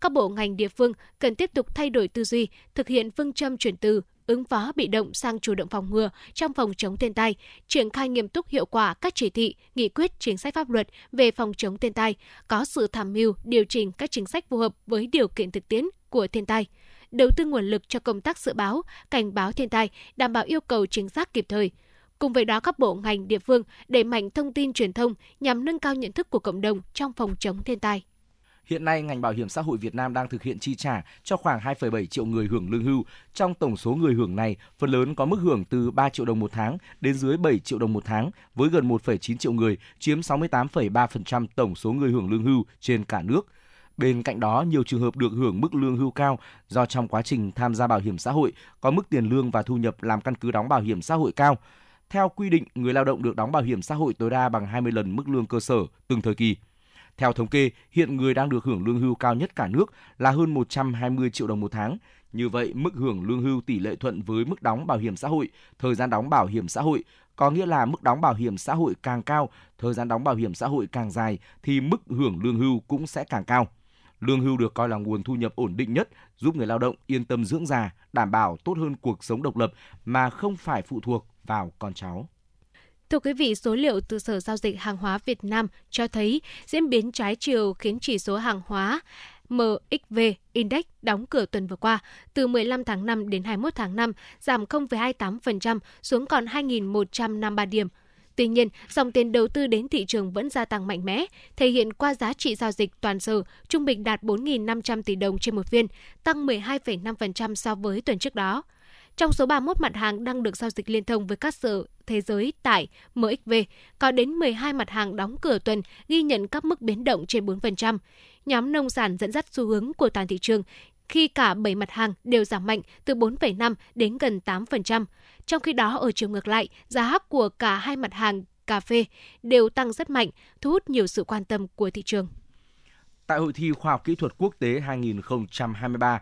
Các bộ ngành địa phương cần tiếp tục thay đổi tư duy, thực hiện phương châm chuyển từ ứng phó bị động sang chủ động phòng ngừa trong phòng chống thiên tai, triển khai nghiêm túc hiệu quả các chỉ thị, nghị quyết, chính sách pháp luật về phòng chống thiên tai, có sự tham mưu, điều chỉnh các chính sách phù hợp với điều kiện thực tiễn của thiên tai đầu tư nguồn lực cho công tác dự báo, cảnh báo thiên tai, đảm bảo yêu cầu chính xác kịp thời. Cùng với đó, các bộ ngành địa phương đẩy mạnh thông tin truyền thông nhằm nâng cao nhận thức của cộng đồng trong phòng chống thiên tai. Hiện nay, ngành bảo hiểm xã hội Việt Nam đang thực hiện chi trả cho khoảng 2,7 triệu người hưởng lương hưu. Trong tổng số người hưởng này, phần lớn có mức hưởng từ 3 triệu đồng một tháng đến dưới 7 triệu đồng một tháng, với gần 1,9 triệu người, chiếm 68,3% tổng số người hưởng lương hưu trên cả nước. Bên cạnh đó, nhiều trường hợp được hưởng mức lương hưu cao do trong quá trình tham gia bảo hiểm xã hội có mức tiền lương và thu nhập làm căn cứ đóng bảo hiểm xã hội cao. Theo quy định, người lao động được đóng bảo hiểm xã hội tối đa bằng 20 lần mức lương cơ sở từng thời kỳ. Theo thống kê, hiện người đang được hưởng lương hưu cao nhất cả nước là hơn 120 triệu đồng một tháng. Như vậy, mức hưởng lương hưu tỷ lệ thuận với mức đóng bảo hiểm xã hội, thời gian đóng bảo hiểm xã hội, có nghĩa là mức đóng bảo hiểm xã hội càng cao, thời gian đóng bảo hiểm xã hội càng dài thì mức hưởng lương hưu cũng sẽ càng cao. Lương hưu được coi là nguồn thu nhập ổn định nhất, giúp người lao động yên tâm dưỡng già, đảm bảo tốt hơn cuộc sống độc lập mà không phải phụ thuộc vào con cháu. Thưa quý vị, số liệu từ Sở Giao dịch Hàng hóa Việt Nam cho thấy diễn biến trái chiều khiến chỉ số hàng hóa MXV Index đóng cửa tuần vừa qua từ 15 tháng 5 đến 21 tháng 5 giảm 0,28% xuống còn 2.153 điểm. Tuy nhiên, dòng tiền đầu tư đến thị trường vẫn gia tăng mạnh mẽ, thể hiện qua giá trị giao dịch toàn sở trung bình đạt 4.500 tỷ đồng trên một phiên, tăng 12,5% so với tuần trước đó. Trong số 31 mặt hàng đang được giao dịch liên thông với các sở thế giới tại MXV, có đến 12 mặt hàng đóng cửa tuần ghi nhận các mức biến động trên 4%. Nhóm nông sản dẫn dắt xu hướng của toàn thị trường khi cả 7 mặt hàng đều giảm mạnh từ 4,5 đến gần 8%. Trong khi đó, ở chiều ngược lại, giá của cả hai mặt hàng cà phê đều tăng rất mạnh, thu hút nhiều sự quan tâm của thị trường. Tại Hội thi Khoa học Kỹ thuật Quốc tế 2023,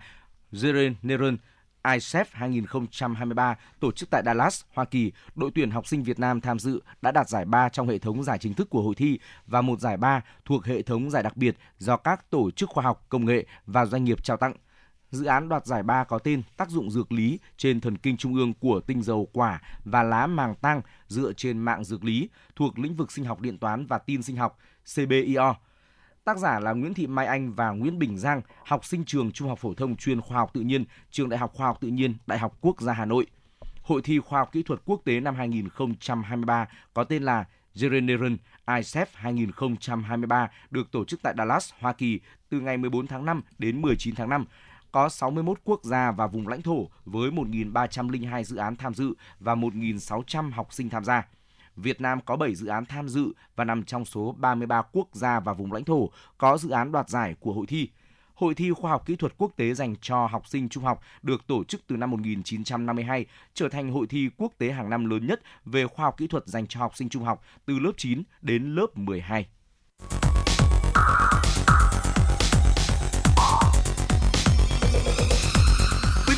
Jeren Neron ISEF 2023 tổ chức tại Dallas, Hoa Kỳ, đội tuyển học sinh Việt Nam tham dự đã đạt giải ba trong hệ thống giải chính thức của hội thi và một giải ba thuộc hệ thống giải đặc biệt do các tổ chức khoa học, công nghệ và doanh nghiệp trao tặng. Dự án đoạt giải ba có tên Tác dụng dược lý trên thần kinh trung ương của tinh dầu quả và lá màng tang dựa trên mạng dược lý thuộc lĩnh vực sinh học điện toán và tin sinh học CBIO Tác giả là Nguyễn Thị Mai Anh và Nguyễn Bình Giang, học sinh trường Trung học phổ thông chuyên khoa học tự nhiên, trường Đại học Khoa học tự nhiên, Đại học Quốc gia Hà Nội. Hội thi khoa học kỹ thuật quốc tế năm 2023 có tên là Generation ICEF 2023 được tổ chức tại Dallas, Hoa Kỳ từ ngày 14 tháng 5 đến 19 tháng 5 có 61 quốc gia và vùng lãnh thổ với 1.302 dự án tham dự và 1.600 học sinh tham gia. Việt Nam có 7 dự án tham dự và nằm trong số 33 quốc gia và vùng lãnh thổ có dự án đoạt giải của hội thi. Hội thi khoa học kỹ thuật quốc tế dành cho học sinh trung học được tổ chức từ năm 1952, trở thành hội thi quốc tế hàng năm lớn nhất về khoa học kỹ thuật dành cho học sinh trung học từ lớp 9 đến lớp 12.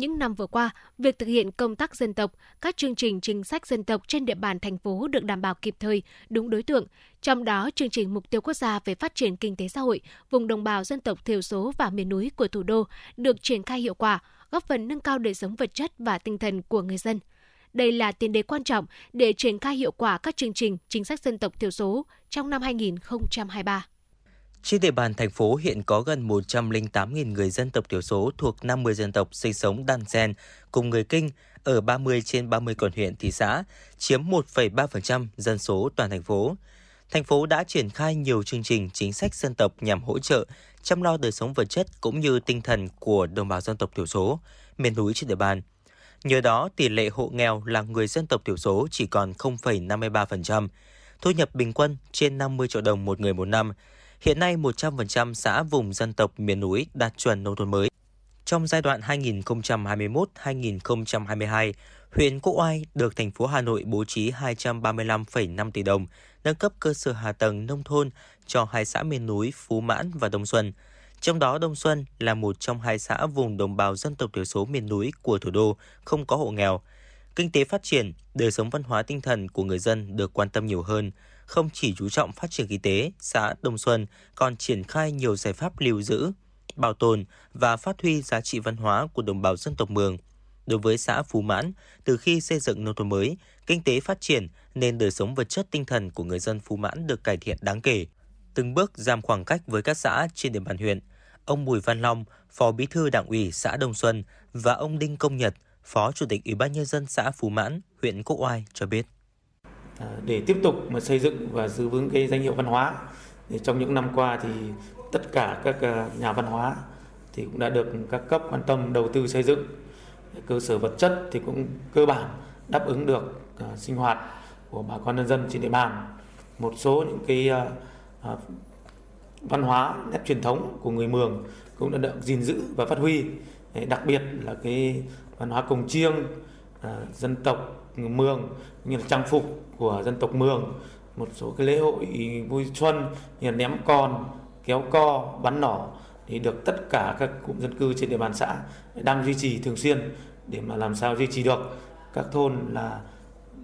những năm vừa qua, việc thực hiện công tác dân tộc, các chương trình chính sách dân tộc trên địa bàn thành phố được đảm bảo kịp thời, đúng đối tượng. Trong đó, chương trình Mục tiêu Quốc gia về phát triển kinh tế xã hội, vùng đồng bào dân tộc thiểu số và miền núi của thủ đô được triển khai hiệu quả, góp phần nâng cao đời sống vật chất và tinh thần của người dân. Đây là tiền đề quan trọng để triển khai hiệu quả các chương trình chính sách dân tộc thiểu số trong năm 2023. Trên địa bàn thành phố hiện có gần 108.000 người dân tộc thiểu số thuộc 50 dân tộc sinh sống đan xen cùng người Kinh ở 30 trên 30 quận huyện thị xã, chiếm 1,3% dân số toàn thành phố. Thành phố đã triển khai nhiều chương trình chính sách dân tộc nhằm hỗ trợ, chăm lo đời sống vật chất cũng như tinh thần của đồng bào dân tộc thiểu số, miền núi trên địa bàn. Nhờ đó, tỷ lệ hộ nghèo là người dân tộc thiểu số chỉ còn 0,53%, thu nhập bình quân trên 50 triệu đồng một người một năm, Hiện nay 100% xã vùng dân tộc miền núi đạt chuẩn nông thôn mới. Trong giai đoạn 2021-2022, huyện Quốc Oai được thành phố Hà Nội bố trí 235,5 tỷ đồng nâng cấp cơ sở hạ tầng nông thôn cho hai xã miền núi Phú Mãn và Đông Xuân. Trong đó Đông Xuân là một trong hai xã vùng đồng bào dân tộc thiểu số miền núi của thủ đô không có hộ nghèo. Kinh tế phát triển, đời sống văn hóa tinh thần của người dân được quan tâm nhiều hơn – không chỉ chú trọng phát triển kinh tế, xã Đông Xuân còn triển khai nhiều giải pháp lưu giữ, bảo tồn và phát huy giá trị văn hóa của đồng bào dân tộc Mường. Đối với xã Phú Mãn, từ khi xây dựng nông thôn mới, kinh tế phát triển nên đời sống vật chất tinh thần của người dân Phú Mãn được cải thiện đáng kể. Từng bước giảm khoảng cách với các xã trên địa bàn huyện. Ông Bùi Văn Long, Phó Bí thư Đảng ủy xã Đông Xuân và ông Đinh Công Nhật, Phó Chủ tịch Ủy ban nhân dân xã Phú Mãn, huyện Quốc Oai cho biết. Ờ, để tiếp tục mà xây dựng và giữ vững cái danh hiệu văn hóa. Thì trong những năm qua thì tất cả các ờ, nhà văn hóa thì cũng đã được các cấp quan tâm đầu tư xây dựng. Cơ sở vật chất thì cũng cơ bản đáp ứng được ờ, sinh hoạt của bà con nhân dân trên địa bàn. Một số những cái văn hóa nét truyền thống của người Mường cũng đã được gìn giữ và phát huy. Đặc biệt là cái văn hóa cồng chiêng dân tộc Mường như là trang phục của dân tộc Mường một số cái lễ hội vui xuân như là ném con kéo co bắn nỏ thì được tất cả các cụm dân cư trên địa bàn xã đang duy trì thường xuyên để mà làm sao duy trì được các thôn là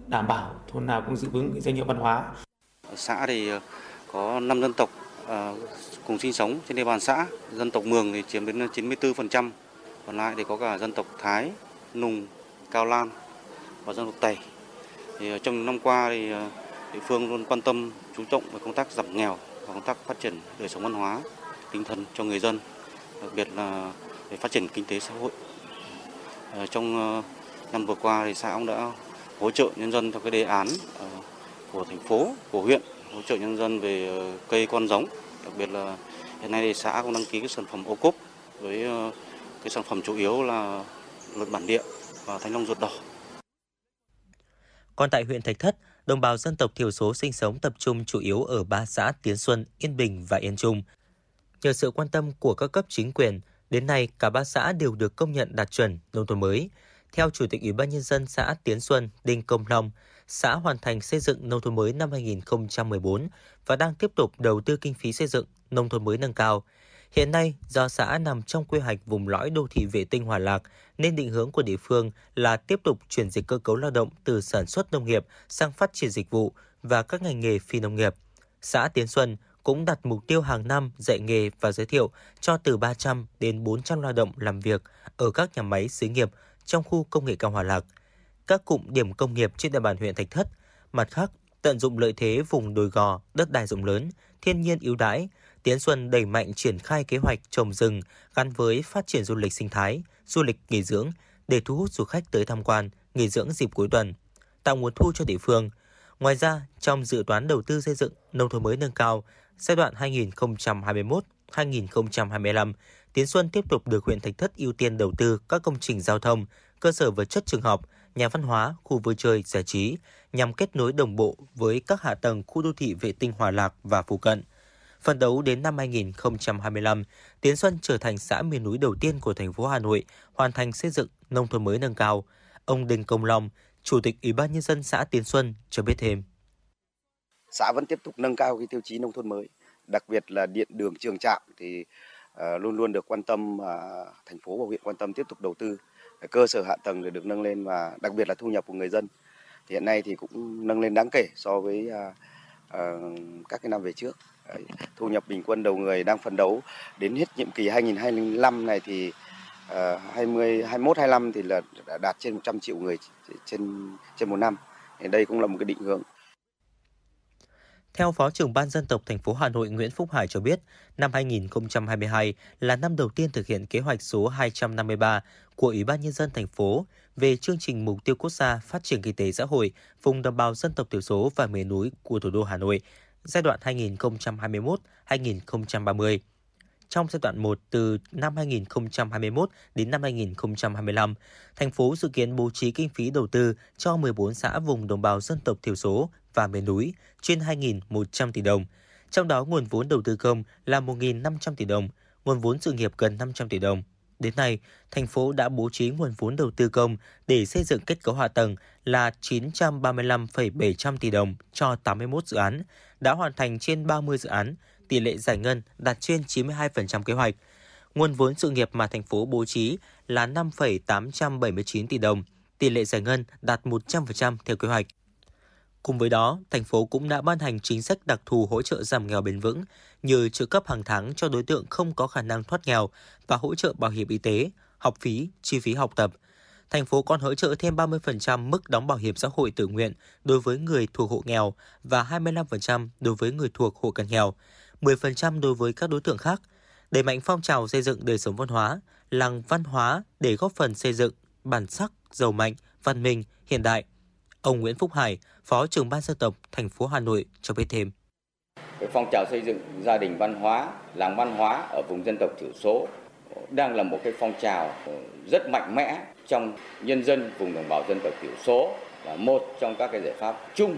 đảm bảo thôn nào cũng giữ vững cái danh hiệu văn hóa. Xã thì ờ, có 5 dân tộc ờ, cùng sinh sống trên địa bàn xã. Dân tộc Mường thì chiếm đến 94%, còn lại thì có cả dân tộc Thái, Nùng, Cao Lan và dân tộc Tây. Thì ờ, trong năm qua thì ờ, địa phương luôn quan tâm chú trọng về công tác giảm nghèo và công tác phát triển đời sống văn hóa, tinh thần cho người dân, đặc biệt là về phát triển kinh tế xã hội. Ờ, trong năm vừa qua thì xã cũng đã hỗ trợ nhân dân theo cái đề án của thành phố, của huyện hỗ trợ nhân dân về cây con giống, đặc biệt là hiện nay thì xã cũng đăng ký cái sản phẩm ô cốp với cái sản phẩm chủ yếu là luật bản địa và thanh long ruột đỏ. Còn tại huyện Thạch Thất, đồng bào dân tộc thiểu số sinh sống tập trung chủ yếu ở ba xã Tiến Xuân, Yên Bình và Yên Trung. Nhờ sự quan tâm của các cấp chính quyền, đến nay cả ba xã đều được công nhận đạt chuẩn nông thôn mới. Theo Chủ tịch Ủy ban Nhân dân xã Tiến Xuân, Đinh Công Long, xã hoàn thành xây dựng nông thôn mới năm 2014 và đang tiếp tục đầu tư kinh phí xây dựng nông thôn mới nâng cao. Hiện nay, do xã nằm trong quy hoạch vùng lõi đô thị vệ tinh Hòa Lạc, nên định hướng của địa phương là tiếp tục chuyển dịch cơ cấu lao động từ sản xuất nông nghiệp sang phát triển dịch vụ và các ngành nghề phi nông nghiệp. Xã Tiến Xuân cũng đặt mục tiêu hàng năm dạy nghề và giới thiệu cho từ 300 đến 400 lao động làm việc ở các nhà máy xí nghiệp trong khu công nghệ cao Hòa Lạc – các cụm điểm công nghiệp trên địa bàn huyện Thạch Thất. Mặt khác, tận dụng lợi thế vùng đồi gò, đất đai rộng lớn, thiên nhiên ưu đãi, Tiến Xuân đẩy mạnh triển khai kế hoạch trồng rừng gắn với phát triển du lịch sinh thái, du lịch nghỉ dưỡng để thu hút du khách tới tham quan, nghỉ dưỡng dịp cuối tuần, tạo nguồn thu cho địa phương. Ngoài ra, trong dự toán đầu tư xây dựng nông thôn mới nâng cao giai đoạn 2021-2025, Tiến Xuân tiếp tục được huyện Thạch Thất ưu tiên đầu tư các công trình giao thông, cơ sở vật chất trường học, nhà văn hóa, khu vui chơi, giải trí nhằm kết nối đồng bộ với các hạ tầng khu đô thị vệ tinh Hòa Lạc và phụ cận. Phần đấu đến năm 2025, Tiến Xuân trở thành xã miền núi đầu tiên của thành phố Hà Nội hoàn thành xây dựng nông thôn mới nâng cao. Ông Đinh Công Long, Chủ tịch Ủy ban nhân dân xã Tiến Xuân cho biết thêm. Xã vẫn tiếp tục nâng cao cái tiêu chí nông thôn mới, đặc biệt là điện đường trường trạm thì ờ, luôn luôn được quan tâm ờ, thành phố và huyện quan tâm tiếp tục đầu tư cơ sở hạ tầng để được nâng lên và đặc biệt là thu nhập của người dân thì hiện nay thì cũng nâng lên đáng kể so với ờ, các cái năm về trước thu nhập bình quân đầu người đang phấn đấu đến hết nhiệm kỳ 2025 này thì uh, 20 21 25 thì là đã đạt trên 100 triệu người trên trên một năm. Thì đây cũng là một cái định hướng. Theo Phó trưởng Ban dân tộc thành phố Hà Nội Nguyễn Phúc Hải cho biết, năm 2022 là năm đầu tiên thực hiện kế hoạch số 253 của Ủy ban nhân dân thành phố về chương trình mục tiêu quốc gia phát triển kinh tế xã hội vùng đồng bào dân tộc thiểu số và miền núi của thủ đô Hà Nội giai đoạn 2021-2030. Trong giai đoạn 1 từ năm 2021 đến năm 2025, thành phố dự kiến bố trí kinh phí đầu tư cho 14 xã vùng đồng bào dân tộc thiểu số và miền núi trên 2.100 tỷ đồng. Trong đó nguồn vốn đầu tư công là 1.500 tỷ đồng, nguồn vốn sự nghiệp gần 500 tỷ đồng. Đến nay, thành phố đã bố trí nguồn vốn đầu tư công để xây dựng kết cấu hạ tầng là 935,700 tỷ đồng cho 81 dự án, đã hoàn thành trên 30 dự án, tỷ lệ giải ngân đạt trên 92% kế hoạch. Nguồn vốn sự nghiệp mà thành phố bố trí là 5,879 tỷ đồng, tỷ lệ giải ngân đạt 100% theo kế hoạch. Cùng với đó, thành phố cũng đã ban hành chính sách đặc thù hỗ trợ giảm nghèo bền vững như trợ cấp hàng tháng cho đối tượng không có khả năng thoát nghèo và hỗ trợ bảo hiểm y tế, học phí, chi phí học tập. Thành phố còn hỗ trợ thêm 30% mức đóng bảo hiểm xã hội tự nguyện đối với người thuộc hộ nghèo và 25% đối với người thuộc hộ cận nghèo, 10% đối với các đối tượng khác. Đẩy mạnh phong trào xây dựng đời sống văn hóa, làng văn hóa để góp phần xây dựng bản sắc, giàu mạnh, văn minh, hiện đại – Ông Nguyễn Phúc Hải, Phó trưởng ban dân tộc thành phố Hà Nội cho biết thêm. Cái phong trào xây dựng gia đình văn hóa, làng văn hóa ở vùng dân tộc thiểu số đang là một cái phong trào rất mạnh mẽ trong nhân dân vùng đồng bào dân tộc thiểu số là một trong các cái giải pháp chung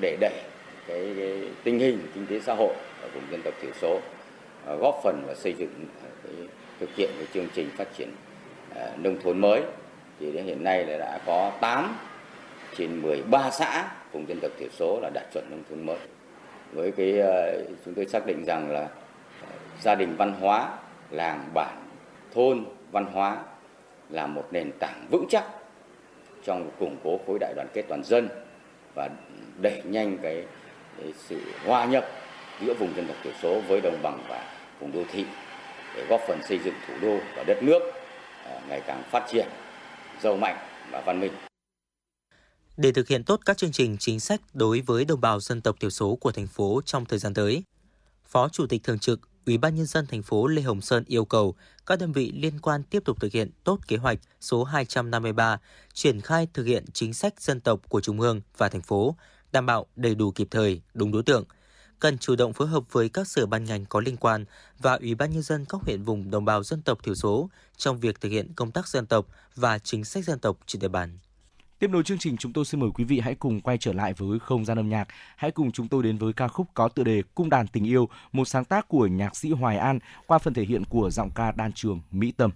để đẩy cái, cái tình hình kinh tế xã hội ở vùng dân tộc thiểu số à, góp phần và xây dựng à, cái, thực hiện cái chương trình phát triển à, nông thôn mới thì đến hiện nay là đã có 8 trên 13 xã vùng dân tộc thiểu số là đạt chuẩn nông thôn mới. Với cái ờ, chúng tôi xác định rằng là ờ, gia đình văn hóa làng bản thôn văn hóa là một nền tảng vững chắc trong củng cố khối đại đoàn kết toàn dân và đẩy nhanh cái, cái sự hòa nhập giữa vùng dân tộc thiểu số với đồng bằng và vùng đô thị để góp phần xây dựng thủ đô và đất nước ờ, ngày càng phát triển giàu mạnh và văn minh. Để thực hiện tốt các chương trình chính sách đối với đồng bào dân tộc thiểu số của thành phố trong thời gian tới, Phó Chủ tịch thường trực Ủy ban nhân dân thành phố Lê Hồng Sơn yêu cầu các đơn vị liên quan tiếp tục thực hiện tốt kế hoạch số 253 triển khai thực hiện chính sách dân tộc của trung ương và thành phố, đảm bảo đầy đủ kịp thời, đúng đối tượng. Cần chủ động phối hợp với các sở ban ngành có liên quan và Ủy ban nhân dân các huyện vùng đồng bào dân tộc thiểu số trong việc thực hiện công tác dân tộc và chính sách dân tộc trên địa bàn. Tiếp nối chương trình, chúng tôi xin mời quý vị hãy cùng quay trở lại với không gian âm nhạc. Hãy cùng chúng tôi đến với ca khúc có tựa đề Cung đàn tình yêu, một sáng tác của nhạc sĩ Hoài An qua phần thể hiện của giọng ca đan trường Mỹ Tâm.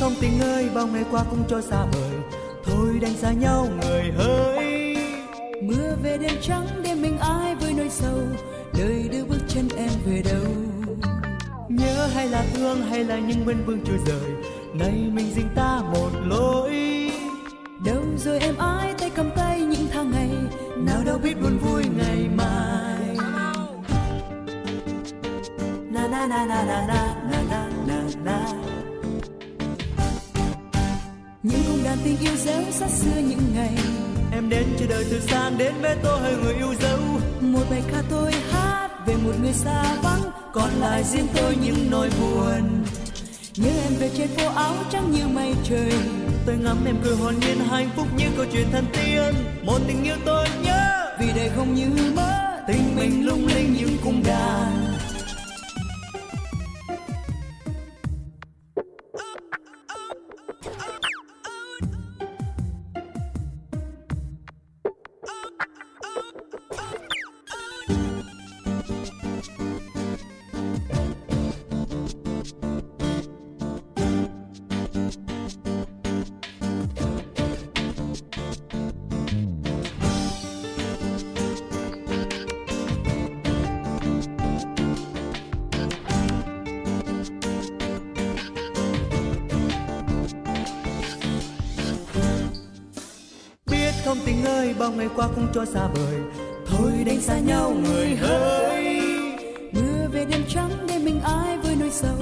không tình ơi bao ngày qua cũng trôi xa vời. Thôi đánh xa nhau người hỡi. Mưa về đêm trắng đêm mình ai với nỗi sầu. Đời đưa bước chân em về đâu? Nhớ hay là thương hay là những bên vương chưa rời. Nay mình dình ta một lối. Đâu rồi em ai tay cầm tay những tháng ngày. Nào đâu biết buồn vui ngày mai. Na na na na na na na, na. Những cung đàn tình yêu dấu sát xưa những ngày. Em đến chờ đợi từ sáng đến với tôi người yêu dấu. Một bài ca tôi hát về một người xa vắng còn lại riêng tôi những nỗi buồn. Nhớ em về trên phố áo trắng như mây trời. Tôi ngắm em cười hồn nhiên hạnh phúc như câu chuyện thần tiên. Một tình yêu tôi nhớ. Vì đời không như mơ tình mình lung linh những cung đàn cho xa vời. Thôi đánh xa nhau, người hỡi. Mưa về đêm trắng để mình ai với nỗi sầu.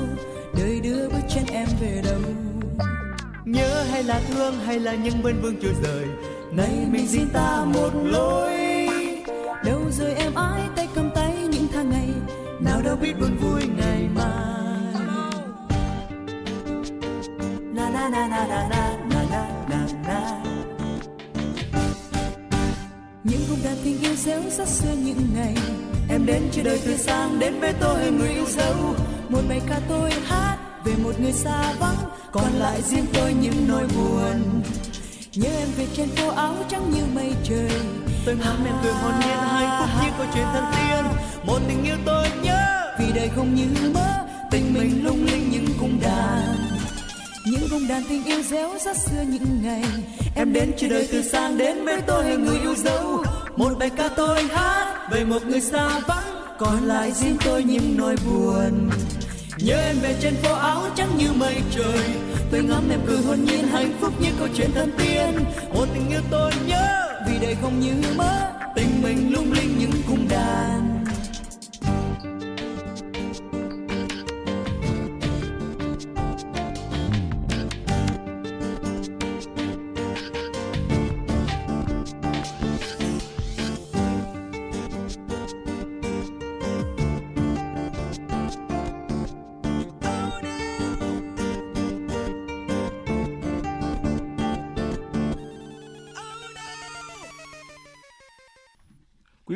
Đời đưa bước chân em về đâu. Nhớ hay là thương, hay là những vân vương chưa rời. Nay mình xin ta một lối. Đâu rồi em ai tay cầm tay những tháng ngày. Nào đâu biết buồn vui ngày mai. Na na na na na na. Dấu rất xưa những ngày em đến chờ đời từ sáng đến với tôi người yêu dấu. Một bài ca tôi hát về một người xa vắng còn lại riêng tôi những nỗi buồn. Nhớ em về trên phố áo trắng như mây trời. Tôi ngắm em cười hồn nhiên hạnh phúc như câu chuyện thần tiên một tình yêu tôi nhớ. Vì đời không như mơ tình mình lung linh những cung đàn. Những cung đàn tình yêu réo rất xưa những ngày em đến chờ đời từ sáng đến với tôi người yêu dấu một bài ca tôi hát về một người xa vắng, còn lại riêng tôi những nỗi buồn. Nhớ em về trên phố áo trắng như mây trời tôi ngắm em cười hồn nhiên hạnh phúc như câu chuyện thần tiên. Một tình yêu tôi nhớ, vì đây không như mơ, tình mình lung linh những cung đàn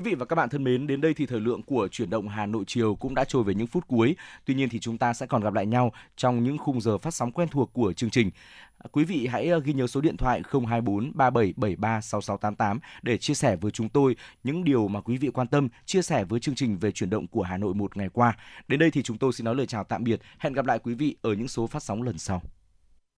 vị và các bạn thân mến, đến đây thì thời lượng của chuyển động Hà Nội chiều cũng đã trôi về những phút cuối. Tuy nhiên thì chúng ta sẽ còn gặp lại nhau trong những khung giờ phát sóng quen thuộc của chương trình. À, quý vị hãy à, ghi nhớ số điện thoại 024 3773 6688 để chia sẻ với chúng tôi những điều mà quý vị quan tâm, chia sẻ với chương trình về chuyển động của Hà Nội một ngày qua. Đến đây thì chúng tôi xin nói lời chào tạm biệt. Hẹn gặp lại quý vị ở những số phát sóng lần sau.